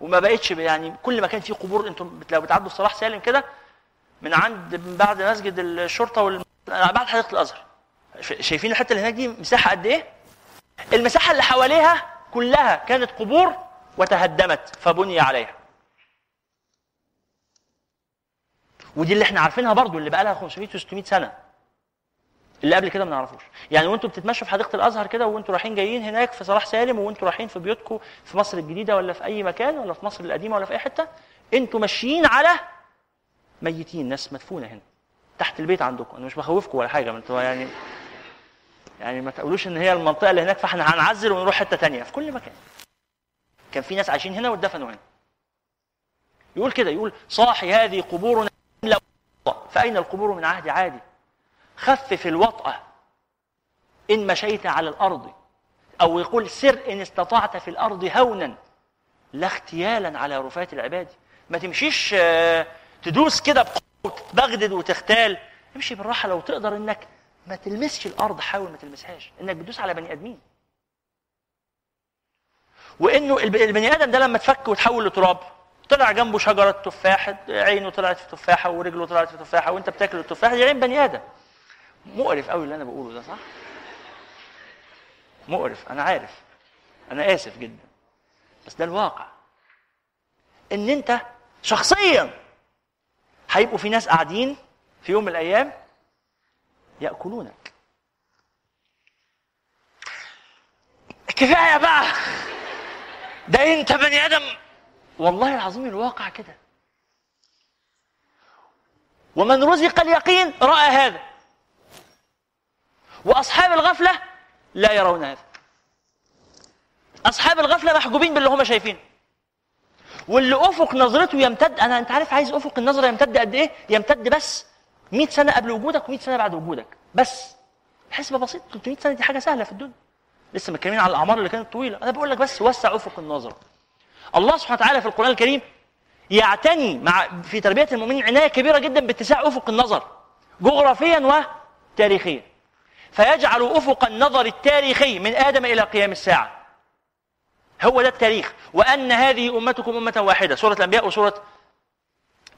وما بقتش يعني كل ما كان فيه قبور أنتم لو بتعدوا الصلاح سالم كده من عند من بعد مسجد الشرطة وال... بعد حديقة الأزهر. شايفين الحتة اللي هناك دي مساحة قد إيه؟ المساحة اللي حواليها كلها كانت قبور وتهدمت فبني عليها. ودي اللي إحنا عارفينها برضو اللي بقى لها 500 و600 سنة. اللي قبل كده ما نعرفوش. يعني وأنتوا بتتمشوا في حديقة الأزهر كده وأنتوا رايحين جايين هناك في صلاح سالم وأنتوا رايحين في بيوتكم في مصر الجديدة ولا في أي مكان ولا في مصر القديمة ولا في أي حتة أنتوا ماشيين على ميتين ناس مدفونة هنا. تحت البيت عندكم. أنا مش بخوفكم ولا حاجة ما أنتوا يعني يعني ما تقولوش إن هي المنطقة اللي هناك فإحنا هنعزل ونروح حتة تانية في كل مكان. كان في ناس عايشين هنا واتدفنوا هنا. يقول كده يقول صاحي هذه قبورنا فأين القبور؟ من عهد عادي. خفف الوطأة إن مشيت على الأرض. أو يقول سر إن استطعت في الأرض هونا لا اغتيالا على رفات العباد. ما تمشيش آه، تدوس كده بقوة وتبغدد وتختال امشي بالراحة لو تقدر إنك ما تلمسش الأرض حاول ما تلمسهاش. إنك بتدوس على بني آدمين. وإنه الب- البني آدم ده لما تفك وتحول لتراب طلع جنبه شجرة تفاح عينه طلعت في تفاحة ورجله طلعت في تفاحة وأنت بتاكل التفاحة دي عين بني آدم. مقرف قوي اللي أنا بقوله ده صح؟ مقرف أنا عارف. أنا آسف جدا. بس ده الواقع. إن أنت شخصيا هيبقوا في ناس قاعدين في يوم من الأيام يأكلونك. كفاية بقى. ده أنت بني آدم. والله العظيم الواقع كده. ومن رزق اليقين رأى هذا. وأصحاب الغفلة لا يرون هذا. أصحاب الغفلة محجوبين باللي هم شايفينه. واللي أفق نظرته يمتد أنا أنت عارف عايز أفق النظرة يمتد قد إيه؟ يمتد بس 100 سنة قبل وجودك و100 سنة بعد وجودك بس. حسبه بسيط 300 سنة دي حاجة سهلة في الدنيا. لسه متكلمين على الأعمار اللي كانت طويلة. أنا بقول لك بس وسع أفق النظرة. الله سبحانه وتعالى في القرآن الكريم يعتني مع في تربية المؤمنين عناية كبيرة جدا باتساع أفق النظر جغرافيا وتاريخيا. فيجعل أفق النظر التاريخي من آدم إلى قيام الساعة. هو ده التاريخ. وأن هذه أمتكم أمة واحدة. سورة الأنبياء وسورة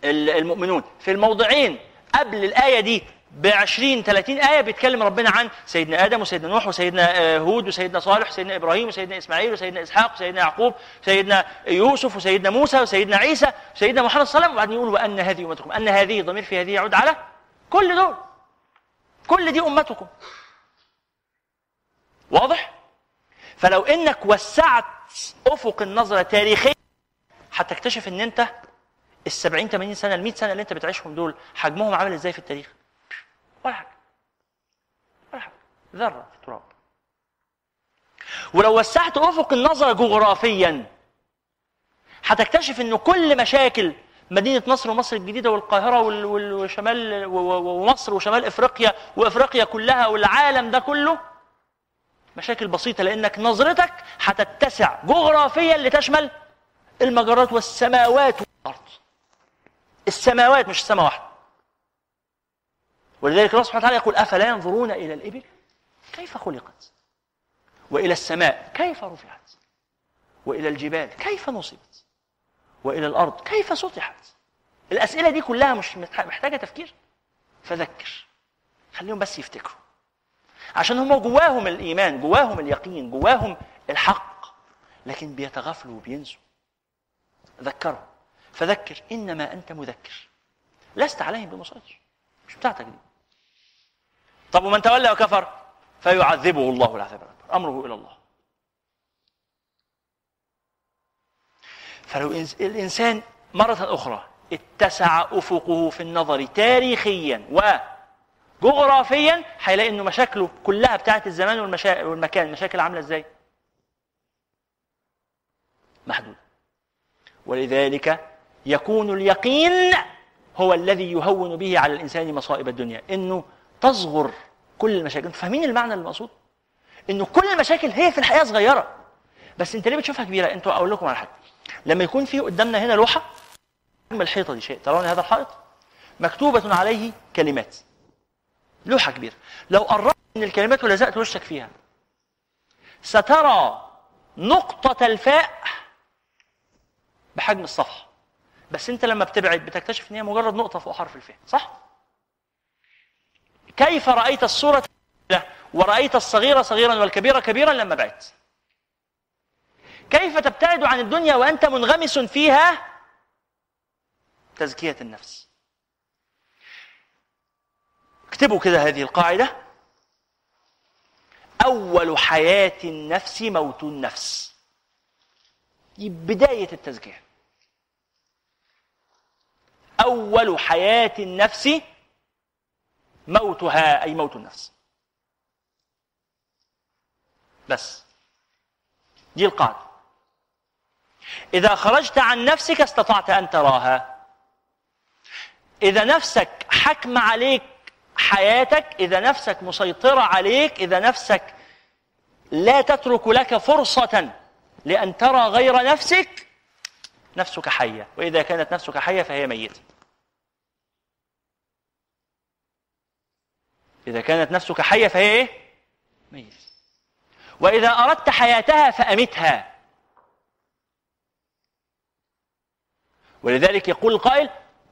ال- المؤمنون. في الموضعين قبل الآية دي ب 20 30 آية بيتكلم ربنا عن سيدنا آدم وسيدنا نوح وسيدنا آه، هود وسيدنا صالح وسيدنا إبراهيم وسيدنا إسماعيل وسيدنا إسحاق وسيدنا يعقوب وسيدنا يوسف وسيدنا موسى وسيدنا عيسى وسيدنا محمد صلى الله عليه وسلم. وبعدين يقول وان هذه أمتكم أن هذه ضمير في هذه يعود على كل دول. كل دي أمتكم. واضح؟ فلو إنك وسعت أفق النظره تاريخيا. هتكتشف إن أنت ال 70 80 سنة ال 100 سنة اللي أنت بتعيشهم دول حجمهم عامل إزاي في التاريخ؟ ولا حاجة. ولا حاجة. ذرة في التراب. ولو وسعت أفق النظر جغرافيا هتكتشف إن كل مشاكل مدينة نصر ومصر الجديدة والقاهرة وال- وال- وشمال ومصر وشمال إفريقيا وإفريقيا كلها والعالم ده كله مشاكل بسيطة لأنك نظرتك هتتسع جغرافيا لتشمل المجرات والسماوات والأرض. السماوات مش السماء واحدة. ولذلك الله سبحانه وتعالى يقول أفلا ينظرون إلى الإبل كيف خلقت؟ وإلى السماء كيف رفعت؟ وإلى الجبال كيف نصبت؟ وإلى الأرض كيف سطحت؟ الأسئلة دي كلها مش محتاجة تفكير فذكر. خليهم بس يفتكروا. عشان هم جواهم الإيمان جواهم اليقين جواهم الحق. لكن بيتغافلوا وبينسوا. ذكرهم فذكر إنما أنت مذكر. لست عليهم بمسيطر مش بتاعتك دي. طب ومن تولى وكفر فيعذبه الله العذاب الأكبر. أمره إلى الله. فلو الإنسان مرة أخرى اتسع أفقه في النظر تاريخيا وجغرافيا هيلاقي إنه مشاكله كلها بتاعت الزمان والمشا... والمكان. المشاكل عاملة إزاي؟ محدوده ولذلك يكون اليقين هو الذي يهون به على الإنسان مصائب الدنيا. إنه تصغر كل المشاكل. أنتوا فاهمين المعنى المقصود؟ إنه كل المشاكل هي في الحقيقة صغيرة. بس أنت ليه بتشوفها كبيرة؟ أنتوا أقول لكم على حاجة. لما يكون في قدامنا هنا لوحة الحيطة دي شيء. ترون هذا الحائط؟ مكتوبة عليه كلمات. لوحة كبيرة. لو قربت من الكلمات ولزقت وشك فيها. سترى نقطة الفاء بحجم الصفحة. بس انت لما بتبعد بتكتشف إن هي مجرد نقطة فوق حرف الفاء صح؟ كيف رأيت الصورة ورأيت الصغير صغيرا والكبير كبيرا لما بعدت؟ كيف تبتعد عن الدنيا وأنت منغمس فيها تزكية النفس؟ اكتبوا كده هذه القاعدة. أول حياة النفس موت النفس. دي بداية التزكية. أول حياة النفس موتها أي موت النفس. بس. دي القاعدة. إذا خرجت عن نفسك استطعت أن تراها. إذا نفسك حكم عليك حياتك إذا نفسك مسيطرة عليك إذا نفسك لا تترك لك فرصة لأن ترى غير نفسك نفسك حية. وإذا كانت نفسك حية فهي ميتة. إذا كانت نفسك حية فهي إيه؟ ميتة. وإذا أردت حياتها فأمتها. ولذلك يقول القائل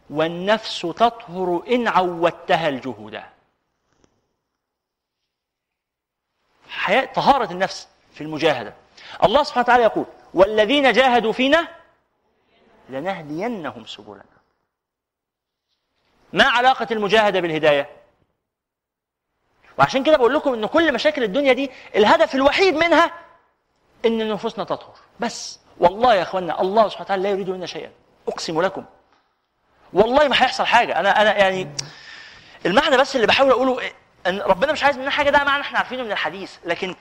والنفس تطهر إن عودتها الجهود. حياة طهارة النفس في المجاهدة. الله سبحانه وتعالى يقول والذين جاهدوا فينا لنهدينهم سبلنا. ما علاقة المجاهدة بالهداية؟ وعشان كده بقول لكم إن كل مشاكل الدنيا دي الهدف الوحيد منها إن نفوسنا تطهر. بس والله يا اخوانا الله سبحانه وتعالى لا يريد منا شيئا. أقسم لكم. والله ما هيحصل حاجة. أنا أنا يعني المعنى بس اللي بحاول أقوله؟ إن ربنا مش عايز مننا حاجة ده معنى إحنا عارفينه من الحديث. لكن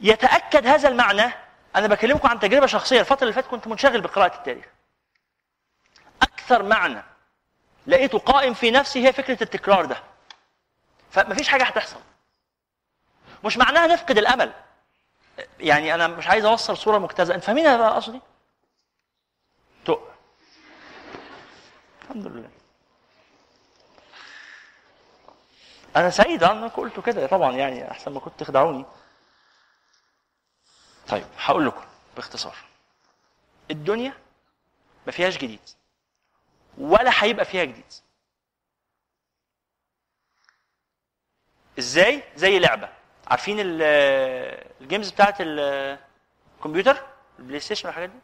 يتأكد هذا المعنى أنا بكلمكم عن تجربة شخصية. الفترة اللي فاتت كنت منشغل بقراءة التاريخ. أكثر معنى لقيته قائم في نفسي هي فكرة التكرار ده. فمفيش حاجة هتحصل. مش معناها نفقد الأمل. يعني أنا مش عايز أوصل صورة مجتزأه أنت فاهمين أنا قصدي؟ الحمد لله. أنا سعيد أنا قلت كده. طبعا يعني أحسن ما كنت تخدعوني. طيب هقول لكم باختصار. الدنيا ما فيهاش جديد ولا هيبقى فيها جديد. إزاي؟ زي لعبة. عارفين ال- games بتاعت الكمبيوتر؟ ال PlayStation والحاجات دي؟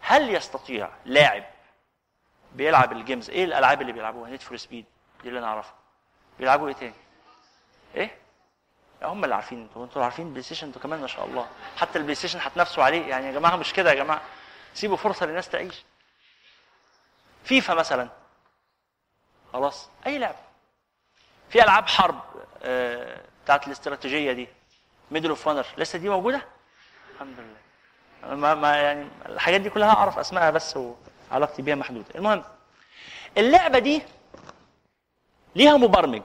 هل يستطيع لاعب بيلعب ال games إيه الألعاب اللي بيلعبوها؟ Need for Speed دي اللي أنا أعرفها. بيلعبوا إيه تاني؟ إيه؟ هم اللي عارفين. أنتوا أنتوا عارفين ال PlayStation؟ أنتوا كمان ما شاء الله. حتى ال PlayStation هتنافسوا عليه. يعني يا جماعة مش كده يا جماعة. سيبوا فرصة للناس تعيش. فيفا مثلا. خلاص. أي لعبه في ألعاب حرب آه، بتاعت الاستراتيجية دي. Medal of لسه دي موجودة؟ الحمد لله. ما, ما يعني الحاجات دي كلها أعرف أسمائها بس وعلاقتي بيها محدودة. المهم اللعبة دي ليها مبرمج.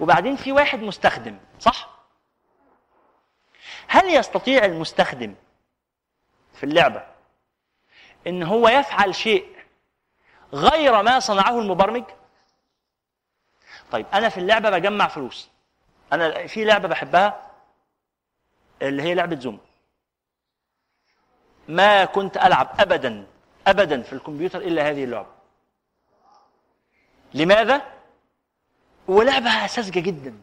وبعدين في واحد مستخدم صح؟ هل يستطيع المستخدم في اللعبة إن هو يفعل شيء غير ما صنعه المبرمج؟ طيب أنا في اللعبة بجمع فلوس. أنا في لعبة بحبها اللي هي لعبة زوم ما كنت ألعب ابدا ابدا في الكمبيوتر إلا هذه اللعبة. لماذا؟ ولعبه ساذجة جدا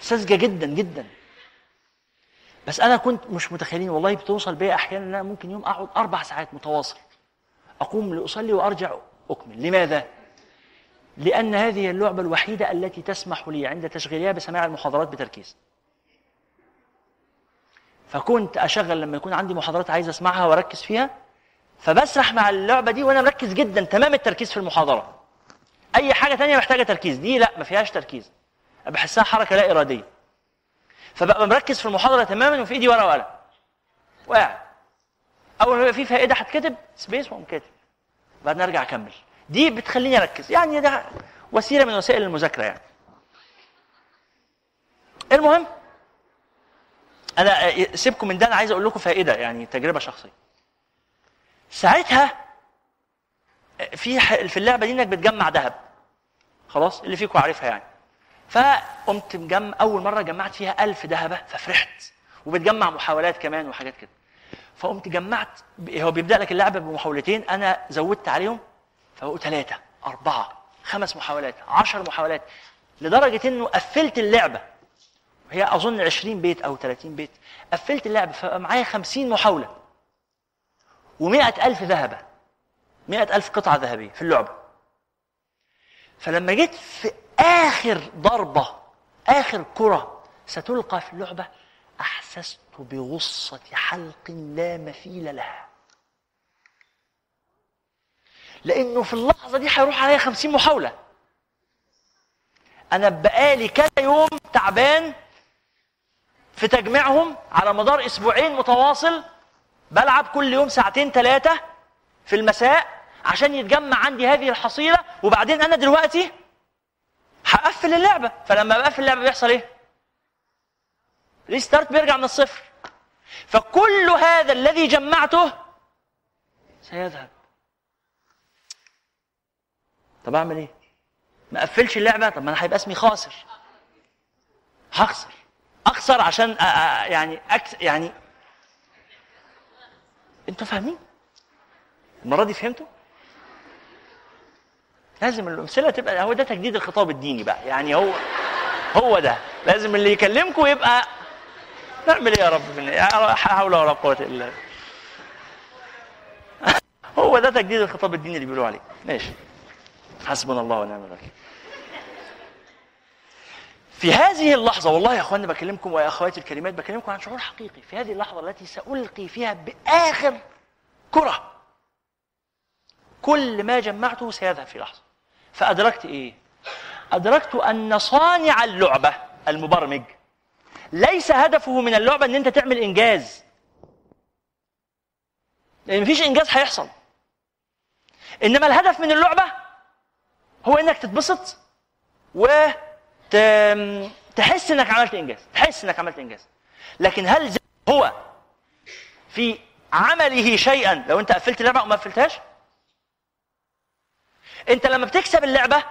ساذجة جدا جدا. بس أنا كنت مش متخيلين والله بتوصل بيا أحيانا إن أنا ممكن يوم أقعد أربع ساعات متواصل أقوم لأصلي وأرجع أكمل. لماذا؟ لأن هذه اللعبة الوحيدة التي تسمح لي عند تشغيلها بسماع المحاضرات بتركيز. فكنت أشغل لما يكون عندي محاضرات عايز أسمعها وأركز فيها فبسرح مع اللعبة دي وأنا مركز جدا تمام التركيز في المحاضرة. أي حاجة تانية محتاجة تركيز. دي لا ما فيهاش تركيز. بحسها حركة لا إرادية. فببقى مركز في المحاضرة تماما وفي إيدي ورقة وقلم. وقاعد أول ما يبقى في فائدة هتكتب سبيس وأقوم كاتب. بعدين أرجع أكمل. دي بتخليني أركز. يعني ده وسيلة من وسائل المذاكرة يعني. المهم أنا سيبكم من ده أنا عايز أقول لكم فائدة يعني تجربة شخصية. ساعتها في في اللعبة دي إنك بتجمع ذهب. خلاص؟ اللي فيكم عارفها يعني. فقمت مجمع أول مرة جمعت فيها ألف ذهبة ففرحت. وبتجمع محاولات كمان وحاجات كده. فقمت جمعت هو بيبدأ لك اللعبة بمحاولتين. أنا زودت عليهم فبقوا ثلاثة أربعة خمس محاولات عشر محاولات لدرجة إنه قفلت اللعبة. هي أظن 20 بيت أو 30 بيت. قفلت اللعبه فبقى معايا 50 محاولة و100 ألف ذهبة 100 ألف قطعة ذهبية في اللعبة. فلما جيت في آخر ضربة آخر كرة ستلقى في اللعبة أحسست بغصة حلق لا مثيل لها. لأنه في اللحظة دي هيروح عليا خمسين محاولة. أنا بقالي كذا يوم تعبان في تجميعهم على مدار أسبوعين متواصل بلعب كل يوم ساعتين ثلاثة في المساء عشان يتجمع عندي هذه الحصيلة وبعدين أنا دلوقتي هقفل اللعبة. فلما بقفل اللعبة بيحصل إيه؟ ريستارت بيرجع من الصفر. فكل هذا الذي جمعته سيذهب. طب أعمل إيه؟ ما أقفلش اللعبة؟ طب ما أنا هيبقى اسمي خاسر. هخسر. أخسر عشان أ أ يعني أكس يعني أنتوا فاهمين؟ المرة دي فهمتوا؟ لازم الأمثلة تبقى هو ده تجديد الخطاب الديني بقى يعني هو هو ده لازم اللي يكلمكم يبقى نعمل إيه يا رب؟ لا حول ولا قوة إلا هو ده تجديد الخطاب الديني اللي بيقولوا عليه. ماشي. حسبنا الله ونعم الوكيل. في هذه اللحظة والله يا أخواني بكلمكم ويا أخواتي الكريمات بكلمكم عن شعور حقيقي. في هذه اللحظة التي سألقي فيها بآخر كرة. كل ما جمعته سيذهب في لحظة. فأدركت إيه؟ أدركت أن صانع اللعبة المبرمج ليس هدفه من اللعبة أن أنت تعمل إنجاز. لأن مفيش إنجاز هيحصل. إنما الهدف من اللعبة هو إنك تتبسط و تحس إنك عملت إنجاز تحس إنك عملت إنجاز. لكن هل هو في عمله شيئا؟ لو أنت قفلت اللعبه أو ما قفلتهاش؟ أنت لما بتكسب اللعبة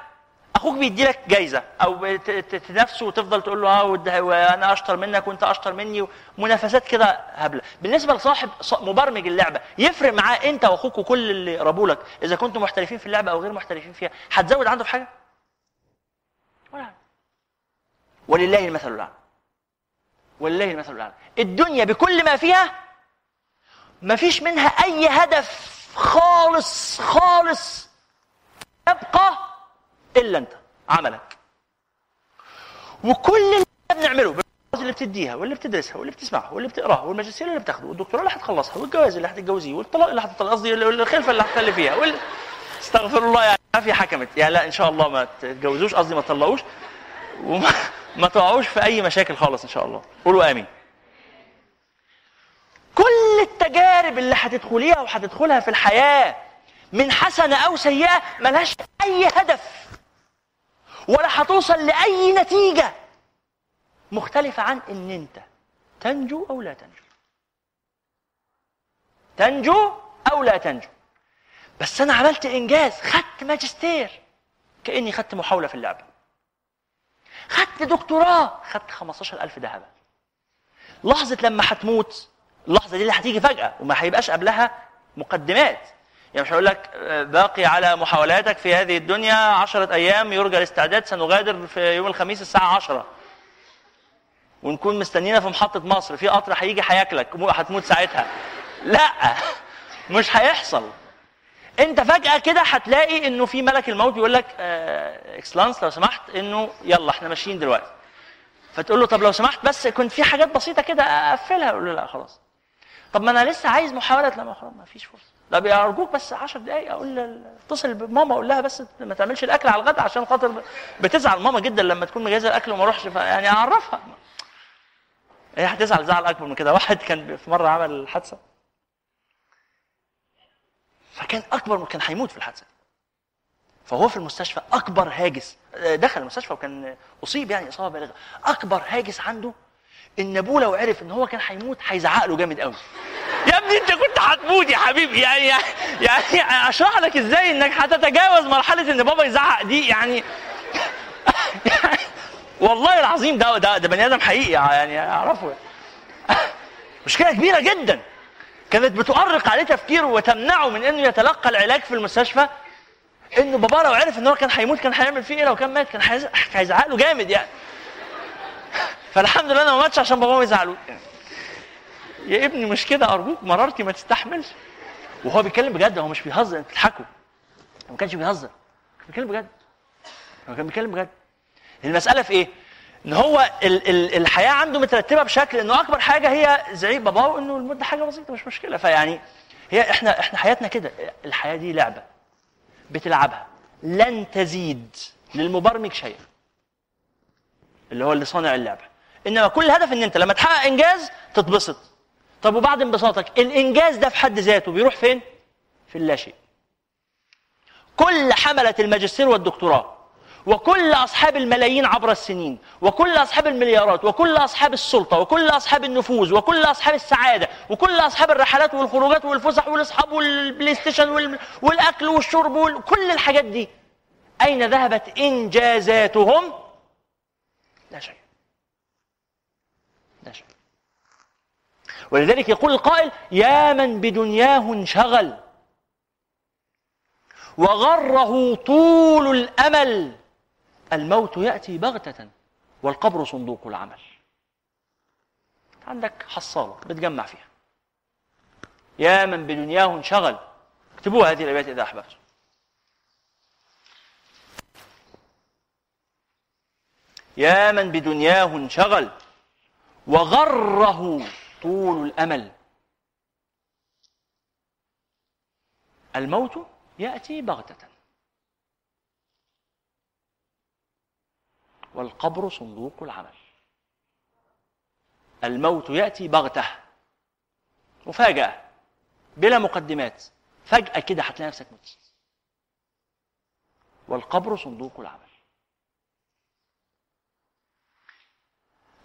أخوك بيدي لك جايزة. أو تنافسه وتفضل تقول له آه وأنا أشطر منك وأنت أشطر مني. منافسات كده هبلة. بالنسبة لصاحب مبرمج اللعبة يفرق معاه أنت وأخوك وكل اللي قربوا لك إذا كنتم محترفين في اللعبة أو غير محترفين فيها هتزود عنده في حاجة؟ ولا ولله المثل الأعلى. ولله المثل الأعلى. الدنيا بكل ما فيها ما فيش منها أي هدف خالص خالص يبقى إلا أنت عملك. وكل اللي بنعمله اللي بتديها واللي بتدرسها واللي بتسمعها واللي بتقراها والماجستير اللي بتاخده والدكتوراه اللي هتخلصها والجواز اللي هتتجوزيه والطلاق اللي هتطلق قصدي الخلفة اللي هتخلفيها وال... استغفر الله يعني ما في حكمت. يعني لا إن شاء الله ما تتجوزوش قصدي ما تطلقوش. وما ما تقعوش في أي مشاكل خالص إن شاء الله. قولوا آمين. كل التجارب اللي هتدخليها وهتدخلها في الحياة من حسنة أو سيئة ملهاش أي هدف ولا هتوصل لأي نتيجة مختلفة عن إن أنت. تنجو أو لا تنجو. تنجو أو لا تنجو. بس أنا عملت إنجاز خدت ماجستير. كأني خدت محاولة في اللعبة. خدت دكتوراه. خدت 15000 ذهب لحظة لما هتموت اللحظة دي اللي هتيجي فجأة وما هيبقاش قبلها مقدمات. يعني مش هقول لك باقي على محاولاتك في هذه الدنيا عشرة أيام يرجى الاستعداد سنغادر في يوم الخميس الساعة عشرة. ونكون مستنينا في محطة مصر في قطر هيجي هياكلك هتموت ساعتها. لا مش هيحصل. انت فجأة كده هتلاقي انه في ملك الموت بيقول لك آه إكسلانس لو سمحت انه يلا إحنا ماشيين دلوقتي. فتقول له طب لو سمحت بس كنت في حاجات بسيطة كده أقفلها. يقول له لا خلاص. طب ما أنا لسه عايز محاولة. لا ما فيش فرصة. طب أرجوك بس 10 دقائق أقول اتصل بماما أقول لها بس ما تعملش الأكل على الغداء عشان خاطر بتزعل ماما جدا لما تكون مجهزة الأكل وما أروحش. يعني أعرفها. هي هتزعل زعل أكبر من كده. واحد كان في مرة عمل حادثة. فكان أكبر كان هيموت في الحادثة. فهو في المستشفى أكبر هاجس دخل المستشفى وكان أصيب يعني إصابة بالغة. أكبر هاجس عنده إن أبوه لو عرف إن هو كان هيموت هيزعق له جامد قوي. يا ابني أنت كنت هتموت يا حبيبي. يعني يعني أشرح لك إزاي إنك هتتجاوز مرحلة إن بابا يزعق دي يعني. والله العظيم ده ده, ده بني آدم حقيقي يعني أعرفه. مشكلة كبيرة جدا. كانت بتؤرق عليه تفكيره وتمنعه من إنه يتلقى العلاج في المستشفى إنه بابا لو عرف إن هو كان هيموت كان هيعمل فيه إيه؟ لو كان مات كان هيزعق له جامد يعني. فالحمد لله أنا ما ماتش عشان بابا ما يزعلوش. يا ابني مش كده أرجوك مرارتي ما تستحملش. وهو بيتكلم بجد هو مش بيهزر انت بتضحكوا ما كانش بيهزر كان بيتكلم بجد. هو كان بيتكلم بجد. المسألة في إيه؟ إن هو ال ال الحياة عنده مترتبة بشكل إنه أكبر حاجة هي زعيق باباه وإنه المدة حاجة بسيطة مش مشكلة. فيعني هي إحنا إحنا حياتنا كده. الحياة دي لعبة بتلعبها. لن تزيد للمبرمج شيئا. اللي هو اللي صانع اللعبة. إنما كل الهدف إن أنت لما تحقق إنجاز تتبسط. طب وبعد انبساطك الإنجاز ده في حد ذاته بيروح فين؟ في اللاشيء كل حملة الماجستير والدكتوراه وكل أصحاب الملايين عبر السنين وكل أصحاب المليارات وكل أصحاب السلطة وكل أصحاب النفوذ وكل أصحاب السعادة وكل أصحاب الرحلات والخروجات والفسح والإصحاب والبلاي ستيشن وال- والأكل والشرب وكل الحاجات دي. أين ذهبت إنجازاتهم؟ لا شيء. لا شيء. ولذلك يقول القائل يا من بدنياه انشغل وغره طول الأمل الموت يأتي بغتة والقبر صندوق العمل. عندك حصالة بتجمع فيها. يا من بدنياه انشغل. اكتبوها هذه الأبيات إذا أحببتم. يا من بدنياه انشغل. وغره طول الأمل. الموت يأتي بغتة. والقبر صندوق العمل. الموت يأتي بغتة. مفاجأة. بلا مقدمات. فجأة كده هتلاقي نفسك مت. والقبر صندوق العمل.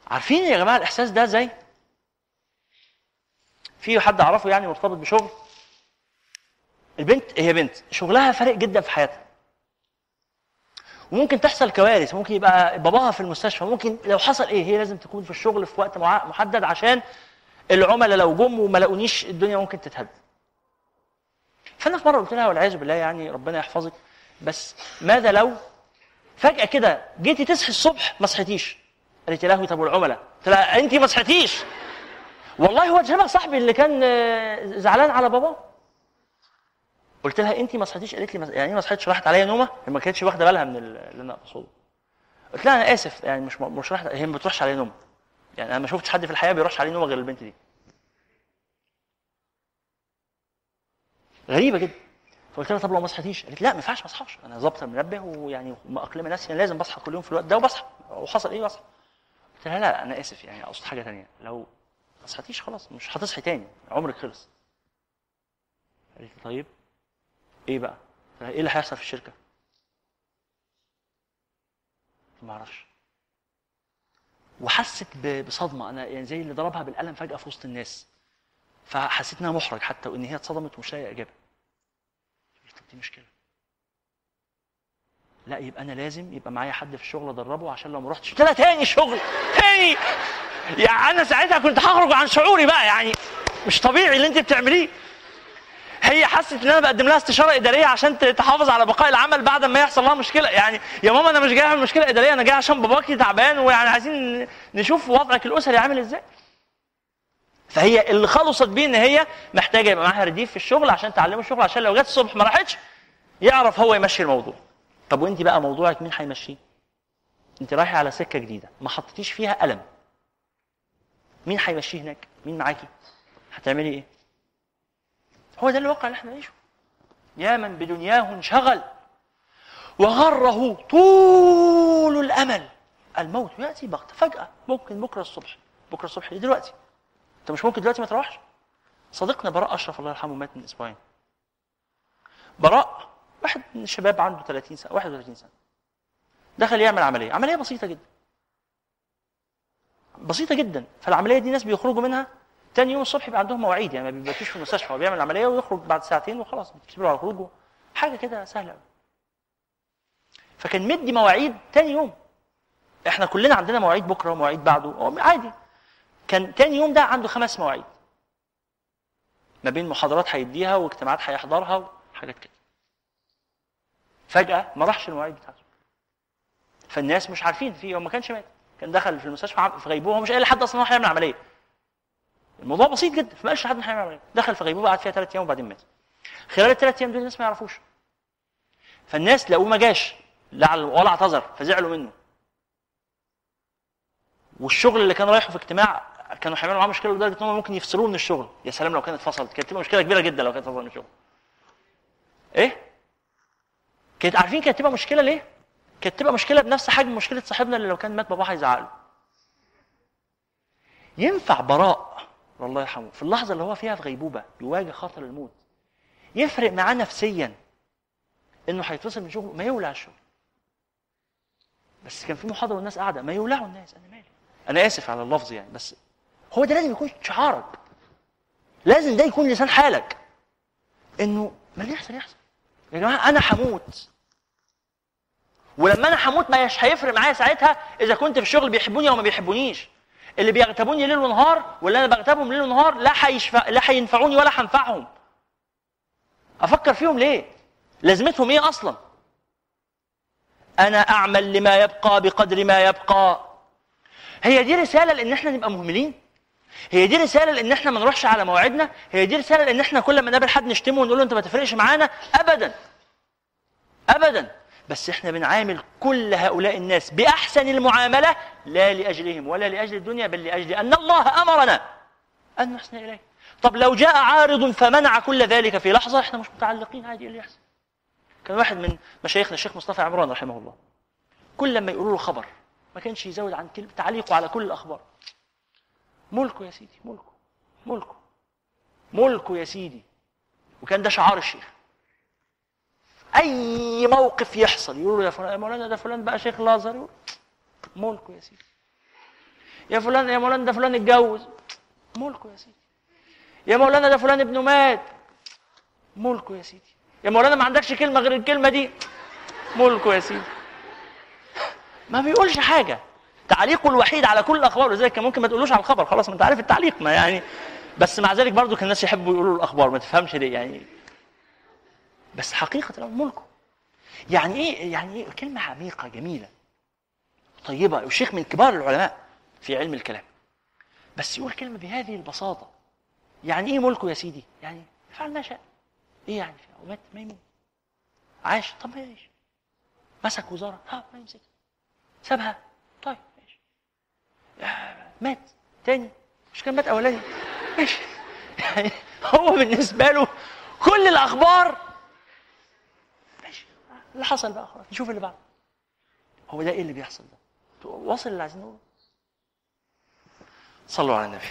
عارفين يا جماعة الإحساس ده إزاي؟ في حد أعرفه يعني مرتبط بشغل؟ البنت هي بنت. شغلها فارق جدا في حياتها. وممكن تحصل كوارث ممكن يبقى باباها في المستشفى ممكن لو حصل إيه هي لازم تكون في الشغل في وقت محدد عشان العملاء لو جم وما لقونيش الدنيا ممكن تتهد. فأنا في مرة قلت لها والعياذ بالله يعني ربنا يحفظك بس ماذا لو فجأة كده جيتي تصحي الصبح ما صحيتيش؟ قالت يا لهوي طب والعملاء؟ قلت لها انت ما صحيتيش. والله هو شبه صاحبي اللي كان آه، زعلان على باباه. قلت لها انت ما صحيتيش؟ قالت لي يعني إيه ما صحيتش؟ راحت عليا نومة هي ما كانتش واخدة بالها من ال- اللي أنا أقصده. قلت لها أنا آسف يعني مش مش راحت هي ما بتروحش عليا نوم يعني أنا ما شفتش حد في الحياة بيروحش عليه نومة غير البنت دي. غريبة جدا. فقلت لها طب لو ما صحيتيش؟ قالت لا ما ينفعش ما اصحاش. أنا ظابطه المنبه ويعني مأقلمه نفسي يعني لازم بصحى كل يوم في الوقت ده وبصحى. وحصل إيه بصحى؟ قلت لها لا أنا آسف يعني أقصد حاجة ثانية لو ما صحيتيش خلاص مش هتصحي تاني عمرك خلص. قالت لي طيب. إيه بقى؟ إيه اللي هيحصل في الشركة؟ ما أعرفش. وحست بصدمة. أنا يعني زي اللي ضربها بالقلم فجأة في وسط الناس. فحسيت إنها محرج حتى وإن هي اتصدمت ومش لاقية اجابه طب دي مشكلة. لا يبقى أنا لازم يبقى معايا حد في الشغل أدربه عشان لو ما رحتش. لها تاني شغل تاني! يعني أنا ساعتها كنت هخرج عن شعوري بقى يعني مش طبيعي اللي أنت بتعمليه. هي حست ان أنا بقدم لها استشارة إدارية عشان تحافظ على بقاء العمل بعد ما يحصل لها مشكلة. يعني يا ماما أنا مش جاي أعمل مشكلة إدارية أنا جاي عشان باباكي تعبان ويعني عايزين نشوف وضعك الأسري عامل إزاي. فهي اللي خلصت بيه إن هي محتاجة يبقى معاها رديف في الشغل عشان تعلمه الشغل عشان لو جت الصبح ما راحتش يعرف هو يمشي الموضوع. طب وأنت بقى موضوعك مين هيمشيه؟ أنت رايحة على سكة جديدة ما حطيتيش فيها قلم مين هيمشيه هناك؟ مين معاكي؟ هتعملي إيه؟ هو ده الواقع اللي إحنا نعيشه يا من بدنياه انشغل وغره طول الأمل. الموت يأتي بغتة. فجأة ممكن بكرة الصبح. بكرة الصبح دلوقتي. انت مش ممكن دلوقتي ما تروحش. صديقنا براء أشرف الله يرحمه مات من أسبوعين. براء واحد من الشباب عنده 30 سنة 31 سنة. دخل يعمل عملية. عملية بسيطة جدا. بسيطة جدا. فالعملية دي ناس بيخرجوا منها تاني يوم الصبح يبقى عندهم مواعيد يعني ما بيباتوش في المستشفى هو بيعمل عملية ويخرج بعد ساعتين وخلاص بتكتب على خروجه. حاجة كده سهلة قوي فكان مدي مواعيد تاني يوم. إحنا كلنا عندنا مواعيد بكرة ومواعيد بعده. عادي. كان تاني يوم ده عنده خمس مواعيد. ما بين محاضرات هيديها واجتماعات هيحضرها وحاجات كده. فجأة ما راحش المواعيد بتاعته. فالناس مش عارفين فيه هو ما كانش مات. كان دخل في المستشفى في غيبوبة هو مش قايل لحد أصلا هو هيعمل عملية. الموضوع بسيط جدا فما قالش لحد هيعمل عمليه دخل في غيبوبه قعد فيها ثلاث أيام وبعدين مات. خلال الثلاث أيام دول الناس ما يعرفوش. فالناس لقوه ما جاش ولا اعتذر فزعلوا منه. والشغل اللي كان رايحه في اجتماع كانوا هيعملوا معاه مشكلة لدرجة إن هم ممكن يفصلوه من الشغل. يا سلام لو كانت اتفصلت كانت تبقى مشكلة كبيرة جدا لو كانت اتفصلت من الشغل. إيه؟ كانت عارفين كانت تبقى مشكلة ليه؟ كانت تبقى مشكلة بنفس حجم مشكلة صاحبنا اللي لو كان مات باباه هيزعق له ينفع براء الله يرحمه. في اللحظة اللي هو فيها في غيبوبة بيواجه خطر الموت. يفرق معاه نفسيا إنه هيتفصل من شغله ما يولع الشغل بس كان في محاضرة والناس قاعدة ما يولعوا الناس. أنا مالي. أنا آسف على اللفظ يعني بس هو ده لازم يكون شعارك. لازم ده يكون لسان حالك. إنه ما اللي يحصل يحصل. يا جماعة أنا هموت. ولما أنا هموت ما هيفرق معايا ساعتها إذا كنت في الشغل بيحبوني أو ما بيحبونيش. اللي بيغتابوني ليل ونهار واللي أنا بغتابهم ليل ونهار لا هيشفع لا هينفعوني ولا هنفعهم أفكر فيهم ليه؟ لازمتهم إيه أصلا؟ أنا أعمل لما يبقى بقدر ما يبقى. هي دي رسالة لأن إحنا نبقى مهملين. هي دي رسالة لأن إحنا ما نروحش على مواعيدنا. هي دي رسالة لأن إحنا كل ما نقابل حد نشتمه ونقول له أنت ما تفرقش معانا. ابدا. ابدا. بس إحنا بنعامل كل هؤلاء الناس بأحسن المعاملة لا لأجلهم ولا لأجل الدنيا بل لأجل أن الله أمرنا أن نحسن إليه. طب لو جاء عارض فمنع كل ذلك في لحظة إحنا مش متعلقين عادي اللي يحصل. كان واحد من مشايخنا الشيخ مصطفى عمران رحمه الله كل لما يقولوا له خبر ما كانش يزود عن كلمة تعليقه على كل الأخبار. ملكه يا سيدي ملكه ملكه ملكه يا سيدي. وكان ده شعار الشيخ. أي موقف يحصل. يقولوا يا فلان يا مولانا ده فلان بقى شيخ يقول ملكه يا سيدي. يا فلان يا مولانا ده فلان اتجوز. ملكه يا سيدي. يا مولانا ده فلان ابنه مات. ملكه يا سيدي. يا مولانا ما عندكش كلمة غير الكلمة دي. ملكه يا سيدي. ما بيقولش حاجة. تعليقه الوحيد على كل الأخبار. ولذلك كان ممكن ما تقولوش على الخبر. خلاص ما انت عارف التعليق ما يعني. بس مع ذلك برضو كان الناس يحبوا يقولوا الأخبار. ما تفهمش ليه يعني. بس حقيقة الامر ملكه. يعني إيه؟ يعني إيه؟ كلمة عميقة جميلة. طيبة والشيخ من كبار العلماء في علم الكلام. بس يقول كلمة بهذه البساطة. يعني إيه ملكه يا سيدي؟ يعني فعل ما شاء. إيه يعني؟ ومات ما يموت عاش. طب ما يعيش. مسك وزارة. ها ما يمسك. سابها. طيب ماشي. مات. تاني. مش كان مات أولاني. ماشي. يعني هو بالنسبة له كل الأخبار ماشي اللي حصل بقى خلاص. نشوف اللي بعده. هو ده إيه اللي بيحصل ده؟ واصل اللي عايزين نقوله صلوا على النبي.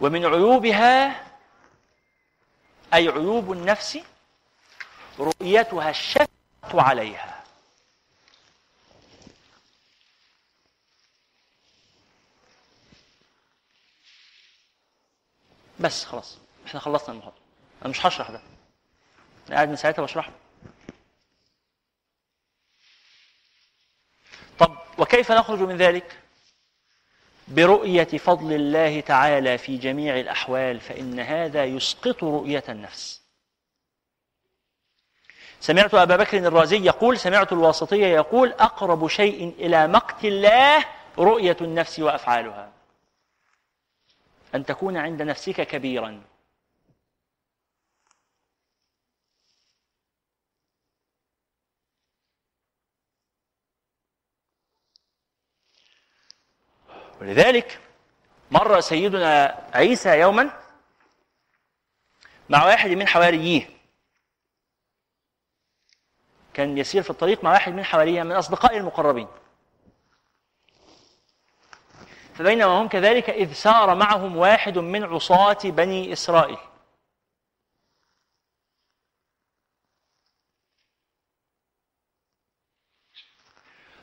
ومن عيوبها أي عيوب النفس رؤيتها الشفقة عليها. بس خلاص إحنا خلصنا المحاضرة أنا مش هشرح ده. أنا قاعد من ساعتها بشرحه طب وكيف نخرج من ذلك؟ برؤية فضل الله تعالى في جميع الأحوال فإن هذا يسقط رؤية النفس. سمعت أبا بكر الرازي يقول سمعت الواسطية يقول أقرب شيء إلى مقت الله رؤية النفس وأفعالها. أن تكون عند نفسك كبيرا. ولذلك مر سيدنا عيسى يوما مع واحد من حواريه كان يسير في الطريق مع واحد من حواريه من أصدقائه المقربين. فبينما هم كذلك إذ سار معهم واحد من عصاة بني إسرائيل.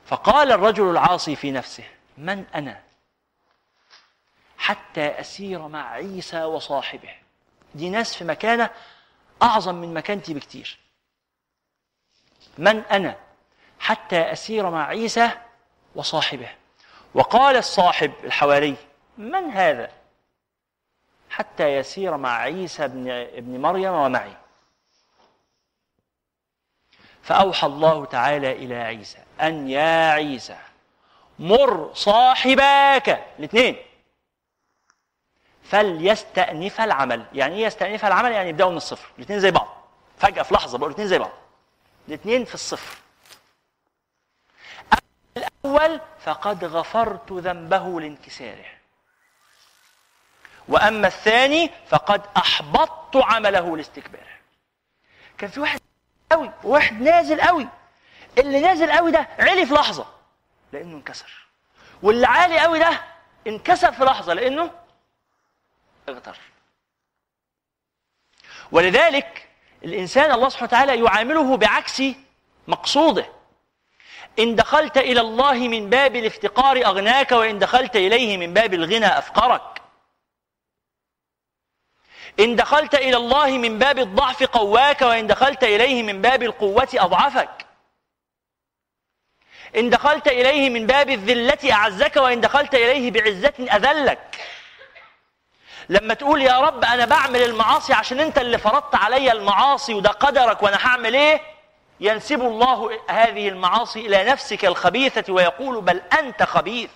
فقال الرجل العاصي في نفسه من أنا؟ حتى أسير مع عيسى وصاحبه. دي ناس في مكانة أعظم من مكانتي بكتير. من أنا؟ حتى أسير مع عيسى وصاحبه. وقال الصاحب الحواري من هذا؟ حتى يسير مع عيسى ابن, ابن مريم ومعي. فأوحى الله تعالى إلى عيسى أن يا عيسى مر صاحباك. الاثنين. فليستأنف العمل. يعني إيه يستأنف العمل؟ يعني يبدأوا من الصفر. الاثنين زي بعض. فجأة في لحظة بقوا الاثنين زي بعض. الاثنين في الصفر. الأول فقد غفرت ذنبه لانكساره. وأما الثاني فقد أحبطت عمله لاستكباره. كان في واحد قوي وواحد نازل قوي. اللي نازل قوي ده علي في لحظة لأنه انكسر. واللي عالي قوي ده انكسر في لحظة لأنه اغتر. ولذلك الإنسان الله سبحانه وتعالى يعامله بعكس مقصوده. إن دخلت إلى الله من باب الافتقار أغناك وإن دخلت إليه من باب الغنى أفقرك. إن دخلت إلى الله من باب الضعف قواك وإن دخلت إليه من باب القوة أضعفك. إن دخلت إليه من باب الذلة أعزك وإن دخلت إليه بعزة أذلك. لما تقول يا رب أنا بعمل المعاصي عشان أنت اللي فرضت علي المعاصي وده قدرك وأنا هعمل إيه؟ ينسب الله هذه المعاصي إلى نفسك الخبيثة ويقول بل أنت خبيث.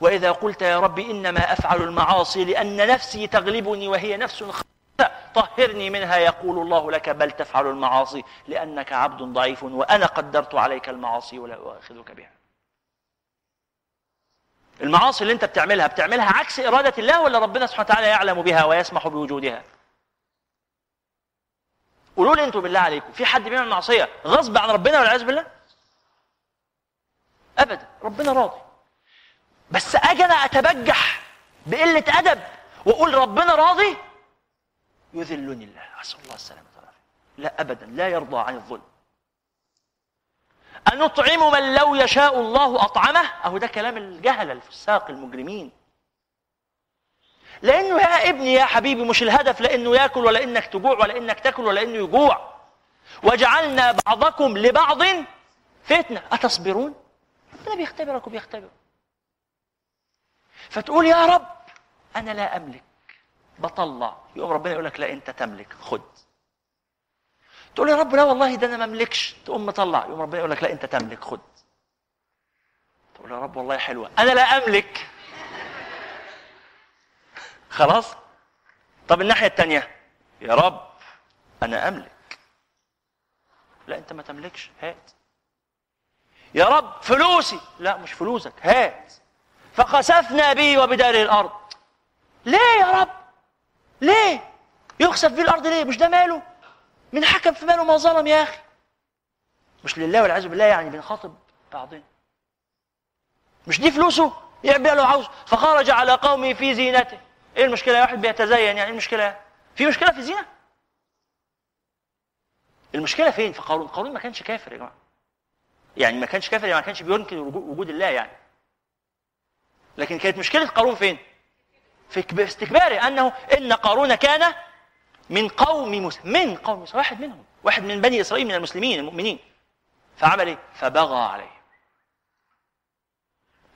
وإذا قلت يا رب إنما أفعل المعاصي لأن نفسي تغلبني وهي نفس خبيثة طهرني منها يقول الله لك بل تفعل المعاصي لأنك عبد ضعيف وأنا قدرت عليك المعاصي ولا أؤاخذك بها. المعاصي اللي أنت بتعملها بتعملها عكس إرادة الله ولا ربنا سبحانه وتعالى يعلم بها ويسمح بوجودها؟ قولوا لي أنتوا بالله عليكم في حد بيعمل معصية غصب عن ربنا والعياذ بالله؟ أبدا ربنا راضي. بس أجي أنا أتبجح بقلة أدب وأقول ربنا راضي؟ يذلني الله. أسأل الله السلامة والعافية. لا أبدا لا يرضى عن الظلم. أن نطعم من لو يشاء الله أطعمه؟ أهو ده كلام الجهلة الفساق المجرمين. لأنه يا ابني يا حبيبي مش الهدف لأنه يأكل ولا إنك تجوع ولا إنك تأكل ولا إنه يجوع. وجعلنا بعضكم لبعض فتنة. أتصبرون؟ ربنا بيختبرك وبيختبر فتقول يا رب أنا لا أملك. بطلع يقوم ربنا يقول لك لا أنت تملك. خد. تقول يا رب لا والله ده أنا ما أملكش. تقوم مطلع. يقوم ربنا يقول لك لا أنت تملك. خد. تقول يا رب والله حلوة. أنا لا أملك. خلاص؟ طب الناحية الثانية يا رب أنا أملك. لا أنت ما تملكش هات. يا رب فلوسي. لا مش فلوسك هات. فخسفنا به وبداره الأرض. ليه يا رب؟ ليه؟ يخسف بيه الأرض ليه؟ مش ده ماله؟ من حكم في ماله ما ظلم يا أخي. مش لله والعياذ بالله يعني بنخاطب بعضنا. مش دي فلوسه؟ يعمل بيها له عاوز فخرج على قومه في زينته. إيه المشكلة واحد بيتزين يعني؟ إيه المشكلة؟ في مشكلة في الزينة؟ المشكلة فين؟ في قارون قارون ما كانش كافر يا جماعة. يعني ما كانش كافر يعني ما كانش بينكر وجود الله يعني. لكن كانت مشكلة قارون فين؟ في استكباره أنه إن قارون كان من قوم موسى. من قوم موسى واحد منهم. واحد من بني إسرائيل من المسلمين المؤمنين. فعمل إيه؟ فبغى عليه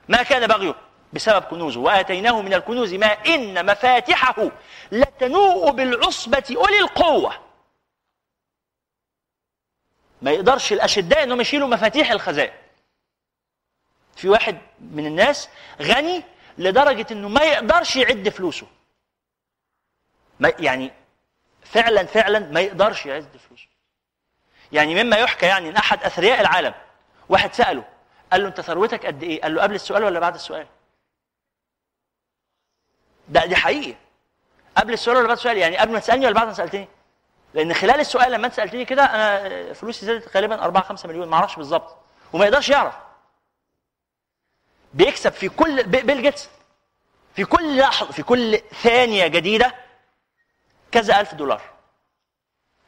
ما كان بغيه؟ بسبب كنوزه. وآتيناه من الكنوز ما إن مفاتحه لتنوء بالعصبة أولي القوة. ما يقدرش الأشداء إنهم يشيلوا مفاتيح الخزائن. في واحد من الناس غني لدرجة إنه ما يقدرش يعد فلوسه. ما يعني فعلا فعلا ما يقدرش يعد فلوسه. يعني مما يحكى يعني إن أحد أثرياء العالم واحد سأله قال له أنت ثروتك قد إيه؟ قال له قبل السؤال ولا بعد السؤال؟ ده دي حقيقة. قبل السؤال ولا بعد السؤال؟ يعني قبل ما تسألني ولا بعد ما سألتني؟ لأن خلال السؤال لما أنت سألتني كده أنا فلوسي زادت غالبا 4 5 مليون ما أعرفش بالظبط. وما يقدرش يعرف. بيكسب في كل بيل جيتس في كل لحظة في كل ثانية جديدة كذا ألف دولار.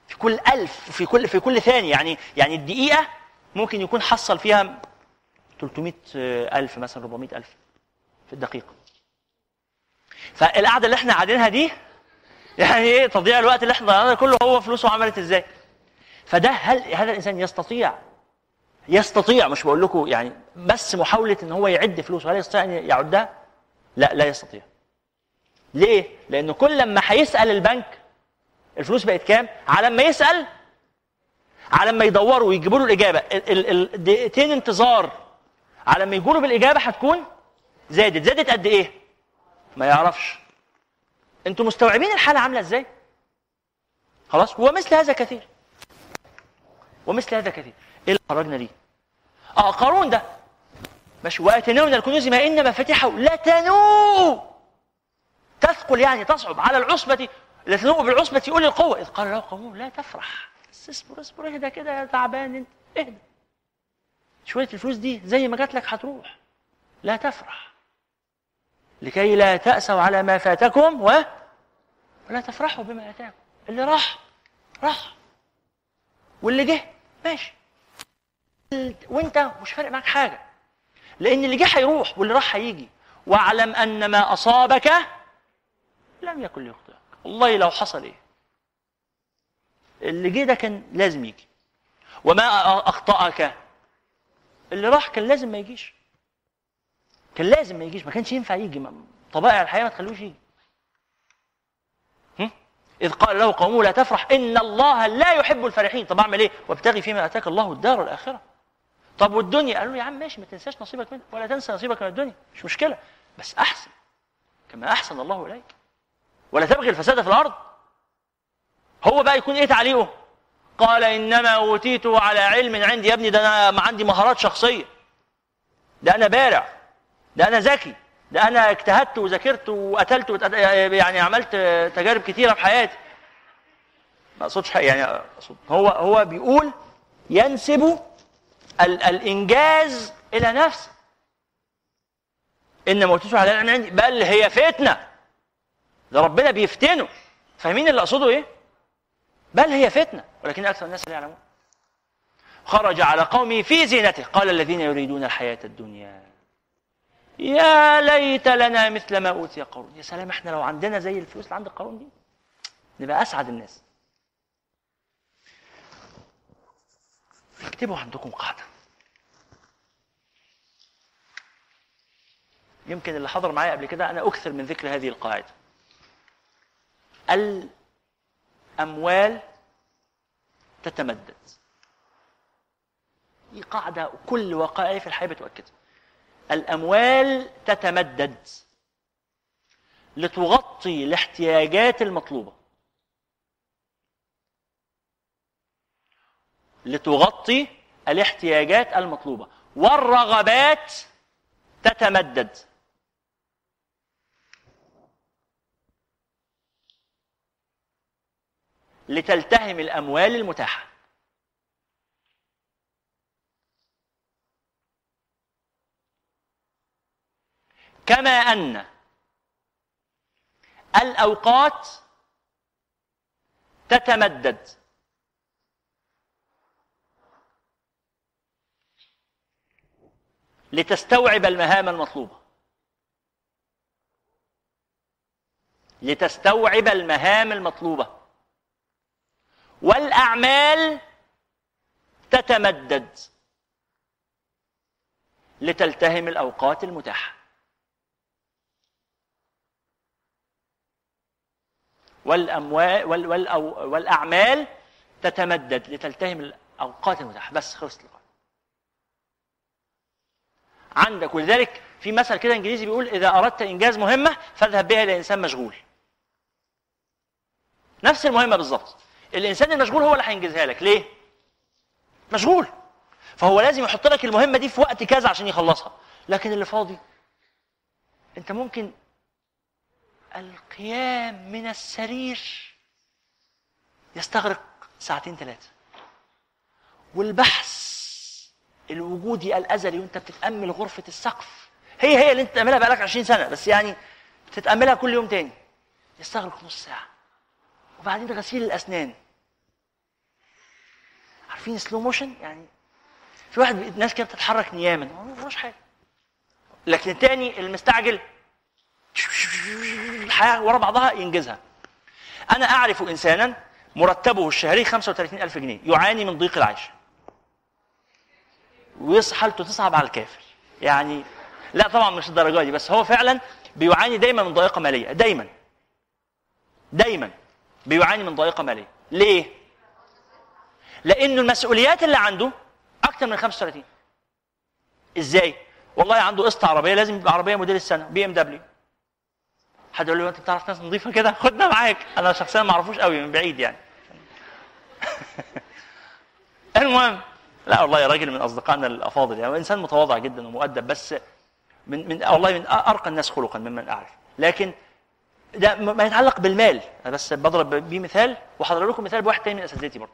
في كل ألف في كل في كل ثانية. يعني يعني الدقيقة ممكن يكون حصل فيها 300 ألف مثلا 400 ألف في الدقيقة. فالقعدة اللي إحنا قاعدينها دي يعني إيه تضييع الوقت اللي إحنا ضيعناه كله هو فلوسه عملت إزاي فده هل هذا الإنسان يستطيع يستطيع مش بقول لكم يعني بس محاولة إن هو يعد فلوسه هل يستطيع أن يعدها؟ لا لا يستطيع. ليه؟ لأنه كل لما هيسأل البنك الفلوس بقت كام؟ على ما يسأل على ما يدوروا ويجيبوا له الإجابة الدقيقتين انتظار على ما يجوا له بالإجابة هتكون زادت، زادت قد إيه؟ ما يعرفش. أنتوا مستوعبين الحالة عاملة إزاي؟ خلاص؟ ومثل هذا كثير. ومثل هذا كثير. إيه اللي خرجنا دي؟ آه قارون ده ماشي وأتيناه من الكنوز ما ان مفاتيحه لا تنوء تثقل يعني تصعب على العصبة لا تنوء بالعصبة أولي القوة إذ قال له قومه لا تفرح بس اصبر اصبر اهدى كده يا تعبان أنت اهدى شوية الفلوس دي زي ما جات لك هتروح لا تفرح لكي لا تأسوا على ما فاتكم و ولا تفرحوا بما آتاكم. اللي راح راح. واللي جه ماشي. وانت مش فارق معاك حاجة. لأن اللي جه هيروح واللي راح هيجي. واعلم أن ما أصابك لم يكن ليخطئك. والله لو حصل إيه؟ اللي جه ده كان لازم يجي. وما أخطأك. اللي راح كان لازم ما يجيش. كان لازم ما يجيش ما كانش ينفع يجي. طبائع الحياة ما تخلوش يجي؟ إذ قال له قومه لا تفرح إن الله لا يحب الفرحين. طب أعمل إيه؟ وابتغي فيما أتاك الله الدار الآخرة. طب والدنيا؟ قالوا له يا عم ماشي ما تنساش نصيبك منها ولا تنسى نصيبك من الدنيا مش مشكلة بس أحسن كما أحسن الله إليك. ولا تبغي الفساد في الأرض. هو بقى يكون إيه تعليقه؟ قال إنما أوتيته على علم عندي يا ابني ده أنا عندي مهارات شخصية. ده أنا بارع. ده أنا ذكي ده أنا اجتهدت وذاكرت وقتلت يعني عملت تجارب كتيرة في حياتي. ما حاجة يعني أقصد هو هو بيقول ينسب ال الإنجاز إلى نفسه. إنما أوتيته على عندي بل هي فتنة. ده ربنا بيفتنه. فاهمين اللي أقصده إيه؟ بل هي فتنة. ولكن أكثر الناس لا يعلمون. خرج على قومه في زينته. قال الذين يريدون الحياة الدنيا. يا ليت لنا مثل ما أوتي قارون يا سلام إحنا لو عندنا زي الفلوس اللي عند قارون دي نبقى أسعد الناس. اكتبوا عندكم قاعدة. يمكن اللي حضر معايا قبل كده أنا أكثر من ذكر هذه القاعدة. الأموال تتمدد. دي قاعدة كل وقائع في الحياة بتؤكدها الأموال تتمدد لتغطي الاحتياجات المطلوبة. لتغطي الاحتياجات المطلوبة. والرغبات تتمدد. لتلتهم الأموال المتاحة. كما أن الأوقات تتمدد. لتستوعب المهام المطلوبة. لتستوعب المهام المطلوبة. والأعمال تتمدد. لتلتهم الأوقات المتاحة. والأموال وال والأعمال تتمدد لتلتهم الأوقات المتاحة. بس خلصت القاعدة عندك ولذلك في مثل كده إنجليزي بيقول إذا أردت إنجاز مهمة فاذهب بها إلى إنسان مشغول. نفس المهمة بالظبط. الإنسان المشغول هو اللي هينجزها لك. ليه؟ مشغول. فهو لازم يحط لك المهمة دي في وقت كذا عشان يخلصها. لكن اللي فاضي؟ أنت ممكن القيام من السرير. يستغرق ساعتين ثلاثة والبحث الوجودي الأزلي وانت بتتأمل غرفة السقف. هي هي اللي انت بتعملها بقالك 20 سنة بس يعني بتتأملها كل يوم تاني. يستغرق نص ساعة. وبعدين غسيل الأسنان. عارفين سلو موشن يعني في واحد ناس كده بتتحرك نياما. ما حاجة. لكن التاني المستعجل. الحياة ورا بعضها ينجزها. أنا أعرف إنسانا مرتبه الشهري 35000 جنيه يعاني من ضيق العيش. ويص حالته تصعب على الكافر. يعني لا طبعا مش الدرجة دي بس هو فعلا بيعاني دايما من ضائقه مالية دايما. دايما بيعاني من ضائقه مالية. ليه؟ لأنه المسؤوليات اللي عنده أكتر من 35 إزاي؟ والله عنده قسط عربية لازم يبقى عربية موديل السنة بي إم دبليو. حد يقول له أنت بتعرف ناس نظيفة كده؟ خدنا معاك. أنا شخصيا ما أعرفوش قوي من بعيد يعني. المهم لا والله راجل من أصدقائنا الأفاضل يعني إنسان متواضع جدا ومؤدب بس من من والله من أرقى الناس خلقا ممن أعرف. لكن ده ما يتعلق بالمال. أنا بس بضرب بيه مثال وحضر لكم مثال بواحد تاني من أساتذتي برضه.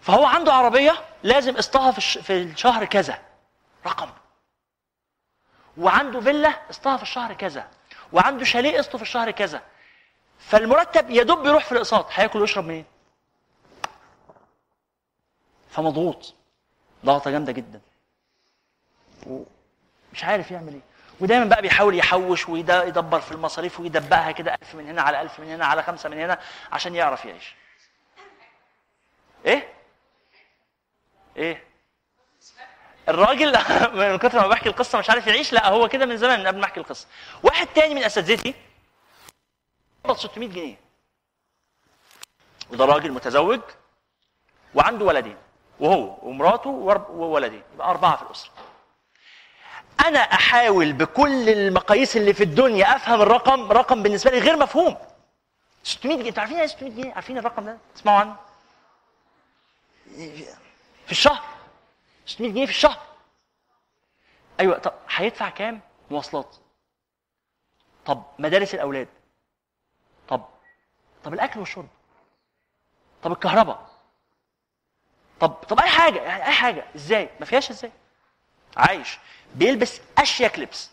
فهو عنده عربية لازم قسطها في في الشهر كذا رقم. وعنده فيلا قسطها في الشهر كذا. وعنده شاليه قسطه في الشهر كذا. فالمرتب يا دوب بيروح في الأقساط. هياكل ويشرب منين؟ فمضغوط. ضغطة جامدة جدا. ومش عارف يعمل إيه. ودايما بقى بيحاول يحوش ويدبر في المصاريف ويدبقها كده ألف من هنا على ألف من هنا على خمسة من هنا عشان يعرف يعيش. إيه؟ إيه؟ الراجل من كتر ما بحكي القصة مش عارف يعيش لا هو كده من زمان من قبل ما أحكي القصة. واحد تاني من أساتذتي قبض 600 جنيه. وده راجل متزوج وعنده ولدين وهو ومراته وولدين يبقى أربعة في الأسرة. أنا أحاول بكل المقاييس اللي في الدنيا أفهم الرقم رقم بالنسبة لي غير مفهوم. 600 جنيه أنتوا عارفين إيه 600 جنيه؟ عارفين الرقم ده؟ تسمعوا عنه؟ في الشهر. 600 جنيه في الشهر. أيوه طب هيدفع كام؟ مواصلات. طب مدارس الأولاد. طب طب الأكل والشرب. طب الكهرباء. طب طب أي حاجة يعني أي حاجة. إزاي؟ ما فيهاش إزاي. عايش. بيلبس أشيك لبس.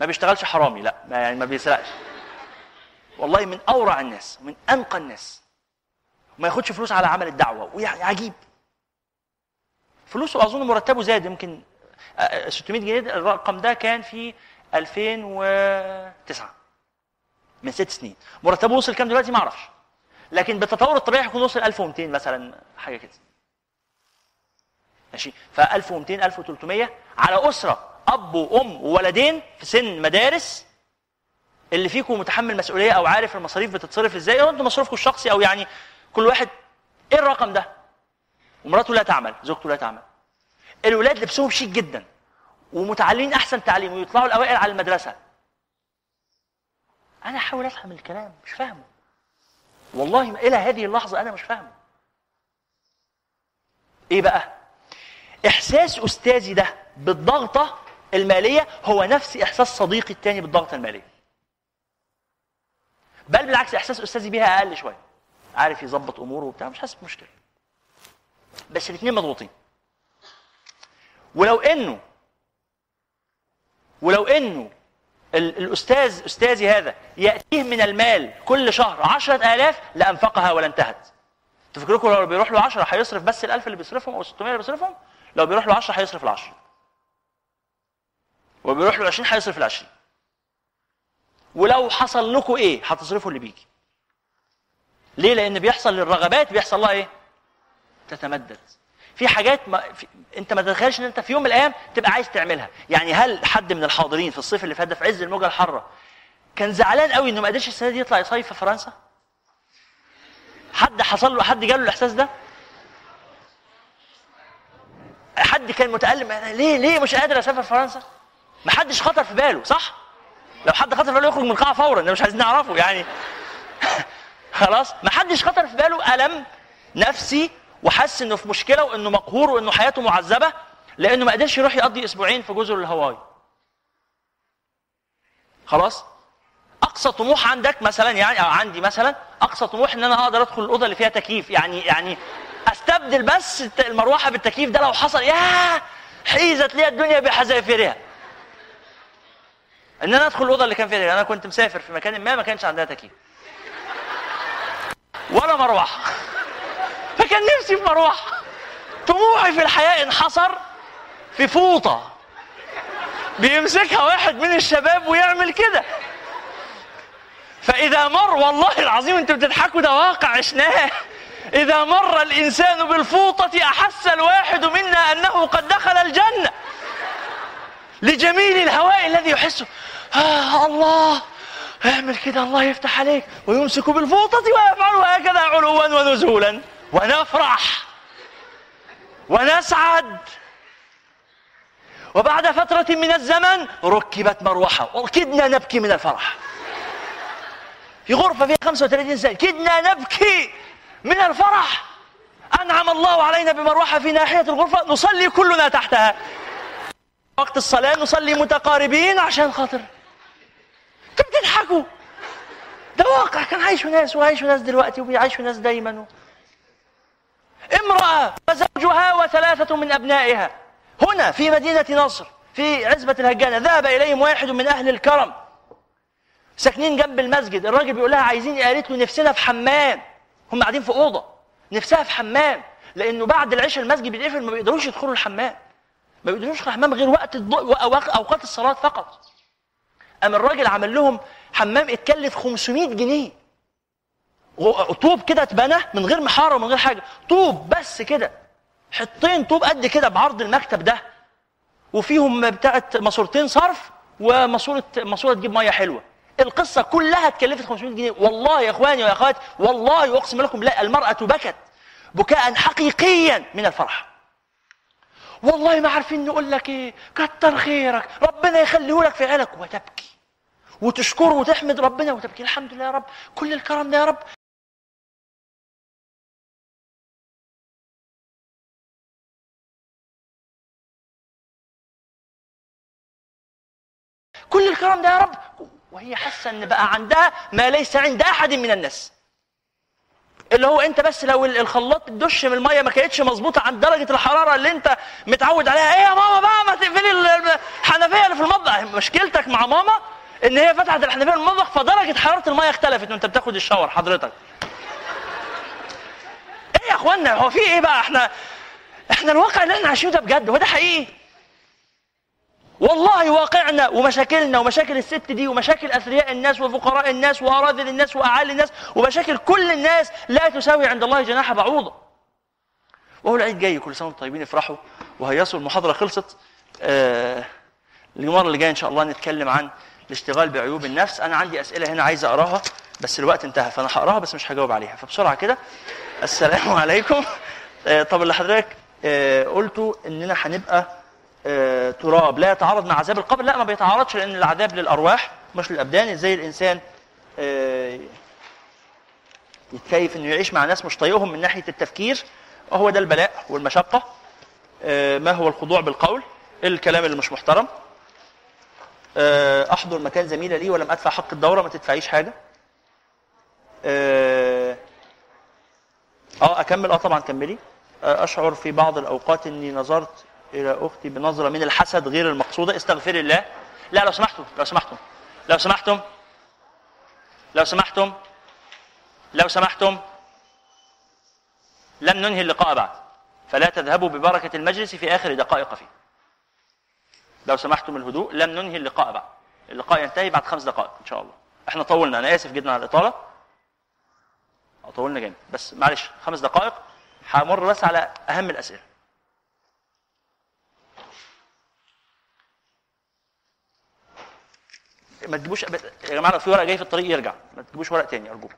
ما بيشتغلش حرامي لا ما يعني ما بيسرقش. والله من أورع الناس من أنقى الناس. وما ياخدش فلوس على عمل الدعوة ويعني عجيب فلوسه أظن مرتبه زاد يمكن آه، 600 جنيه الرقم ده كان في 2009 من ست سنين. مرتبه وصل كام دلوقتي؟ ما أعرفش. لكن بالتطور الطبيعي هيكون وصل 1200 مثلا حاجة كده. ماشي؟ ف 1200 1300 على أسرة أب وأم وولدين في سن مدارس اللي فيكم متحمل مسؤولية أو عارف المصاريف بتتصرف إزاي أو أنتوا مصروفكم الشخصي أو يعني كل واحد إيه الرقم ده؟ ومراته لا تعمل زوجته لا تعمل. الولاد لبسهم شيك جدا ومتعلمين أحسن تعليم ويطلعوا الأوائل على المدرسة. أنا أحاول أفهم الكلام مش فاهمه. والله إلى هذه اللحظة أنا مش فاهمه. إيه بقى؟ إحساس أستاذي ده بالضغطة المالية هو نفس إحساس صديقي التاني بالضغطة المالية. بل بالعكس إحساس أستاذي بيها أقل شوية. عارف يظبط أموره وبتاع مش حاسس بمشكلة. بس الاثنين مضغوطين. ولو انه ولو إنه ال- الاستاذ أستاذي هذا يأتيه من المال كل شهر عشرة آلاف لأنفقها ولا انتهت تفكركم لو بيروح له 10 هيصرف بس ال1000 اللي بيصرفهم أو 600 اللي بيصرفهم؟ لو بيروح له 10 هيصرف ال10 وبيروح له 20 هيصرف ال20 ولو حصل لكم إيه؟ هتصرفوا اللي بيجي. ليه؟ لأن بيحصل للرغبات بيحصل لها إيه؟ تتمدد. في حاجات ما في انت ما تتخيلش ان انت في يوم من الأيام تبقى عايز تعملها. يعني هل حد من الحاضرين في الصيف اللي فات ده في عز الموجة الحارة كان زعلان قوي انه ما قدرش السنة دي يطلع يصيف في فرنسا؟ حد حصل له حد جاله الإحساس ده؟ حد كان متألم أنا ليه ليه مش قادر أسافر فرنسا؟ ما حدش خطر في باله صح؟ لو حد خطر في باله يخرج من القاعة فورا ده مش عايزين نعرفه يعني. خلاص؟ ما حدش خطر في باله. ألم نفسي وحس إنه في مشكلة وإنه مقهور وإنه حياته معذبة لأنه ما قدرش يروح يقضي أسبوعين في جزر الهواي. خلاص؟ أقصى طموح عندك مثلا يعني أو عندي مثلا أقصى طموح إن أنا أقدر أدخل الأوضة اللي فيها تكييف. يعني يعني أستبدل بس المروحة بالتكييف ده لو حصل يا حيزت لي الدنيا بحذافيرها. إن أنا أدخل الأوضة اللي كان فيها أنا كنت مسافر في مكان ما ما كانش عندها تكييف. ولا مروحة. فكان نفسي في مروحة. طموحي في الحياة انحصر في فوطة. بيمسكها واحد من الشباب ويعمل كده. فإذا مر والله العظيم أنتم بتضحكوا ده واقع عشناه. إذا مر الإنسان بالفوطة أحس الواحد منا أنه قد دخل الجنة. لجميل الهواء الذي يحسه آه الله. اعمل كده الله يفتح عليك. ويمسك بالفوطة ويفعل هكذا علوا ونزولا. ونفرح ونسعد. وبعد فترة من الزمن ركبت مروحة. وكدنا نبكي من الفرح. في غرفة فيها 35 إنسان كدنا نبكي من الفرح. أنعم الله علينا بمروحة في ناحية الغرفة. نصلي كلنا تحتها. وقت الصلاة نصلي متقاربين عشان خاطر أنتوا بتضحكوا ده واقع. كان عايشه ناس وعايشه ناس دلوقتي وبيعيشوا ناس دايما. و... امرأة وزوجها وثلاثة من أبنائها. هنا في مدينة نصر في عزبة الهجانة ذهب إليهم واحد من أهل الكرم. ساكنين جنب المسجد الراجل بيقول لها عايزين؟ قالت له نفسنا في حمام. هم قاعدين في أوضة. نفسها في حمام لأنه بعد العشاء المسجد بيتقفل ما بيقدروش يدخلوا الحمام. ما بيقدروش يدخلوا الحمام غير وقت أوقات الصلاة فقط. قام الراجل عمل لهم حمام اتكلف 500 جنيه. طوب كده اتبنى من غير محاره ومن غير حاجة. طوب بس كده. حطين طوب قد كده بعرض المكتب ده. وفيهم بتاعت ماسورتين صرف وماسوره ماسورة تجيب مية حلوة. القصة كلها اتكلفت 500 جنيه. والله يا اخواني ويا اخواتي والله اقسم لكم لا المرأة بكت بكاء حقيقيا من الفرح. والله ما عارفين نقول لك إيه. كتر خيرك. ربنا يخليه لك في عيالك وتبكي. وتشكره وتحمد ربنا وتبكي. الحمد لله يا رب. كل الكرم ده يا رب. كل الكرم ده يا رب. وهي حاسة إن بقى عندها ما ليس عند أحد من الناس. اللي هو أنت بس لو الخلاط الدش من المية ما كانتش مظبوطة عند درجة الحرارة اللي أنت متعود عليها. إيه يا ماما بقى؟ ما تقفلي الحنفية اللي في المطبخ. مشكلتك مع ماما إن هي فتحت الحنفية في المطبخ فدرجة حرارة المية اختلفت وأنت بتاخد الشاور. حضرتك. إيه يا إخوانا؟ هو في إيه بقى؟ إحنا إحنا الواقع اللي إحنا عايشينه ده بجد. هو ده حقيقي؟ والله واقعنا ومشاكلنا ومشاكل الست دي ومشاكل أثرياء الناس وفقراء الناس وأراذل الناس وأعالي الناس ومشاكل كل الناس لا تساوي عند الله جناح بعوضه. وهو العيد جاي كل سنة وأنتم طيبين افرحوا وهيصوا المحاضرة خلصت. آه المرة اللي جاية إن شاء الله نتكلم عن الاشتغال بعيوب النفس، أنا عندي أسئلة هنا عايز أقراها بس الوقت انتهى فأنا هقراها بس مش هجاوب عليها فبسرعة كده السلام عليكم. آه طب اللي حضرتك آه قلتوا إننا هنبقى تراب لا يتعارض مع عذاب القبر. لا ما بيتعارضش لأن العذاب للأرواح مش للأبدان. إزاي الإنسان آه، يتكيف إنه يعيش مع ناس مش طايقهم من ناحية التفكير؟ وهو ده البلاء والمشقة. آه، ما هو الخضوع بالقول؟ الكلام اللي مش محترم. أحضر مكان زميلة لي ولم أدفع حق الدورة ما تدفعيش حاجة. آه أكمل. آه طبعا كملي. أشعر في بعض الأوقات إني نظرت إلى أختي بنظرة من الحسد غير المقصودة. استغفر الله. لا لو سمحتم لو سمحتم لو سمحتم لو سمحتم لو سمحتم لن ننهي اللقاء بعد. فلا تذهبوا ببركة المجلس في آخر دقائق فيه. لو سمحتم الهدوء لن ننهي اللقاء بعد. اللقاء ينتهي بعد خمس دقائق إن شاء الله. إحنا طولنا. أنا آسف جدا على الإطالة. طولنا جامد. بس معلش خمس دقائق. همر بس على أهم الأسئلة. ما تجيبوش يا جماعة في ورق جاي في الطريق يرجع ما تجيبوش ورق تاني أرجوكم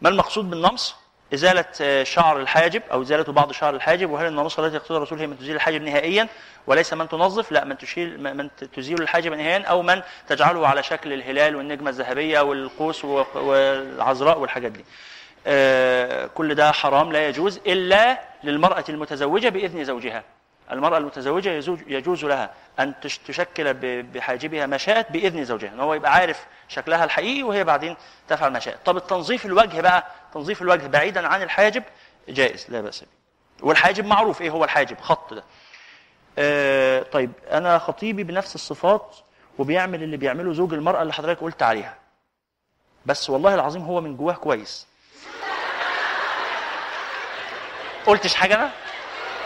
ما المقصود بالنمص؟ إزالة شعر الحاجب أو إزالة بعض شعر الحاجب وهل الناموسة التي يقصدها الرسول هي من تزيل الحاجب نهائيا وليس من تنظف لا من تشيل من تزيل الحاجب نهائيا أو من تجعله على شكل الهلال والنجمة الذهبية والقوس والعذراء والحاجات دي. آه، كل ده حرام لا يجوز إلا للمرأة المتزوجة بإذن زوجها. المرأة المتزوجة يجوز لها أن تشكل بحاجبها ما شاءت بإذن زوجها. أن هو يبقى عارف شكلها الحقيقي وهي بعدين تفعل ما شاءت طب التنظيف الوجه بقى تنظيف الوجه بعيدا عن الحاجب جائز لا بأس به. والحاجب معروف إيه هو الحاجب؟ خط ده. آه طيب أنا خطيبي بنفس الصفات وبيعمل اللي بيعمله زوج المرأة اللي حضرتك قلت عليها. بس والله العظيم هو من جواه كويس. قلتش حاجة أنا؟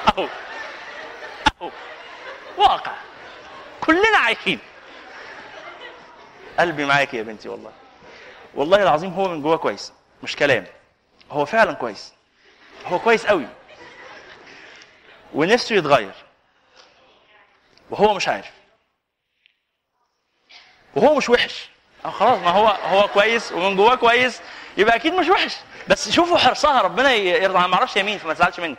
أهو. أهو. واقع. كلنا عايشين. قلبي معاك يا بنتي والله. والله العظيم هو من جواه كويس. مش كلام. هو فعلا كويس. هو كويس قوي. ونفسه يتغير. وهو مش عارف. وهو مش وحش. خلاص ما هو هو كويس ومن جواه كويس يبقى أكيد مش وحش. بس شوفوا حرصها ربنا يرضى. ما أعرفش يمين فما تزعلش مني.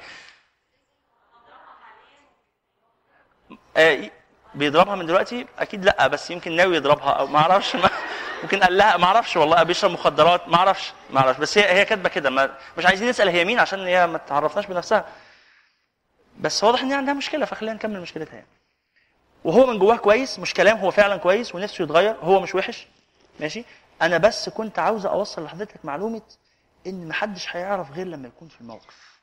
آه بيضربها من دلوقتي؟ أكيد لأ بس يمكن ناوي يضربها أو ما أعرفش. ممكن قال لها ما أعرفش والله بيشرب مخدرات ما أعرفش ما أعرفش. بس هي هي كاتبة كده. مش عايزين نسأل هي مين عشان هي ما تعرفناش بنفسها. بس واضح إن هي عندها مشكلة فخلينا نكمل مشكلتها يعني. وهو من جواه كويس مش كلام هو فعلا كويس ونفسه يتغير هو مش وحش. ماشي؟ أنا بس كنت عاوز أوصل لحضرتك معلومة إن محدش هيعرف غير لما يكون في الموقف.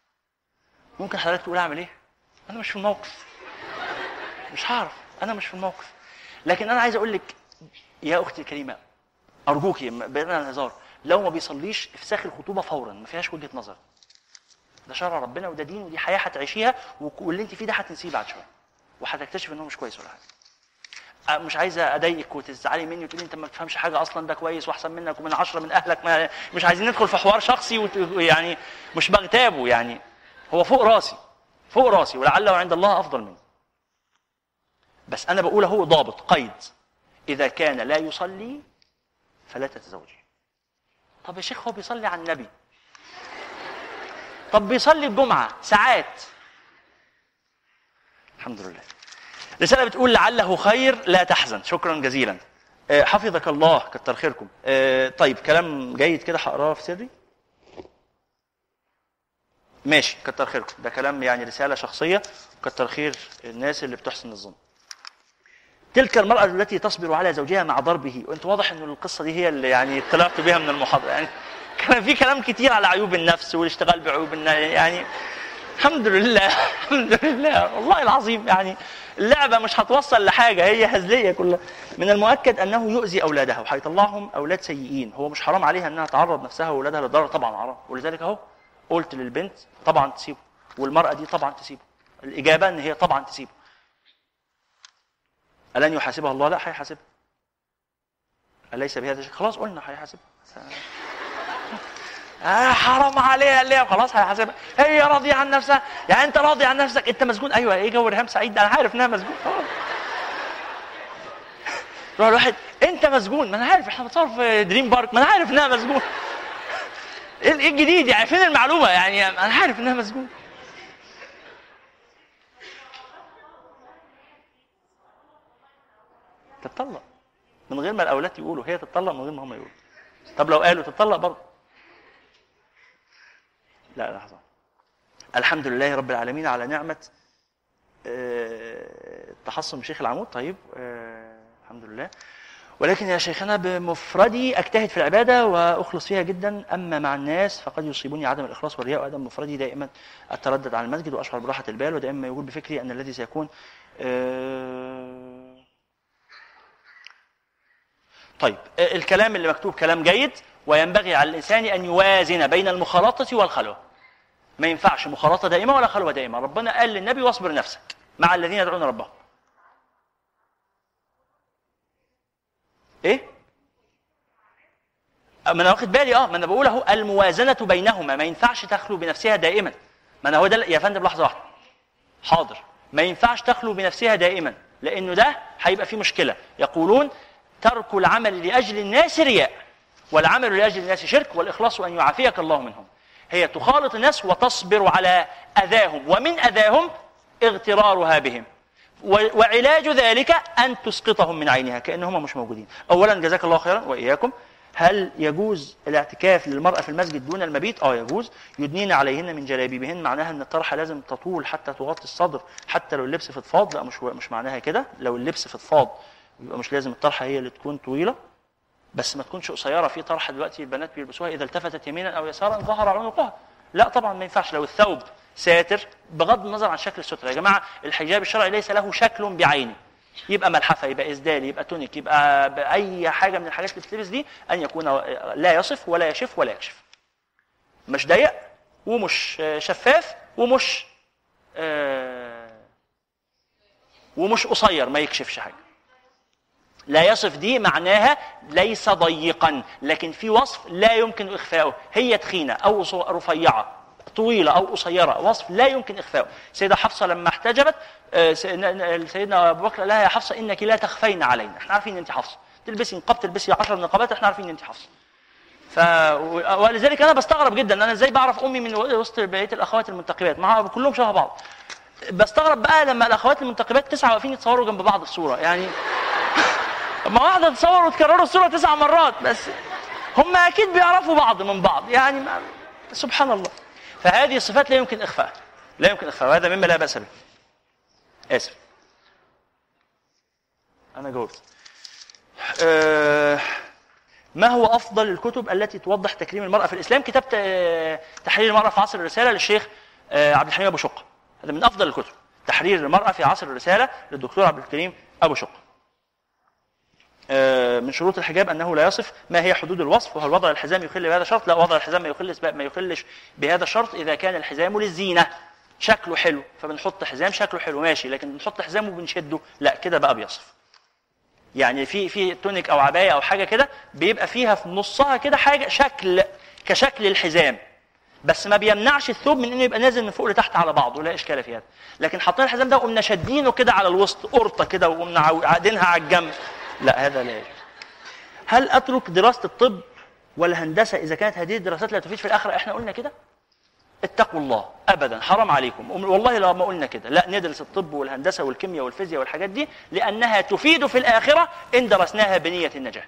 ممكن حضرتك تقول أعمل إيه؟ أنا مش في الموقف. مش هعرف. أنا مش في الموقف. لكن أنا عايز أقول لك يا أختي الكريمة ارجوكي بعيدا عن الهزار لو ما بيصليش إفساخ الخطوبة فورا ما فيهاش وجهة نظر. ده شرع ربنا وده دين ودي حياة هتعيشيها واللي أنت فيه ده هتنسيه بعد شوية وهتكتشف ان هو مش كويس ولا حاجة. مش عايزه أضايقك وتزعلي مني وتقولي أنت ما بتفهمش حاجة أصلا ده كويس وأحسن منك ومن عشرة من أهلك ما مش عايزين ندخل في حوار شخصي يعني مش بغتابه يعني. هو فوق راسي فوق راسي ولعله عند الله أفضل مني. بس أنا بقول هو ضابط قيد. إذا كان لا يصلي فلا تتزوجي. طب يا شيخ هو بيصلي على النبي؟ طب بيصلي الجمعة ساعات؟ الحمد لله. رسالة بتقول لعله خير لا تحزن. شكرا جزيلا. آه، حفظك الله كتر خيركم. آه، طيب كلام جيد كده هقراه في سري ماشي كتر خيركم. ده كلام يعني رسالة شخصية. كتر خير الناس اللي بتحسن الظن. تلك المرأة التي تصبر على زوجها مع ضربه. وأنت واضح إن القصة دي هي اللي يعني طلعت بها من المحاضرة. يعني كان في كلام كتير على عيوب النفس والاشتغال بعيوب النفس. يعني الحمد لله الحمد لله. والله العظيم يعني اللعبة مش هتوصل لحاجة هي هزلية كلها. من المؤكد أنه يؤذي أولادها وهيطلعهم أولاد سيئين. هو مش حرام عليها أنها تعرض نفسها وأولادها للضرر طبعا حرام. ولذلك أهو قلت للبنت طبعا تسيبه. والمرأة دي طبعا تسيبه. الإجابة أن هي طبعا تسيبه. ألن يحاسبها الله؟ لا هيحاسبها أليس بهذا الشيء؟ خلاص قلنا هيحاسبها آه حرام عليها اللي هي. خلاص هيحاسبها هي راضية عن نفسها. يعني أنت راضي عن نفسك. أنت مسجون. أيوه إيه جو ريهام سعيد؟ أنا عارف إنها مسجون. خلاص. يروح الواحد أنت مسجون. ما أنا عارف إحنا بنتصور في دريم بارك. ما أنا عارف إنها مسجون. إيه إيه الجديد يعني؟ فين المعلومة؟ يعني أنا عارف إنها مسجون. تتطلق. من غير ما الأولاد يقولوا هي تتطلق من غير ما هم يقولوا. طب لو قالوا تتطلق برضه. لا لحظة. الحمد لله رب العالمين على نعمة آه، التحصن بشيخ العمود. طيب آه، الحمد لله ولكن يا شيخنا بمفردي أجتهد في العبادة وأخلص فيها جدا. أما مع الناس فقد يصيبني عدم الإخلاص والرياء وعدم مفردي دائما اتردد على المسجد وأشعر براحة البال ودائما يقول بفكري أن الذي سيكون آه، طيب الكلام اللي مكتوب كلام جيد وينبغي على الانسان أن يوازن بين المخالطة والخلوة. ما ينفعش مخالطة دائمة ولا خلوة دائمة. ربنا قال للنبي واصبر نفسك مع الذين يدعون ربهم. إيه؟ ما أنا واخد بالي آه ما أنا بقول أهو الموازنة بينهما. ما ينفعش تخلو بنفسها دائما. ما أنا هو ده يا فندم لحظة واحدة. حاضر. ما ينفعش تخلو بنفسها دائما لأنه ده هيبقى فيه مشكلة. يقولون ترك العمل لأجل الناس رياء والعمل لأجل الناس شرك والإخلاص أن يعافيك الله منهم. هي تخالط الناس وتصبر على أذاهم ومن أذاهم اغترارها بهم. وعلاج ذلك أن تسقطهم من عينها كانهم مش موجودين. اولا جزاك الله خيرا وإياكم. هل يجوز الاعتكاف للمرأة في المسجد دون المبيت؟ آه يجوز. يدنين عليهن من جلابيبهن معناها إن الطرحه لازم تطول حتى تغطي الصدر حتى لو اللبس فضفاض لا مش مش معناها كده. لو اللبس فضفاض يبقى مش لازم الطرحة هي اللي تكون طويلة. بس ما تكونش قصيرة في طرحه دلوقتي البنات بيلبسوها إذا التفتت يمينا أو يسارا ظهر عنقها. لا طبعا ما ينفعش. لو الثوب ساتر بغض النظر عن شكل السترة. يا جماعة الحجاب الشرعي ليس له شكل بعينه. يبقى ملحفة يبقى اسدال يبقى تونيك يبقى باي حاجة من الحاجات اللي بتلبس دي أن يكون لا يصف ولا يشف ولا يكشف. مش ضيق ومش شفاف ومش آه، ومش قصير ما يكشفش حاجة. لا يصف دي معناها ليس ضيقا لكن في وصف لا يمكن إخفاؤه. هي تخينة أو ص- رفيعة طويلة أو قصيرة وصف لا يمكن إخفاؤه. سيدة حفصة لما احتجبت آه، سيدنا أبو بكر لها يا حفصة إنك لا تخفين علينا. إحنا عارفين ان أنت حفصة. تلبسي نقاب تلبسي 10 نقابات إحنا عارفين ان أنت حفصة. ف ولذلك أنا بستغرب جدا. أنا إزاي بعرف أمي من وسط بقية الأخوات المنتقبات؟ مع كلهم شبه بعض. بستغرب بقى لما الأخوات المنتقبات تسعه واقفين يتصوروا جنب بعض في صوره يعني ما واحدة تصور وتكرروا الصورة تسع مرات. بس. هم أكيد بيعرفوا بعض من بعض. يعني ما سبحان الله. فهذه الصفات لا يمكن اخفائها لا يمكن اخفائها وهذا مما لا بأس به. آسف. أنا جاوبت آه، ما هو أفضل الكتب التي توضح تكريم المرأة في الإسلام؟ كتاب ت- تحرير المرأة في عصر الرسالة للشيخ آه، عبد الحليم أبو شقه هذا من أفضل الكتب. تحرير المرأة في عصر الرسالة للدكتور عبد الكريم أبو شقه آه، من شروط الحجاب أنه لا يصف ما هي حدود الوصف وهل وضع الحزام يخل بهذا الشرط؟ لا وضع الحزام ما يخلش ما يخلش بهذا الشرط إذا كان الحزام للزينة. شكله حلو فبنحط حزام شكله حلو ماشي لكن بنحط حزام وبنشده لا كده بقى بيصف. يعني في في تونيك أو عباية أو حاجة كده بيبقى فيها في نصها كده حاجة شكل كشكل الحزام. بس ما بيمنعش الثوب من إنه يبقى نازل من فوق لتحت على بعضه لا إشكال في هذا. لكن حاطين الحزام ده وقمنا شادينه كده على الوسط قرطة كده وقمنا عاقدينها على الجنب. لا هذا لا يجوز هل أترك دراسة الطب والهندسة إذا كانت هذه الدراسات لا تفيد في الآخرة؟ إحنا قلنا كده. اتقوا الله ابدا. حرام عليكم. والله لو ما قلنا كده. لا ندرس الطب والهندسة والكيمياء والفيزياء والحاجات دي لأنها تفيد في الآخرة إن درسناها بنية النجاه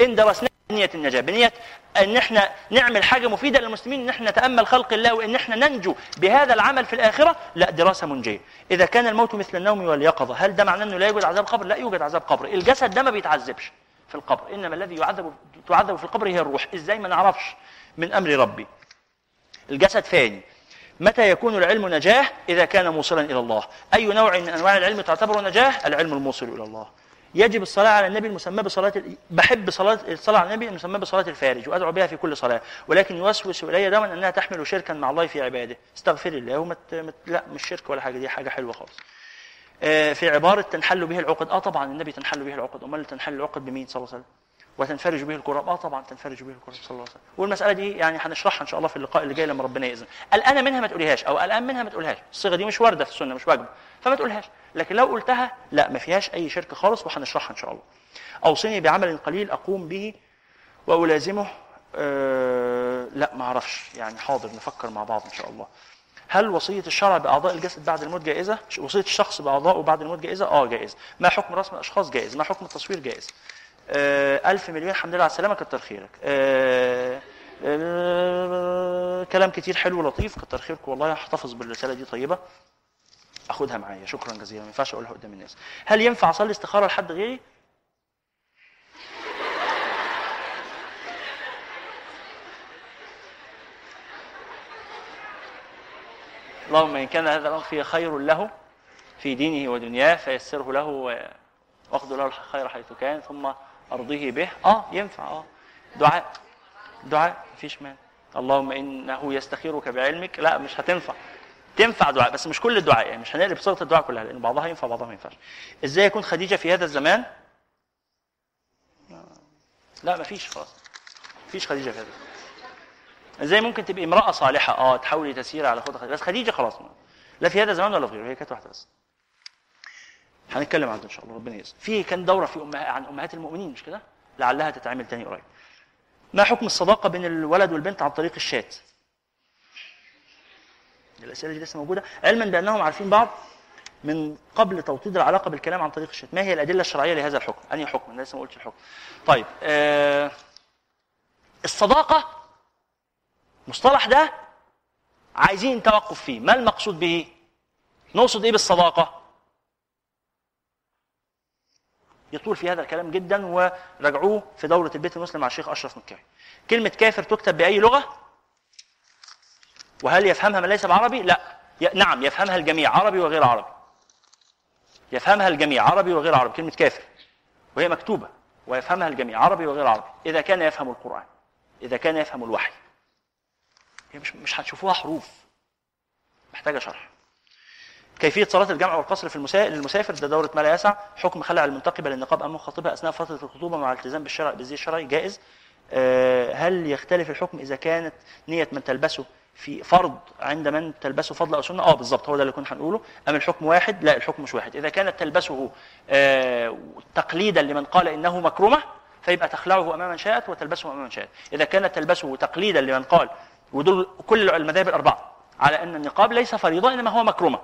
إن درسناها بنية النجاة. بنية أن إحنا نعمل حاجة مفيدة للمسلمين إن إحنا نتامل خلق الله وإن إحنا ننجو بهذا العمل في الآخرة لا دراسة منجية. إذا كان الموت مثل النوم واليقظة هل ده معناه إنه لا يوجد عذاب قبر؟ لا يوجد عذاب قبر. الجسد ده ما بيتعذبش في القبر. إنما الذي يعذب تعذب في القبر هي الروح. إزاي ما نعرفش؟ من أمر ربي. الجسد فاني. متى يكون العلم نجاح إذا كان موصلا إلى الله. أي نوع من أنواع العلم تعتبر نجاح العلم الموصل إلى الله. يجب الصلاة على النبي المسمى بصلاة ال- بحب صلاة الصلاة على النبي المسمى بصلاة الفارج وأدعو بها في كل صلاة ولكن يوسوس إلي دوما أنها تحمل شركا مع الله في عباده. استغفر الله ومت مت لا مش شرك ولا حاجة دي حاجة حلوة خالص. آه، في عبارة تنحل به العقد. آه طبعا النبي تنحل به العقد. أمال تنحل العقد بمين؟ صلى الله عليه وسلم. وتنفرج به الكرب آه طبعا تنفرج به الكرب صلى الله عليه وسلم والمسألة دي يعني هنشرحها إن شاء الله في اللقاء اللي جاي لما ربنا يأذن قلقانه منها ما تقوليهاش أو قلقان منها ما تقولهاش الصيغة دي مش واردة في السنة مش واجبة فما تقولهاش لكن لو قلتها لا ما فيهاش أي شرك خالص وهنشرحها إن شاء الله أوصني بعمل قليل أقوم به وألازمه أه لا ما أعرفش يعني حاضر نفكر مع بعض إن شاء الله هل وصية الشرع بأعضاء الجسد بعد الموت جائزة؟ وصية الشخص بأعضائه بعد الموت جائزة؟ آه جائز. ما حكم رسم الأشخاص؟ جائز. ما حكم التصوير؟ جائز. آه ألف مليون الحمد لله على السلامة كتر خيرك. آه آه كلام كتير حلو لطيف كتر خيرك والله هحتفظ بالرسالة دي طيبة. أخدها معايا شكرا جزيلا ما ينفعش أقولها قدام الناس. هل ينفع أصلي استخارة لحد غيري؟ اللهم إن كان هذا الأمر فيه خير له في دينه ودنياه فيسره له واخذ له الخير حيث كان ثم أرضيه به. آه. ينفع آه. دعاء دعاء مفيش مانع. اللهم إنه يستخيرك بعلمك. لا مش هتنفع. تنفع دعاء بس مش كل الدعاء يعني مش هنقلب صيغة الدعاء كلها لأن بعضها ينفع بعضها ما ينفعش. إزاي يكون خديجة في هذا الزمان؟ لا مفيش خلاص. مفيش خديجة في هذا الزمان. إزاي ممكن تبقي امرأة صالحة؟ آه تحاولي تسير على خطى خديجة. بس خديجة خلاص ما. لا في هذا الزمان ولا في غيره هي كانت واحدة بس. هنتكلم عنها إن شاء الله ربنا يسر في كان دورة في أمها عن أمهات المؤمنين مش كده؟ لعلها تتعمل تاني قريب. ما حكم الصداقة بين الولد والبنت عن طريق الشات؟ الأسئلة دي لسه موجودة. علما بأنهم عارفين بعض من قبل توطيد العلاقة بالكلام عن طريق الشات. ما هي الأدلة الشرعية لهذا الحكم؟ أنهي حكم؟ أنا لسه ما قلتش الحكم. طيب آه الصداقة مصطلح ده عايزين توقف فيه. ما المقصود به؟ نقصد إيه بالصداقة؟ يطول في هذا الكلام جدا وراجعوه في دورة البيت المسلم مع الشيخ أشرف مكاوي. كلمة كافر تكتب بأي لغة؟ وهل يفهمها من ليس بعربي؟ لا. نعم يفهمها الجميع عربي وغير عربي. يفهمها الجميع عربي وغير عربي. كلمة كافر. وهي مكتوبة. ويفهمها الجميع عربي وغير عربي. إذا كان يفهم القرآن إذا كان يفهم الوحي. هي مش مش هتشوفوها حروف. محتاجة شرح. كيفية صلاة الجمع والقصر في المسا... للمسافر ده دورة ما لا يسع حكم خلع المنتقبة للنقاب أمام خطيبها أثناء فترة الخطوبة مع الالتزام بالشرع بالزي الشرعي جائز. آه، هل يختلف الحكم إذا كانت نية من تلبسه في فرض عند من تلبسه فضل أو سنة؟ آه بالظبط هو ده اللي كنا هنقوله. أم الحكم واحد؟ لا الحكم مش واحد. إذا كانت تلبسه آه، تقليدا لمن قال إنه مكرمة فيبقى تخلعه أمام من شاءت وتلبسه أمام من شاءت. إذا كانت تلبسه تقليدا لمن قال ودول كل المذاهب الأربعة على أن النقاب ليس فريضة إنما هو مكرمة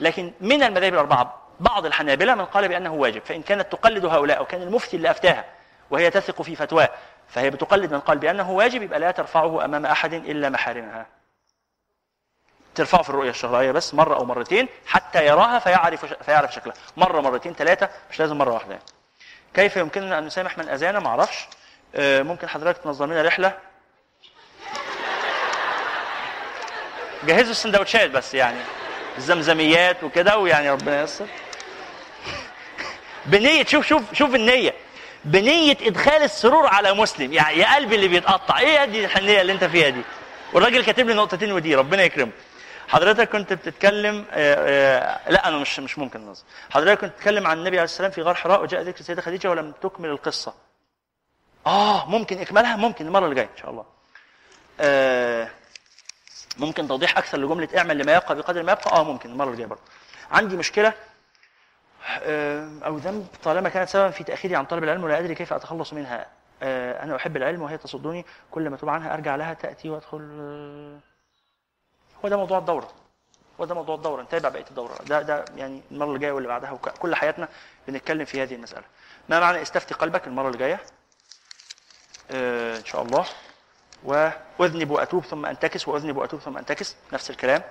لكن من المذاهب الأربعة بعض الحنابلة من قال بأنه واجب فإن كانت تقلد هؤلاء أو كان المفتي اللي أفتاها وهي تثق في فتواه فهي بتقلد من قال بأنه واجب يبقى لا ترفعه أمام أحد إلا محارمها. ترفعه في الرؤية الشرعية بس مرة أو مرتين حتى يراها فيعرف فيعرف شكلها. مرة مرتين ثلاثة مش لازم مرة واحدة. يعني. كيف يمكننا أن نسامح من أذانا؟ ما أعرفش. آه، ممكن حضرتك تنظم لنا رحلة؟ جهزوا السندوتشات بس يعني. الزمزميات وكده ويعني ربنا ييسر. بنية شوف شوف شوف النية. بنية إدخال السرور على مسلم. يعني يا قلبي اللي بيتقطع. إيه هذه الحنية اللي أنت فيها دي؟ والراجل كاتب لي نقطتين ودي ربنا يكرمه. حضرتك كنت بتتكلم آه، آه، لا أنا مش مش ممكن نظر. حضرتك كنت بتتكلم عن النبي عليه السلام في غار حراء وجاء ذكر السيده خديجة ولم تكمل القصة. آه ممكن إكمالها؟ ممكن المرة اللي جاية إن شاء الله. آه ممكن توضيح أكثر لجملة اعمل لما يبقى بقدر ما يبقى؟ آه ممكن المرة الجاية برضه. عندي مشكلة آه، أو ذنب طالما كانت سببا في تأخيري عن طلب العلم ولا أدري كيف أتخلص منها. آه، أنا أحب العلم وهي تصدني كل ما عنها أرجع لها تأتي وأدخل آه، هو ده موضوع الدورة. هو ده موضوع الدورة نتابع بقية الدورة. ده ده يعني المرة اللي جاية واللي بعدها وكل حياتنا بنتكلم في هذه المسألة. ما معنى استفتي قلبك المرة اللي جاية آه، إن شاء الله. واذنب وأتوب ثم أنتكس وأذنب وأتوب ثم أنتكس. نفس الكلام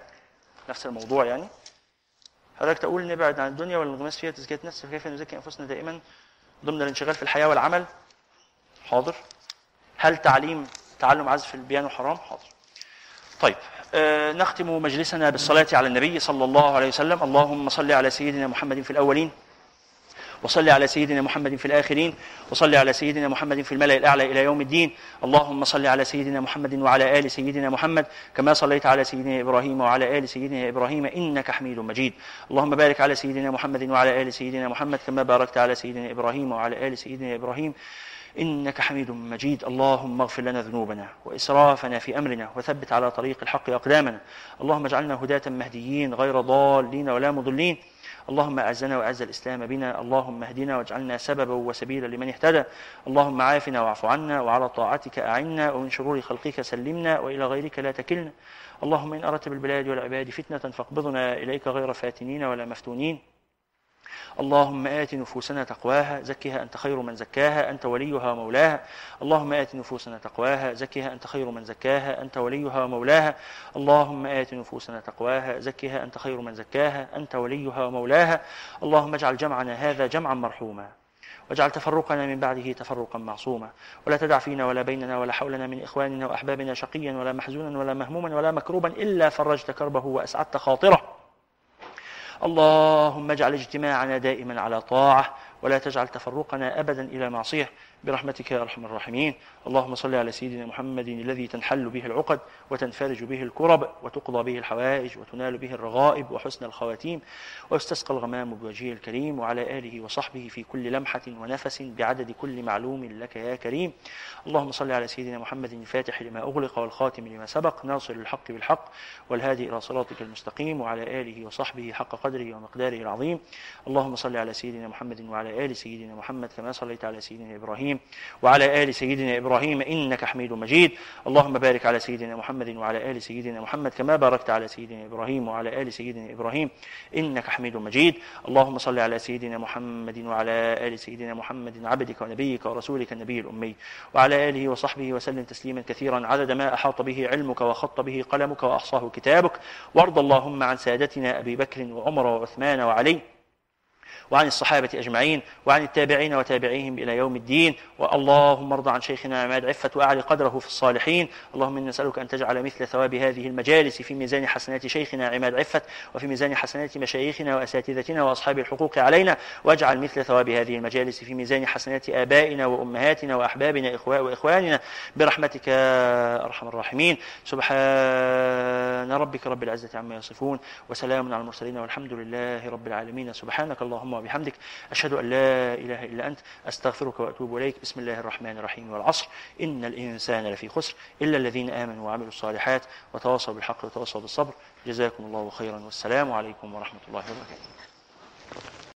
نفس الموضوع يعني. حضرتك تقول نبعد عن الدنيا والانغماس فيها تزكية نفس فكيف نزكي أنفسنا دائما ضمن الانشغال في الحياة والعمل؟ حاضر. هل تعليم تعلم عزف البيانو حرام؟ حاضر. طيب آه نختم مجلسنا بالصلاة على النبي صلى الله عليه وسلم. اللهم صل على سيدنا محمد في الأولين. وصل على سيدنا محمد في الآخرين وصل على سيدنا محمد في الملأ الأعلى إلى يوم الدين. اللهم صل على سيدنا محمد وعلى آل سيدنا محمد كما صليت على سيدنا إبراهيم وعلى آل سيدنا إبراهيم إنك حميد مجيد. اللهم بارك على سيدنا محمد وعلى آل سيدنا محمد كما باركت على سيدنا إبراهيم وعلى آل سيدنا إبراهيم إنك حميد مجيد. اللهم اغفر لنا ذنوبنا وإسرافنا في أمرنا وثبت على طريق الحق أقدامنا. اللهم اجعلنا هداة مهديين غير ضالين ولا مضلين. اللهم أعزنا وأعز الإسلام بنا اللهم اهدنا واجعلنا سببا وسبيلا لمن اهتدى اللهم عافنا واعف عنا وعلى طاعتك أعنا ومن شرور خلقك سلمنا وإلى غيرك لا تكلنا اللهم إن أردت بالبلاد والعباد فتنة فاقبضنا إليك غير فاتنين ولا مفتونين. اللهم آت نفوسنا تقواها زكها أنت خير من زكاها أنت وليها ومولاها اللهم آت نفوسنا تقواها زكها أنت خير من زكاها أنت وليها ومولاها اللهم آت نفوسنا تقواها زكها أنت خير من زكاها أنت وليها ومولاها اللهم اجعل جمعنا هذا جمعا مرحوما. واجعل تفرقنا من بعده تفرقا معصوما. ولا تدع فينا ولا بيننا ولا حولنا من إخواننا وأحبابنا شقيا ولا محزونا ولا مهموما ولا مكروبا إلا فرجت كربه وأسعدت خاطره. اللهم اجعل اجتماعنا دائما على طاعة ولا تجعل تفرقنا أبدا إلى معصية. برحمتك يا أرحم الراحمين. اللهم صل على سيدنا محمد الذي تنحل به العقد وتنفرج به الكرب وتقضى به الحوائج وتنال به الرغائب وحسن الخواتيم ويستسقى الغمام بوجهه الكريم وعلى آله وصحبه في كل لمحة ونفس بعدد كل معلوم لك يا كريم. اللهم صل على سيدنا محمد الفاتح لما أغلق والخاتم لما سبق ناصر الحق بالحق والهادي إلى صراطك المستقيم وعلى آله وصحبه حق قدره ومقداره العظيم. اللهم صل على سيدنا محمد وعلى آل سيدنا محمد كما صليت على سيدنا إبراهيم وعلى آل سيدنا إبراهيم إنك حميد مجيد. اللهم بارك على سيدنا محمد وعلى آل سيدنا محمد كما باركت على سيدنا إبراهيم وعلى آل سيدنا إبراهيم إنك حميد مجيد. اللهم صل على سيدنا محمد وعلى آل سيدنا محمد عبدك ونبيك ورسولك النبي الأمي. وعلى آله وصحبه وسلم تسليما كثيرا. عدد ما أحاط به علمك وخط به قلمك وأحصاه كتابك. وارض اللهم عن سادتنا أبي بكر وعمر وعثمان وعلي. وعن الصحابة أجمعين وعن التابعين وتابعيهم إلى يوم الدين واللهم ارض عن شيخنا عماد عفة وأعلي قدره في الصالحين اللهم إنا نسألك أن تجعل مثل ثواب هذه المجالس في ميزان حسنات شيخنا عماد عفة وفي ميزان حسنات مشايخنا وأساتذتنا وأصحاب الحقوق علينا واجعل مثل ثواب هذه المجالس في ميزان حسنات آبائنا وأمهاتنا وأحبابنا وإخواننا. برحمتك يا أرحم الراحمين. سبحان ربك رب العزة عما يصفون وسلام على المرسلين والحمد لله رب العالمين. سبحانك اللهم وبحمدك أشهد أن لا إله إلا أنت أستغفرك وأتوب إليك. بسم الله الرحمن الرحيم والعصر. إن الإنسان لفي خسر إلا الذين آمنوا وعملوا الصالحات وتواصوا بالحق وتواصوا بالصبر. جزاكم الله خيرا والسلام عليكم ورحمة الله وبركاته.